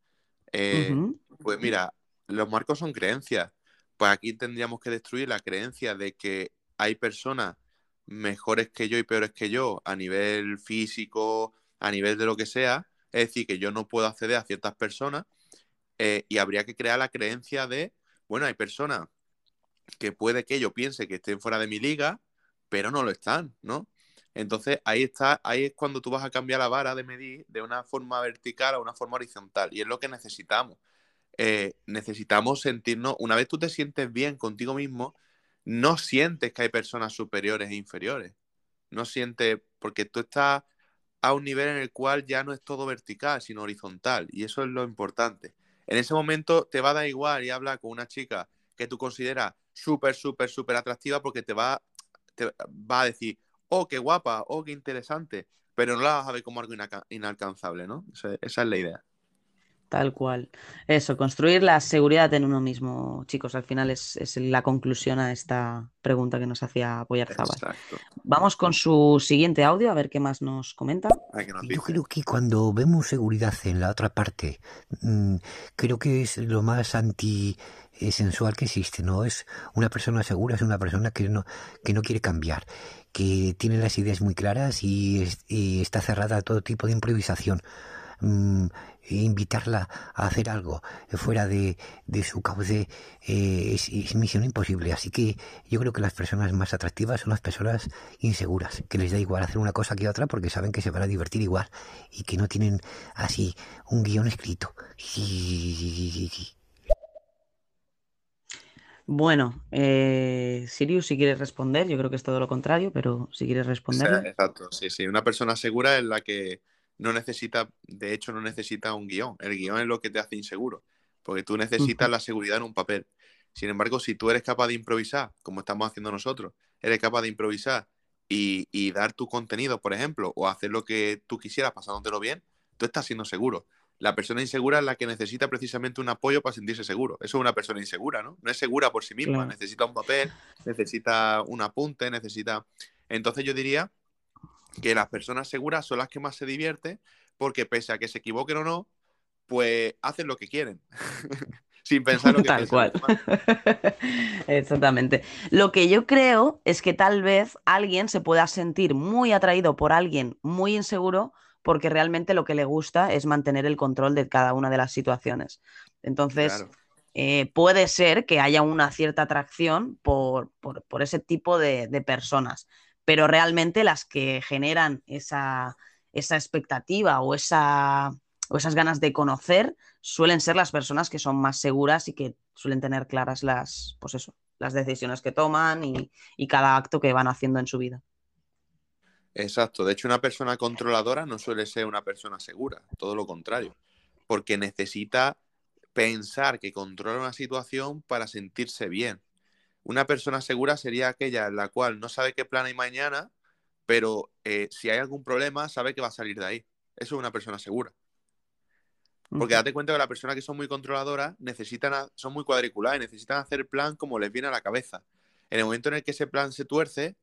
[SPEAKER 2] Eh. Pues mira, los marcos son creencias. Pues aquí tendríamos que destruir la creencia de que hay personas mejores que yo y peores que yo a nivel físico, a nivel de lo que sea. Es decir, que yo no puedo acceder a ciertas personas eh, y habría que crear la creencia de, bueno, hay personas que puede que yo piense que estén fuera de mi liga, pero no lo están, ¿no? Entonces ahí está, ahí es cuando tú vas a cambiar la vara de medir de una forma vertical a una forma horizontal. Y es lo que necesitamos. Eh, necesitamos sentirnos, una vez tú te sientes bien contigo mismo, no sientes que hay personas superiores e inferiores. No sientes, porque tú estás a un nivel en el cual ya no es todo vertical, sino horizontal. Y eso es lo importante. En ese momento te va a dar igual y hablar con una chica que tú consideras súper, súper, súper atractiva porque te va, te va a decir, oh, qué guapa, oh, qué interesante, pero no la vas a ver como algo inalcanzable, ¿no? Esa es la idea.
[SPEAKER 1] Tal cual. Eso, construir la seguridad en uno mismo, chicos, al final es, es la conclusión a esta pregunta que nos hacía Boyarzábal.
[SPEAKER 2] Exacto.
[SPEAKER 1] Vamos con su siguiente audio, a ver qué más nos comenta.
[SPEAKER 2] Nos
[SPEAKER 9] Yo creo que cuando vemos seguridad en la otra parte, mm, creo que es lo más anti-sensual que existe, ¿no? Es una persona segura, es una persona que no, que no quiere cambiar, que tiene las ideas muy claras y, es- y está cerrada a todo tipo de improvisación. Mm, e invitarla a hacer algo fuera de, de su cauce eh, es, es misión imposible. Así que yo creo que las personas más atractivas son las personas inseguras, que les da igual hacer una cosa que otra porque saben que se van a divertir igual y que no tienen así un guion escrito.
[SPEAKER 1] Bueno, eh, Sirius, si quieres responder, yo creo que es todo lo contrario, pero si quieres responderle.
[SPEAKER 2] exacto, sí, sí. Una persona segura es la que no necesita, de hecho, no necesita un guion. El guion es lo que te hace inseguro, porque tú necesitas la seguridad en un papel. Sin embargo, si tú eres capaz de improvisar, como estamos haciendo nosotros, eres capaz de improvisar y, y dar tu contenido, por ejemplo, o hacer lo que tú quisieras pasándotelo bien, tú estás siendo seguro. La persona insegura es la que necesita precisamente un apoyo para sentirse seguro. Eso es una persona insegura, ¿no? No es segura por sí misma,
[SPEAKER 1] Claro.
[SPEAKER 2] necesita un papel, necesita un apunte, necesita... Entonces yo diría que las personas seguras son las que más se divierten porque pese a que se equivoquen o no, pues hacen lo que quieren. Sin pensar lo que
[SPEAKER 1] Tal cual. Exactamente. Lo que yo creo es que tal vez alguien se pueda sentir muy atraído por alguien muy inseguro porque realmente lo que le gusta es mantener el control de cada una de las situaciones. Entonces,
[SPEAKER 2] Claro.
[SPEAKER 1] eh, puede ser que haya una cierta atracción por, por- por ese tipo de, de personas, pero realmente las que generan esa, esa expectativa o, esa, o esas ganas de conocer suelen ser las personas que son más seguras y que suelen tener claras las, pues eso, las decisiones que toman y, y cada acto que van haciendo en su vida.
[SPEAKER 2] Exacto. De hecho, una persona controladora no suele ser una persona segura, todo lo contrario, porque necesita pensar que controla una situación para sentirse bien. Una persona segura sería aquella en la cual no sabe qué plan hay mañana, pero eh, si hay algún problema sabe que va a salir de ahí. Eso es una persona segura. Porque date cuenta que las personas que son muy controladoras necesitan, son muy cuadriculadas y necesitan hacer plan como les viene a la cabeza. En el momento en el que ese plan se tuerce,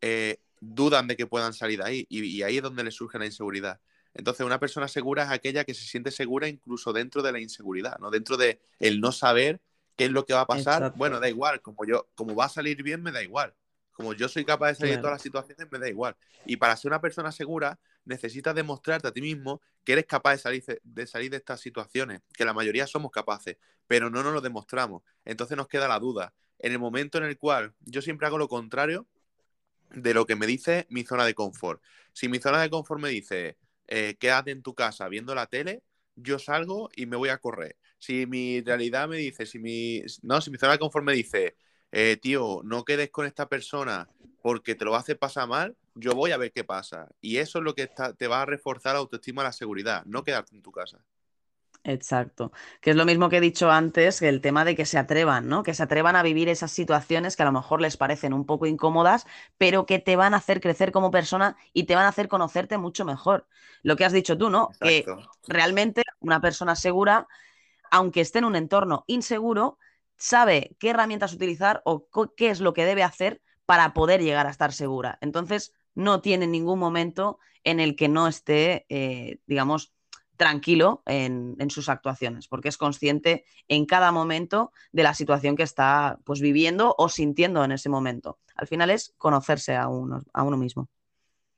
[SPEAKER 2] eh, dudan de que puedan salir de ahí y, y ahí es donde les surge la inseguridad. Entonces, una persona segura es aquella que se siente segura incluso dentro de la inseguridad, ¿no? Dentro de el no saber qué es lo que va a pasar.
[SPEAKER 1] Exacto.
[SPEAKER 2] Bueno, da igual, como yo, como va a salir bien, me da igual. Como yo soy capaz de salir de
[SPEAKER 1] Claro.
[SPEAKER 2] todas las situaciones, me da igual. Y para ser una persona segura, necesitas demostrarte a ti mismo que eres capaz de salir de, salir de estas situaciones, que la mayoría somos capaces, pero no nos lo demostramos. Entonces nos queda la duda. En el momento en el cual yo siempre hago lo contrario de lo que me dice mi zona de confort. Si mi zona de confort me dice, eh, quédate en tu casa viendo la tele, yo salgo y me voy a correr. Si mi realidad me dice, si mi, no, si mi zona de confort me dice, eh, tío, no quedes con esta persona porque te lo hacer pasar mal, yo voy a ver qué pasa. Y eso es lo que está- te va a reforzar la autoestima la seguridad, no quedarte en tu casa.
[SPEAKER 1] Exacto. Que es lo mismo que he dicho antes, que el tema de que se atrevan, ¿no? Que se atrevan a vivir esas situaciones que a lo mejor les parecen un poco incómodas, pero que te van a hacer crecer como persona y te van a hacer conocerte mucho mejor. Lo que has dicho tú, ¿no? Que realmente una persona segura, aunque esté en un entorno inseguro, sabe qué herramientas utilizar o qué es lo que debe hacer para poder llegar a estar segura. Entonces, no tiene ningún momento en el que no esté, eh, digamos, tranquilo en, en sus actuaciones, porque es consciente en cada momento de la situación que está pues, viviendo o sintiendo en ese momento. Al final es conocerse a uno, a uno mismo.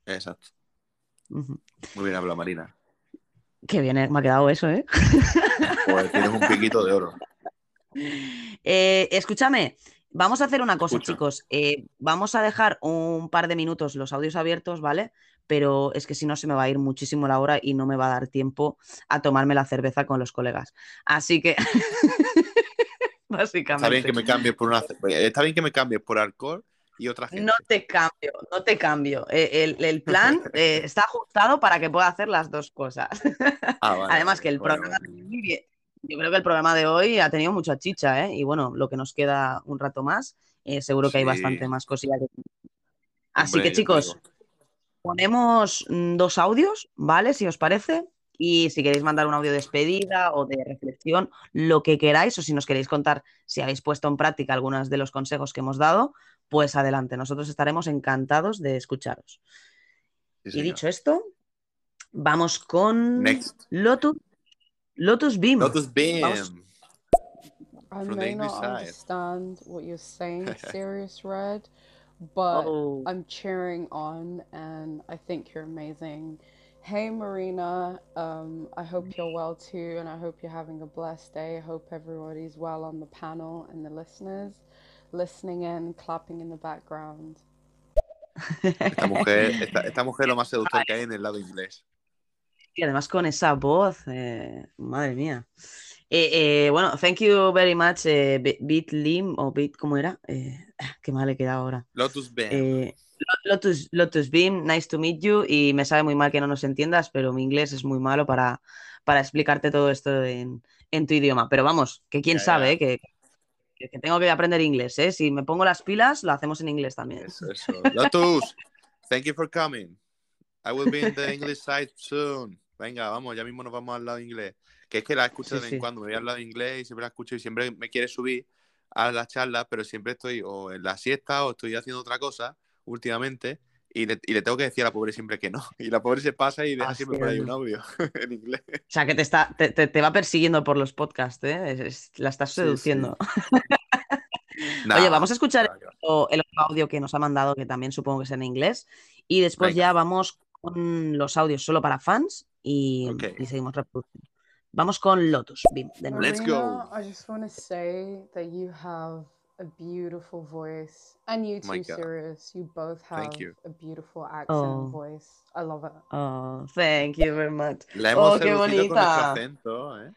[SPEAKER 2] Exacto. Muy bien hablado, Marina.
[SPEAKER 1] Qué bien me ha quedado eso, ¿eh?
[SPEAKER 2] Pues tienes un piquito de oro.
[SPEAKER 1] Eh, escúchame, vamos a hacer una cosa, chicos. Eh, vamos a dejar un par de minutos los audios abiertos, ¿vale? Pero es que si no se me va a ir muchísimo la hora y no me va a dar tiempo a tomarme la cerveza con los colegas. Así que, básicamente.
[SPEAKER 2] Está bien que me cambies por una. Está bien que me cambies por alcohol y otra gente.
[SPEAKER 1] No te cambio, no te cambio. Eh, El, el plan eh, está ajustado para que pueda hacer las dos cosas.
[SPEAKER 2] Ah, vale,
[SPEAKER 1] Además que el programa
[SPEAKER 2] vale.
[SPEAKER 1] de hoy, yo creo que el programa de hoy ha tenido mucha chicha, ¿eh? Y bueno, lo que nos queda un rato más, eh, seguro que hay bastante más cosillas. que- Así
[SPEAKER 2] Hombre,
[SPEAKER 1] que chicos, ponemos mm, dos audios, ¿vale? Si os parece. Y si queréis mandar un audio de despedida o de reflexión, lo que queráis, o si nos queréis contar si habéis puesto en práctica algunos de los consejos que hemos dado, pues adelante. Nosotros estaremos encantados de escucharos.
[SPEAKER 2] Sí,
[SPEAKER 1] Y dicho esto, vamos con
[SPEAKER 2] Next.
[SPEAKER 1] Lotus, Lotus Beam.
[SPEAKER 2] Lotus Beam.
[SPEAKER 1] Vamos.
[SPEAKER 10] I
[SPEAKER 2] From
[SPEAKER 10] may not
[SPEAKER 2] side.
[SPEAKER 10] understand what you're saying, Serious Red, but
[SPEAKER 1] Oh.
[SPEAKER 10] I'm cheering on and I think you're amazing. Hey Marina, um, I hope you're well too, and I hope you're having a blessed day. I hope everybody's well on the panel and the listeners, listening in, clapping in the background.
[SPEAKER 2] Esta mujer, esta, esta mujer es lo más seductor que hay en el lado inglés.
[SPEAKER 1] Y además con esa voz, eh, madre mía. Eh, eh, bueno, thank you very much, eh, Beat Lim, o Beat, ¿cómo era? Eh, ah, qué mal he quedado ahora.
[SPEAKER 2] Lotus Beam.
[SPEAKER 1] Eh, Lo- Lotus, Lotus Beam, nice to meet you. Y me sabe muy mal que no nos entiendas, pero mi inglés es muy malo para, para explicarte todo esto en, en tu idioma. Pero vamos, que quién
[SPEAKER 2] Ya,
[SPEAKER 1] sabe,
[SPEAKER 2] ya.
[SPEAKER 1] eh, que, que- tengo que aprender inglés, ¿eh? Si me pongo las pilas, lo hacemos en inglés también.
[SPEAKER 2] Eso, eso. Lotus, thank you for coming. I will be in the English side soon. Venga, vamos, ya mismo nos vamos al lado inglés. Que es que la escucho
[SPEAKER 1] Sí,
[SPEAKER 2] de vez en
[SPEAKER 1] sí.
[SPEAKER 2] cuando, me voy al lado inglés y siempre la escucho y siempre me quiere subir a la charla, pero siempre estoy o en la siesta o estoy haciendo otra cosa últimamente y le, y le tengo que decir a la pobre siempre que no. Y la pobre se pasa y deja siempre por ahí un audio en inglés.
[SPEAKER 1] O sea, que te, está, te, te- te va persiguiendo por los podcasts, ¿eh? Es- es- la estás
[SPEAKER 2] Sí, sí.
[SPEAKER 1] seduciendo.
[SPEAKER 2] Nah,
[SPEAKER 1] Oye, vamos a escuchar el otro audio que nos ha mandado, que también supongo que es en inglés. Y después
[SPEAKER 2] Venga.
[SPEAKER 1] ya vamos con los audios solo para fans y,
[SPEAKER 2] Ok.
[SPEAKER 1] y seguimos reproduciendo. Vamos con Lotus. Bim, de nuevo.
[SPEAKER 2] Let's go.
[SPEAKER 10] I just want to say that you have a beautiful voice, and you too. Sirius. You both have
[SPEAKER 2] Thank you.
[SPEAKER 10] a beautiful accent
[SPEAKER 1] Oh.
[SPEAKER 10] and voice. I love it.
[SPEAKER 1] Oh, thank you very much.
[SPEAKER 2] La hemos
[SPEAKER 1] Oh, qué bonita.
[SPEAKER 2] acento, ¿eh?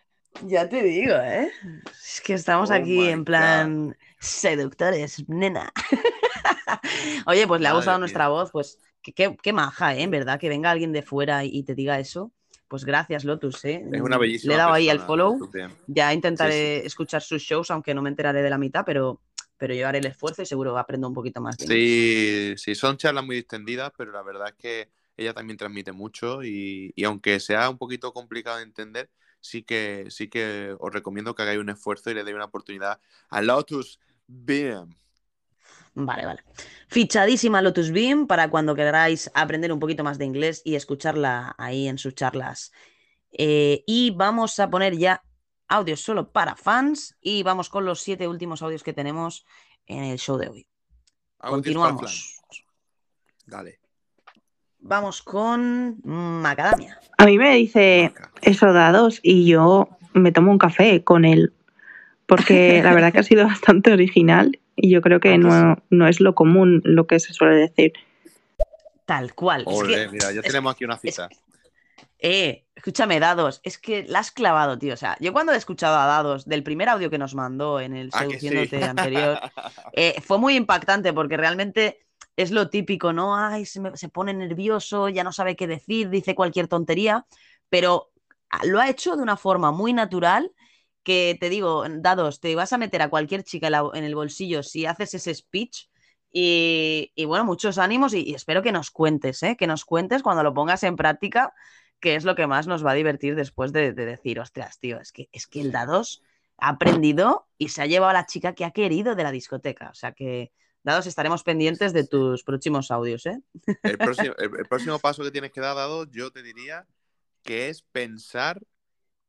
[SPEAKER 1] Ya te digo, ¿eh? Es que estamos
[SPEAKER 2] Oh
[SPEAKER 1] aquí en plan seductores, nena. Oye, pues le ha gustado
[SPEAKER 2] mía.
[SPEAKER 1] nuestra voz, pues qué, qué- qué maja, ¿eh? En verdad, que venga alguien de fuera y, y te diga eso. Pues gracias, Lotus, ¿eh?
[SPEAKER 2] Es una bellísima
[SPEAKER 1] Le he dado ahí al follow. Ya intentaré
[SPEAKER 2] Sí,
[SPEAKER 1] escuchar sus shows, aunque no me enteraré de la mitad, pero, pero yo haré el esfuerzo y seguro aprendo un poquito más. de.
[SPEAKER 2] Sí, sí, son charlas muy distendidas, pero la verdad es que ella también transmite mucho y, y aunque sea un poquito complicado de entender, sí que, sí que os recomiendo que hagáis un esfuerzo y le deis una oportunidad a Lotus Beam.
[SPEAKER 1] Vale, vale. Fichadísima Lotus Beam para cuando queráis aprender un poquito más de inglés y escucharla ahí en sus charlas. Eh, y vamos a poner ya audios solo para fans y vamos con los siete últimos audios que tenemos en el show de hoy.
[SPEAKER 2] Audios
[SPEAKER 1] Continuamos.
[SPEAKER 2] Dale.
[SPEAKER 1] Vamos con Macadamia.
[SPEAKER 3] A mí me dice eso dados y yo me tomo un café con él. Porque la verdad que ha sido bastante original y yo creo que no, no es lo común lo que se suele decir.
[SPEAKER 1] Tal cual. Es que-
[SPEAKER 2] mira, ya
[SPEAKER 1] es-
[SPEAKER 2] tenemos aquí una cita.
[SPEAKER 1] Eh, escúchame, Dados, es que la has clavado, tío. O sea, yo cuando he escuchado a Dados del primer audio que nos mandó en el
[SPEAKER 2] Ah, sí.
[SPEAKER 1] Seduciéndote anterior, eh, fue muy impactante porque realmente es lo típico, ¿no? Ay, se, me- se pone nervioso, ya no sabe qué decir, dice cualquier tontería, pero lo ha hecho de una forma muy natural que te digo, Dados, te vas a meter a cualquier chica en, el bolsillo si haces ese speech. Y, y bueno, muchos ánimos y, y espero que nos cuentes, ¿eh? Que nos cuentes cuando lo pongas en práctica que es lo que más nos va a divertir después de, de decir, ostras, tío, es que, es que el Dados ha aprendido y se ha llevado a la chica que ha querido de la discoteca. O sea que, Dados, estaremos pendientes de tus próximos audios, ¿eh?
[SPEAKER 2] El próximo, el, próximo paso que tienes que dar, Dado, yo te diría que es pensar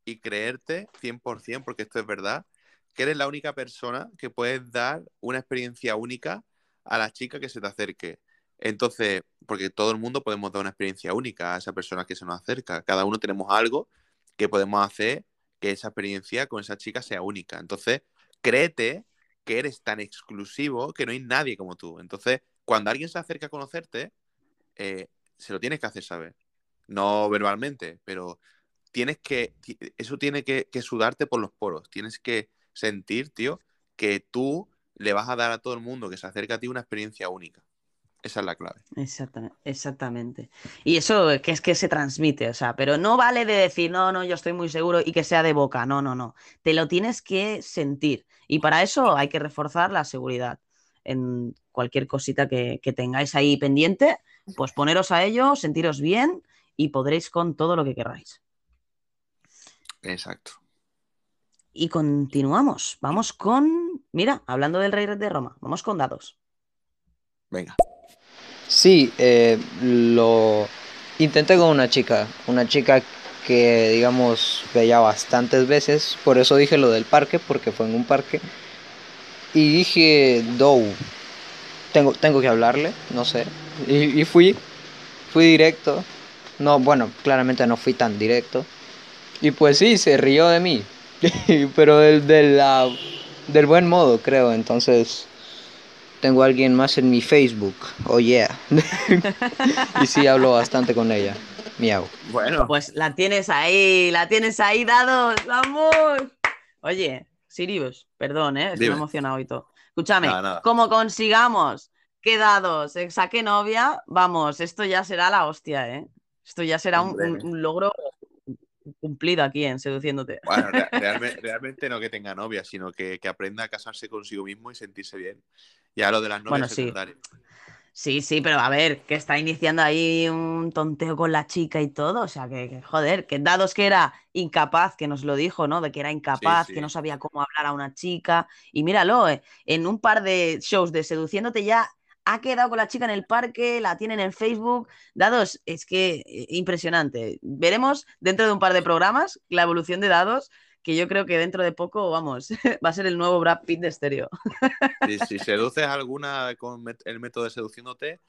[SPEAKER 2] y creerte 100%, porque esto es verdad, que eres la única persona que puedes dar una experiencia única a la chica que se te acerque. Entonces, porque todo el mundo podemos dar una experiencia única a esa persona que se nos acerca. Cada uno tenemos algo que podemos hacer que esa experiencia con esa chica sea única. Entonces, créete que eres tan exclusivo que no hay nadie como tú. Entonces, cuando alguien se acerca a conocerte, eh, se lo tienes que hacer saber. No verbalmente, pero tienes que, eso tiene que, que sudarte por los poros. Tienes que sentir, tío, que tú le vas a dar a todo el mundo que se acerca a ti una experiencia única. Esa es la clave.
[SPEAKER 1] Exactamente, exactamente. Y eso que es que se transmite, o sea, pero no vale de decir, no, no, yo estoy muy seguro y que sea de boca, no, no, no. Te lo tienes que sentir. Y para eso hay que reforzar la seguridad en cualquier cosita que, que tengáis ahí pendiente, pues poneros a ello, sentiros bien y podréis con todo lo que queráis.
[SPEAKER 2] Exacto.
[SPEAKER 1] Y continuamos. Vamos con, mira, hablando del Rey de Roma, vamos con dados.
[SPEAKER 2] Venga.
[SPEAKER 4] Sí, eh, lo intenté con una chica, una chica que digamos veía bastantes veces, por eso dije lo del parque, porque fue en un parque, y dije, Dow, tengo, tengo que hablarle, no sé, y, y fui, fui directo, no, bueno, claramente no fui tan directo, y pues sí, se rió de mí, pero del, del, la- del buen modo, creo, entonces tengo a alguien más en mi Facebook. Oh yeah. y sí hablo bastante con ella. Miau.
[SPEAKER 2] Bueno.
[SPEAKER 1] Pues la tienes ahí, la tienes ahí, dados, vamos. Oye, Sirius, perdón, ¿eh? Estoy
[SPEAKER 2] Dime.
[SPEAKER 1] emocionado y todo. Escúchame,
[SPEAKER 2] Nada, nada.
[SPEAKER 1] como consigamos que dados eh, saque novia, vamos, esto ya será la hostia, ¿eh? Esto ya será un,
[SPEAKER 2] Hombre.
[SPEAKER 1] un- un logro cumplido aquí en Seduciéndote.
[SPEAKER 2] Bueno, re- realme- realmente, no que tenga novia, sino que, que aprenda a casarse consigo mismo y sentirse bien. Ya lo de las novias
[SPEAKER 1] Bueno, sí. Sí, sí, pero a ver, que está iniciando ahí un tonteo con la chica y todo, o sea, que, que, joder, que dados que era incapaz, que nos lo dijo, ¿no? De que era incapaz,
[SPEAKER 2] sí.
[SPEAKER 1] que no sabía cómo hablar a una chica, y míralo, eh, en un par de shows de Seduciéndote ya ha quedado con la chica en el parque, la tienen en Facebook, dados, es que eh, impresionante. Veremos dentro de un par de programas la evolución de dados, que yo creo que dentro de poco, vamos, va a ser el nuevo Brad Pitt de estéreo.
[SPEAKER 2] Si, si seduces alguna con el método de seduciéndote,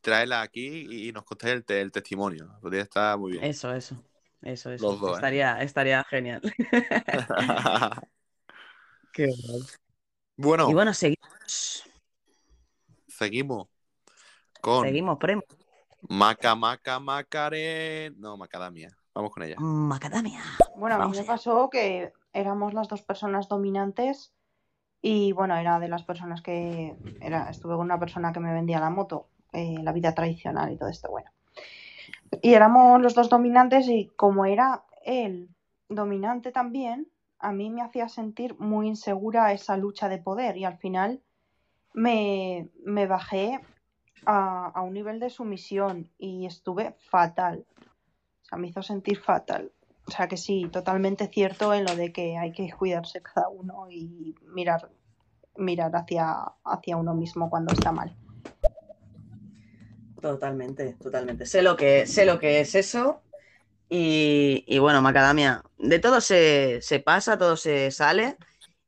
[SPEAKER 2] tráela aquí y, nos contáis el, te- el testimonio. Podría estar muy bien.
[SPEAKER 1] Eso, eso. Eso, eso.
[SPEAKER 2] Los dos, ¿eh?
[SPEAKER 1] estaría, estaría genial. Qué
[SPEAKER 2] bueno,
[SPEAKER 1] Y bueno, seguimos.
[SPEAKER 2] seguimos con
[SPEAKER 1] Seguimos, Premo.
[SPEAKER 2] Maca, Maca, Macare. No, Macadamia. Vamos con ella.
[SPEAKER 1] Macadamia.
[SPEAKER 3] Bueno, a mí me
[SPEAKER 1] allá.
[SPEAKER 3] pasó que éramos las dos personas dominantes y bueno, era de las personas que era, estuve con una persona que me vendía la moto, eh, la vida tradicional y todo esto, bueno. y éramos los dos dominantes y como era él dominante también, a mí me hacía sentir muy insegura esa lucha de poder y al final me, me bajé a, a un nivel de sumisión y estuve fatal. Me hizo sentir fatal. O sea que sí, totalmente cierto en lo de que hay que cuidarse cada uno y mirar, mirar hacia, hacia uno mismo cuando está mal.
[SPEAKER 1] Totalmente, totalmente. Sé lo que, sé lo que es eso. Y, y bueno, Macadamia, de todo se, se pasa, todo se sale.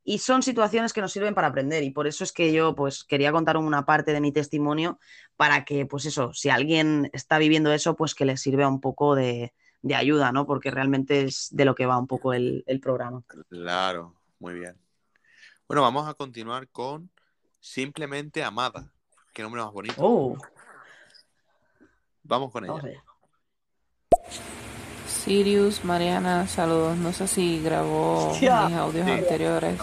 [SPEAKER 1] Y son situaciones que nos sirven para aprender. Y por eso es que yo pues quería contar una parte de mi testimonio para que, pues eso, si alguien está viviendo eso, pues que le sirva un poco de, de ayuda, ¿no? Porque realmente es de lo que va un poco el, el programa.
[SPEAKER 2] Claro, muy bien. Bueno, vamos a continuar con Simplemente Amada. Qué nombre más bonito.
[SPEAKER 1] Oh,
[SPEAKER 2] Vamos con ella.
[SPEAKER 11] Sirius, Mariana, saludos. No sé si grabó
[SPEAKER 1] Hostia.
[SPEAKER 11] mis audios
[SPEAKER 2] Sí.
[SPEAKER 11] anteriores.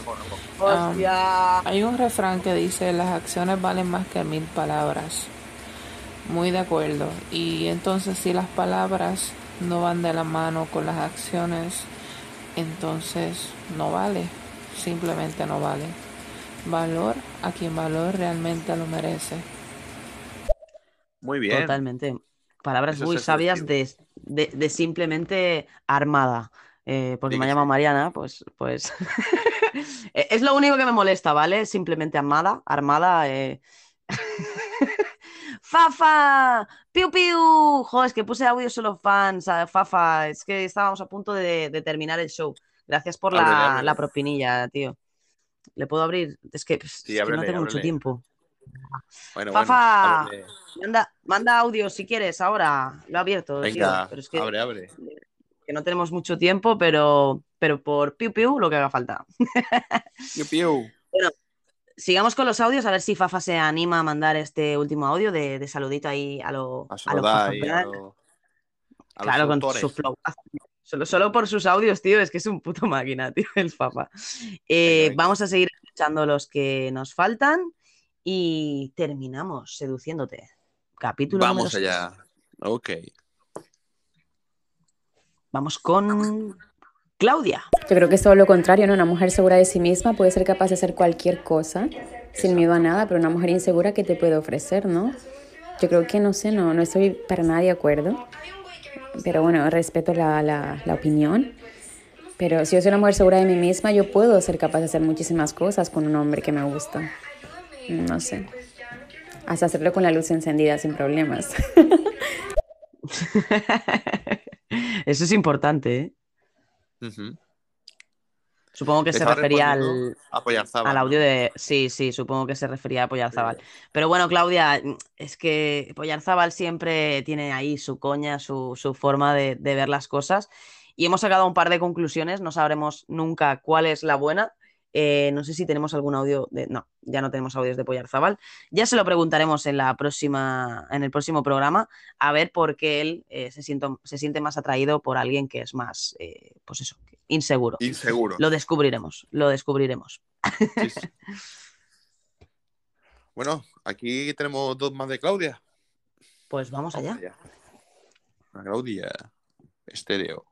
[SPEAKER 11] Um, hay un refrán que dice, las acciones valen más que mil palabras. Muy de acuerdo. Y entonces si las palabras no van de la mano con las acciones, entonces no vale. Simplemente no vale. Valor a quien valor realmente lo merece.
[SPEAKER 2] Muy bien.
[SPEAKER 1] Totalmente. Palabras
[SPEAKER 2] Eso
[SPEAKER 1] muy sabias de, de- de simplemente armada. Eh, porque
[SPEAKER 2] Sí
[SPEAKER 1] me
[SPEAKER 2] que
[SPEAKER 1] llama
[SPEAKER 2] sí.
[SPEAKER 1] Mariana, pues, pues Eh, es lo único que me molesta, ¿vale? Simplemente armada, armada. eh. ¡Fafa! ¡Piu, piu! Joder, es que puse audio solo fans, Fafa. Es que estábamos a punto de, de terminar el show. Gracias por la, propinilla, tío. ¿Le puedo abrir? Es que, es que no
[SPEAKER 2] ábrele,
[SPEAKER 1] tengo mucho tiempo.
[SPEAKER 2] Bueno,
[SPEAKER 1] Fafa,
[SPEAKER 2] bueno.
[SPEAKER 1] manda, manda audio si quieres ahora. Lo he abierto, tío,
[SPEAKER 2] Venga,
[SPEAKER 1] pero es que,
[SPEAKER 2] abre, abre.
[SPEAKER 1] que no tenemos mucho tiempo, pero, pero por piu piu lo que haga falta.
[SPEAKER 2] Piu, piu.
[SPEAKER 1] Bueno, sigamos con los audios, a ver si Fafa se anima a mandar este último audio de, de saludito ahí a lo,
[SPEAKER 2] A
[SPEAKER 1] a lo Fafa
[SPEAKER 2] a, a
[SPEAKER 1] Claro, con
[SPEAKER 2] autores.
[SPEAKER 1] su flow. Solo, solo por sus audios, tío, es que es un puto máquina, tío, el Fafa. Eh,
[SPEAKER 2] venga.
[SPEAKER 1] Vamos a seguir escuchando los que nos faltan y terminamos seduciéndote. Capítulo
[SPEAKER 2] Vamos allá. Ok.
[SPEAKER 1] Vamos con Claudia.
[SPEAKER 8] Yo creo que es todo lo contrario, ¿no? Una mujer segura de sí misma puede ser capaz de hacer cualquier cosa sin miedo a nada, pero una mujer insegura, ¿qué te puede ofrecer, no? Yo creo que, no sé, no, no estoy para nada de acuerdo. Pero bueno, respeto la, la, la opinión. Pero si yo soy una mujer segura de mí misma, yo puedo ser capaz de hacer muchísimas cosas con un hombre que me gusta. No sé. Hasta hacerlo con la luz encendida sin problemas.
[SPEAKER 1] Eso es importante, ¿eh? Supongo que se refería al, al audio de... Sí, sí, supongo que se refería a Poyarzabal. Pero bueno, Claudia, es que Poyarzabal siempre tiene ahí su coña, su, su forma de, de ver las cosas. Y hemos sacado un par de conclusiones, no sabremos nunca cuál es la buena. Eh, no sé si tenemos algún audio de... No, ya no tenemos audios de Poyarzabal. Ya se lo preguntaremos en la próxima, en el próximo programa, a ver por qué él eh, se, siento- se siente más atraído por alguien que es más, eh, pues eso, inseguro.
[SPEAKER 2] Inseguro.
[SPEAKER 1] Lo descubriremos, lo descubriremos.
[SPEAKER 2] Sí, sí. Bueno, aquí tenemos dos más de Claudia.
[SPEAKER 1] Pues vamos allá.
[SPEAKER 2] La Claudia. Estéreo.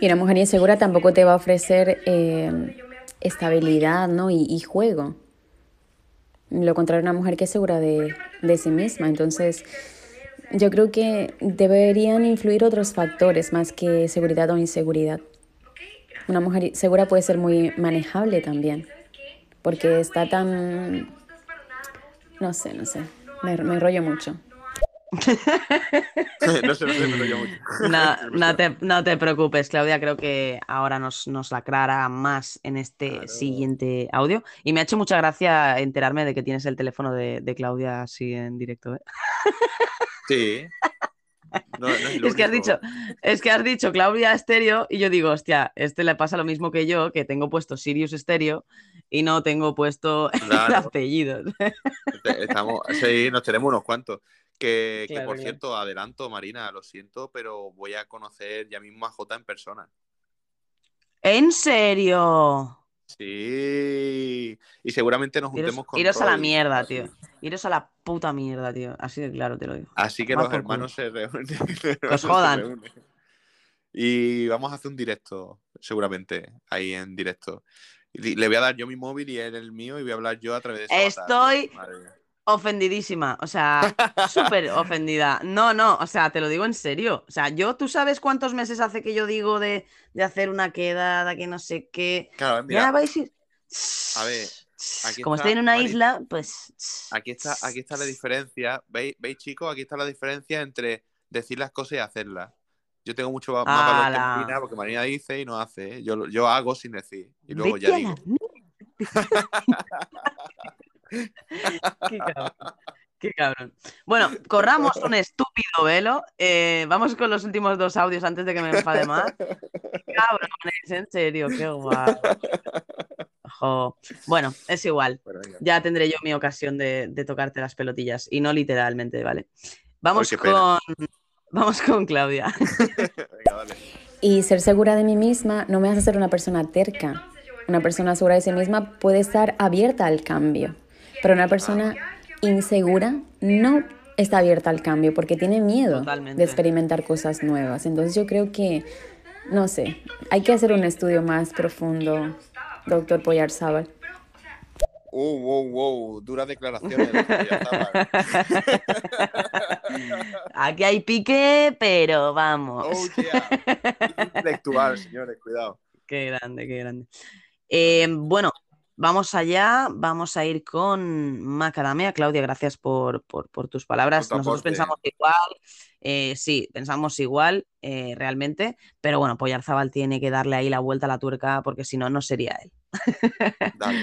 [SPEAKER 8] Y una mujer insegura tampoco te va a ofrecer eh, estabilidad, ¿no? Y, y juego. Lo contrario, una mujer que es segura de, de sí misma. Entonces, yo creo que deberían influir otros factores más que seguridad o inseguridad. Una mujer segura puede ser muy manejable también, porque está tan... No sé, no sé, me, me enrollo mucho.
[SPEAKER 2] No sé, no sé, pero yo mucho.
[SPEAKER 1] No, no te, no te preocupes, Claudia. Creo que ahora nos, nos la aclara más en este siguiente audio. Y me ha hecho mucha gracia enterarme de que tienes el teléfono de, de Claudia así en directo. ¿eh?
[SPEAKER 2] Sí. No, no es,
[SPEAKER 1] que has dicho, es que has dicho Claudia Estéreo y yo digo, hostia, este le pasa lo mismo que yo, que tengo puesto Sirius Estéreo y no tengo puesto el
[SPEAKER 2] Claro.
[SPEAKER 1] apellido.
[SPEAKER 2] Te- Estamos, sí, nos tenemos unos cuantos. Que, que, por cierto, adelanto, Marina, lo siento, pero voy a conocer ya mismo a Jota en persona.
[SPEAKER 1] ¿En serio?
[SPEAKER 2] Sí. Y seguramente nos
[SPEAKER 1] Iros,
[SPEAKER 2] juntemos con
[SPEAKER 1] iros a la mierda,
[SPEAKER 2] así.
[SPEAKER 1] tío. Iros a la puta mierda, tío. Así de claro te lo digo.
[SPEAKER 2] Así que los
[SPEAKER 1] culo.
[SPEAKER 2] hermanos se reúnen.
[SPEAKER 1] Que os
[SPEAKER 2] se
[SPEAKER 1] jodan.
[SPEAKER 2] reúnen. Y vamos a hacer un directo, seguramente, ahí en directo. Le voy a dar yo mi móvil y él el mío y voy a hablar yo a través de
[SPEAKER 1] Estoy. Ofendidísima. O sea, súper ofendida. No, no, o sea, te lo digo en serio. O sea, yo, ¿tú sabes cuántos meses hace que yo digo de, de hacer una quedada, que no sé qué?
[SPEAKER 2] Claro, mira,
[SPEAKER 1] ahora vais y-
[SPEAKER 2] a ver, aquí
[SPEAKER 1] Como
[SPEAKER 2] está,
[SPEAKER 1] estoy en una isla, pues.
[SPEAKER 2] Aquí está, aquí está la diferencia. ¿Veis, ¿Veis, chicos? Aquí está la diferencia entre decir las cosas y hacerlas. Yo tengo mucho más valor que. Marina, porque Marina dice y no hace. ¿eh? Yo, yo hago sin decir. Y luego
[SPEAKER 1] Vete
[SPEAKER 2] ya digo.
[SPEAKER 1] Qué cabrón. Qué cabrón. Bueno, corramos un estúpido velo. Eh, vamos con los últimos dos audios antes de que me enfade más. Cabrones, en serio, qué guay. Jo. Bueno, es igual. Ya tendré yo mi ocasión de, de tocarte las pelotillas. Y no literalmente, ¿vale? Vamos
[SPEAKER 2] qué
[SPEAKER 1] con. Vamos con Claudia.
[SPEAKER 2] Venga.
[SPEAKER 8] Y ser segura de mí misma no me hace ser una persona terca. Una persona segura de sí misma puede estar abierta al cambio, pero una persona insegura no está abierta al cambio porque tiene miedo
[SPEAKER 1] Totalmente.
[SPEAKER 8] de experimentar cosas nuevas. Entonces yo creo que, no sé, hay que hacer un estudio más profundo, doctor Poyarzábal.
[SPEAKER 2] Uh, wow, wow. Duras declaraciones.
[SPEAKER 1] Aquí hay pique, pero vamos.
[SPEAKER 2] oh, yeah. Intelectual, señores, cuidado.
[SPEAKER 1] Qué grande, qué grande. Eh, bueno, vamos allá. Vamos a ir con Macadamia. Claudia, gracias por, por- por tus palabras. Nosotros
[SPEAKER 2] aporte.
[SPEAKER 1] pensamos igual. eh, sí, pensamos igual eh, realmente. Pero bueno, Poyarzabal tiene que darle ahí la vuelta a la tuerca porque si no, no sería él.
[SPEAKER 2] Dale.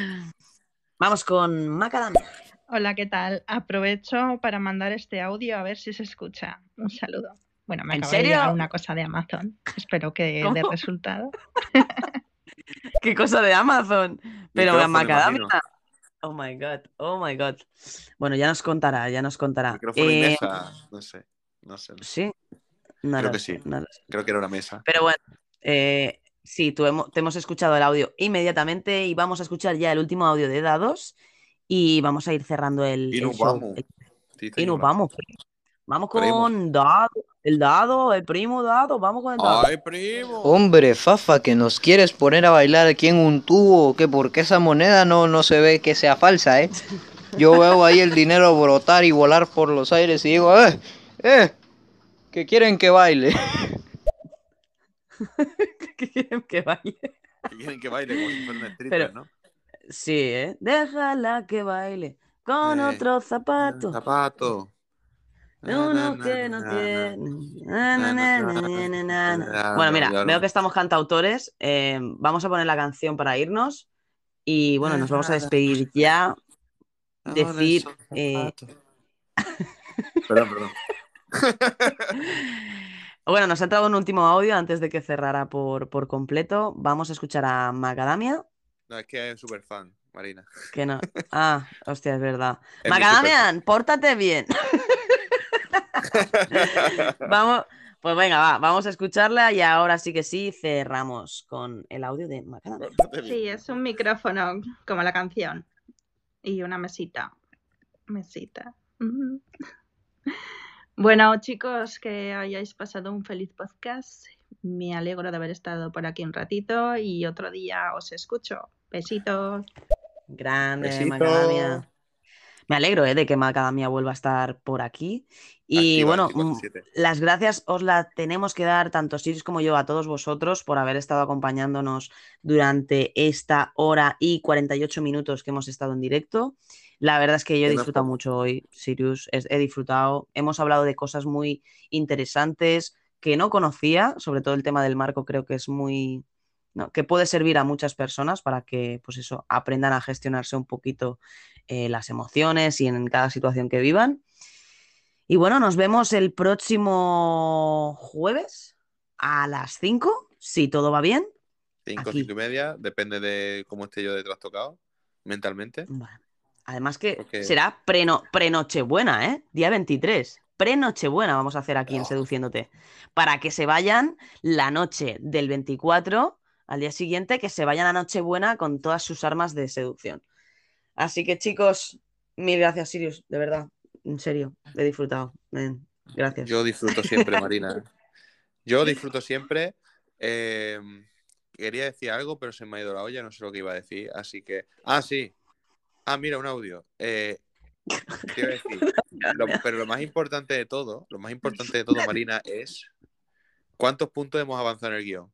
[SPEAKER 1] Vamos con Macadamia.
[SPEAKER 3] Hola, ¿qué tal? Aprovecho para mandar este audio a ver si se escucha. Un saludo. Bueno, me
[SPEAKER 1] ¿En
[SPEAKER 3] acaba de llegar una cosa de Amazon. Espero que dé resultado.
[SPEAKER 1] Qué cosa de Amazon. Pero Macadamia.
[SPEAKER 2] imagino.
[SPEAKER 1] Oh my God, oh my God. Bueno, ya nos contará, ya nos contará.
[SPEAKER 2] Micrófono y
[SPEAKER 1] Eh,
[SPEAKER 2] mesa. No sé. No sé. no sé.
[SPEAKER 1] Sí, no
[SPEAKER 2] Creo que
[SPEAKER 1] sé,
[SPEAKER 2] sí.
[SPEAKER 1] no.
[SPEAKER 2] Creo que era una mesa.
[SPEAKER 1] Pero bueno, eh, sí, tú te hemos escuchado el audio inmediatamente y vamos a escuchar ya el último audio de dados y vamos a ir cerrando el,
[SPEAKER 2] Y nos vamos.
[SPEAKER 1] El- y nos
[SPEAKER 2] Yola.
[SPEAKER 1] Vamos. Primo. con dado, el dado, el primo dado, vamos con el dado.
[SPEAKER 2] ¡Ay, primo!
[SPEAKER 4] Hombre, Fafa, que nos quieres poner a bailar aquí en un tubo, que porque esa moneda no, no se ve que sea falsa, ¿eh? Yo veo ahí el dinero brotar y volar por los aires y digo, ¡eh! ¡eh! Que quieren que baile.
[SPEAKER 1] ¿Qué quieren que baile?
[SPEAKER 2] Que quieren que baile como si fuera un stripper,
[SPEAKER 1] Pero-
[SPEAKER 2] ¿no?
[SPEAKER 1] Sí, ¿eh? Déjala que baile con
[SPEAKER 2] Eh,
[SPEAKER 1] otro zapato.
[SPEAKER 2] Zapato.
[SPEAKER 1] Uno que no tiene. Bueno, mira, veo que estamos cantautores. eh, vamos a poner la canción para irnos. Y bueno, nos vamos a despedir ya. Decir. eh,
[SPEAKER 2] Perdón, perdón.
[SPEAKER 1] bueno, nos ha entrado un último audio antes de que cerrara por, por completo. Vamos a escuchar a Macadamia.
[SPEAKER 2] No, es que es súper fan, Marina.
[SPEAKER 1] Que no. Ah, hostia, es verdad.
[SPEAKER 2] Es mi
[SPEAKER 1] Macadamian, pórtate bien. Vamos, pues venga, va, vamos a escucharla y ahora sí que sí cerramos con el audio de Macadamia.
[SPEAKER 3] Sí, es un micrófono como la canción. Y una mesita. Mesita. Bueno, chicos, que hayáis pasado un feliz podcast. Me alegro de haber estado por aquí un ratito y otro día os escucho. Besitos.
[SPEAKER 1] Grande,
[SPEAKER 2] Besito.
[SPEAKER 1] Me alegro eh, de que Macadamia vuelva a estar por aquí. Y
[SPEAKER 2] Activa
[SPEAKER 1] bueno,
[SPEAKER 2] 24/7.
[SPEAKER 1] mm, las gracias os las tenemos que dar tanto Sirius como yo a todos vosotros por haber estado acompañándonos durante esta hora y 48 minutos que hemos estado en directo. La verdad es que yo he disfrutado mucho hoy, Sirius. He disfrutado. Hemos hablado de cosas muy interesantes que no conocía, sobre todo el tema del marco, creo que es muy, ¿no? que puede servir a muchas personas para que, pues eso, aprendan a gestionarse un poquito eh, las emociones y en cada situación que vivan. Y bueno, nos vemos el próximo jueves a las 5, si todo va bien.
[SPEAKER 2] Cinco,
[SPEAKER 1] Aquí.
[SPEAKER 2] cinco y media, depende de cómo esté yo de trastocado mentalmente.
[SPEAKER 1] Bueno, además que será preno, pre-Nochebuena, ¿eh? Día 23. Pre-Nochebuena vamos a hacer aquí en
[SPEAKER 2] Oh.
[SPEAKER 1] Seduciéndote. Para que se vayan la noche del 24 al día siguiente, que se vayan a Nochebuena con todas sus armas de seducción. Así que chicos, Mil gracias, Sirius, de verdad. En serio, he disfrutado. Gracias.
[SPEAKER 2] Yo disfruto siempre, Marina. Yo disfruto siempre. Eh, quería decir algo, pero se me ha ido la olla, no sé lo que iba a decir, así que... Ah, sí. Ah, mira, un audio. Eh, te iba a decir, lo- pero lo más importante de todo, lo más importante de todo, Marina, es cuántos puntos hemos avanzado en el guion.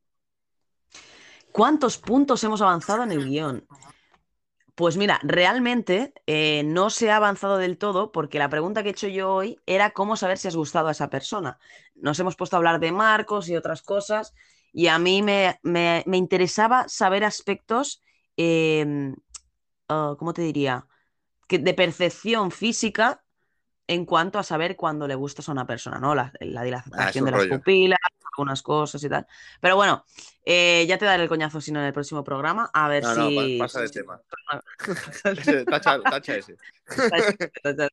[SPEAKER 1] ¿Cuántos puntos hemos avanzado en el guion? Pues mira, realmente eh, no se ha avanzado del todo porque la pregunta que he hecho yo hoy era cómo saber si has gustado a esa persona. Nos hemos puesto a hablar de Marcos y otras cosas y a mí me, me- me interesaba saber aspectos, eh, ah, ¿cómo te diría? Que de percepción física en cuanto a saber cuándo le gustas a una persona, ¿no? La, la
[SPEAKER 2] Ah,
[SPEAKER 1] dilatación de las pupilas, algunas cosas y tal. Pero bueno, eh, ya te daré el coñazo si no en el próximo programa, a ver
[SPEAKER 2] No, no,
[SPEAKER 1] si...
[SPEAKER 2] pa- pasa de tema. Ese, tacha, tacha ese.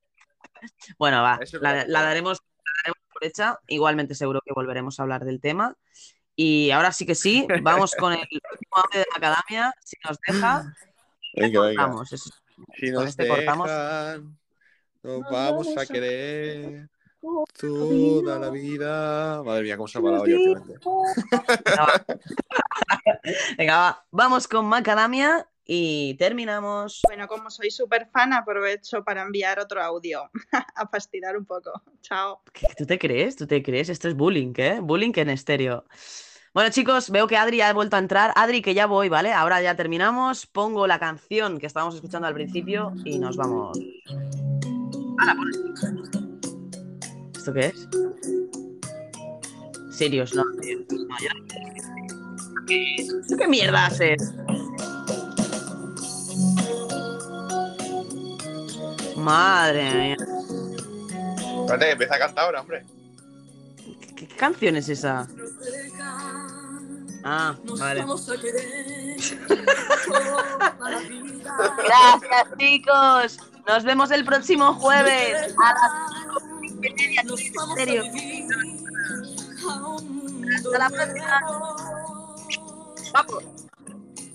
[SPEAKER 1] Bueno, va, la, la daremos, la daremos por hecha. Igualmente seguro que volveremos a hablar del tema. Y ahora sí que sí, vamos con el último audio de Macadamia, si nos deja.
[SPEAKER 2] Venga, venga.
[SPEAKER 1] cortamos. Eso-
[SPEAKER 2] Si nos
[SPEAKER 1] este cortamos.
[SPEAKER 2] dejan, nos vamos a querer toda la vida. Madre mía, cómo se ha parado yo.
[SPEAKER 1] Venga, va. Venga, va. Vamos con Macadamia y terminamos.
[SPEAKER 3] Bueno, como soy súper fan, aprovecho para enviar otro audio a fastidiar un poco. Chao.
[SPEAKER 1] ¿Tú te crees? ¿Tú te crees? Esto es bullying, ¿eh? Bullying en estéreo. Bueno, chicos, veo que Adri ya ha vuelto a entrar. Adri, que ya voy, ¿vale? Ahora ya terminamos. Pongo la canción que estábamos escuchando al principio y nos vamos. ¡Hala, pon- ¿Esto qué es? Sirius, no. ¿Qué, ¿Esto qué mierda haces? Madre mía.
[SPEAKER 2] Espérate, que empieza a cantar ahora, hombre.
[SPEAKER 1] ¿Qué canción es esa? Ah, vale. Gracias, chicos. Nos vemos el próximo jueves a las media, en serio. Hasta la próxima. Vamos.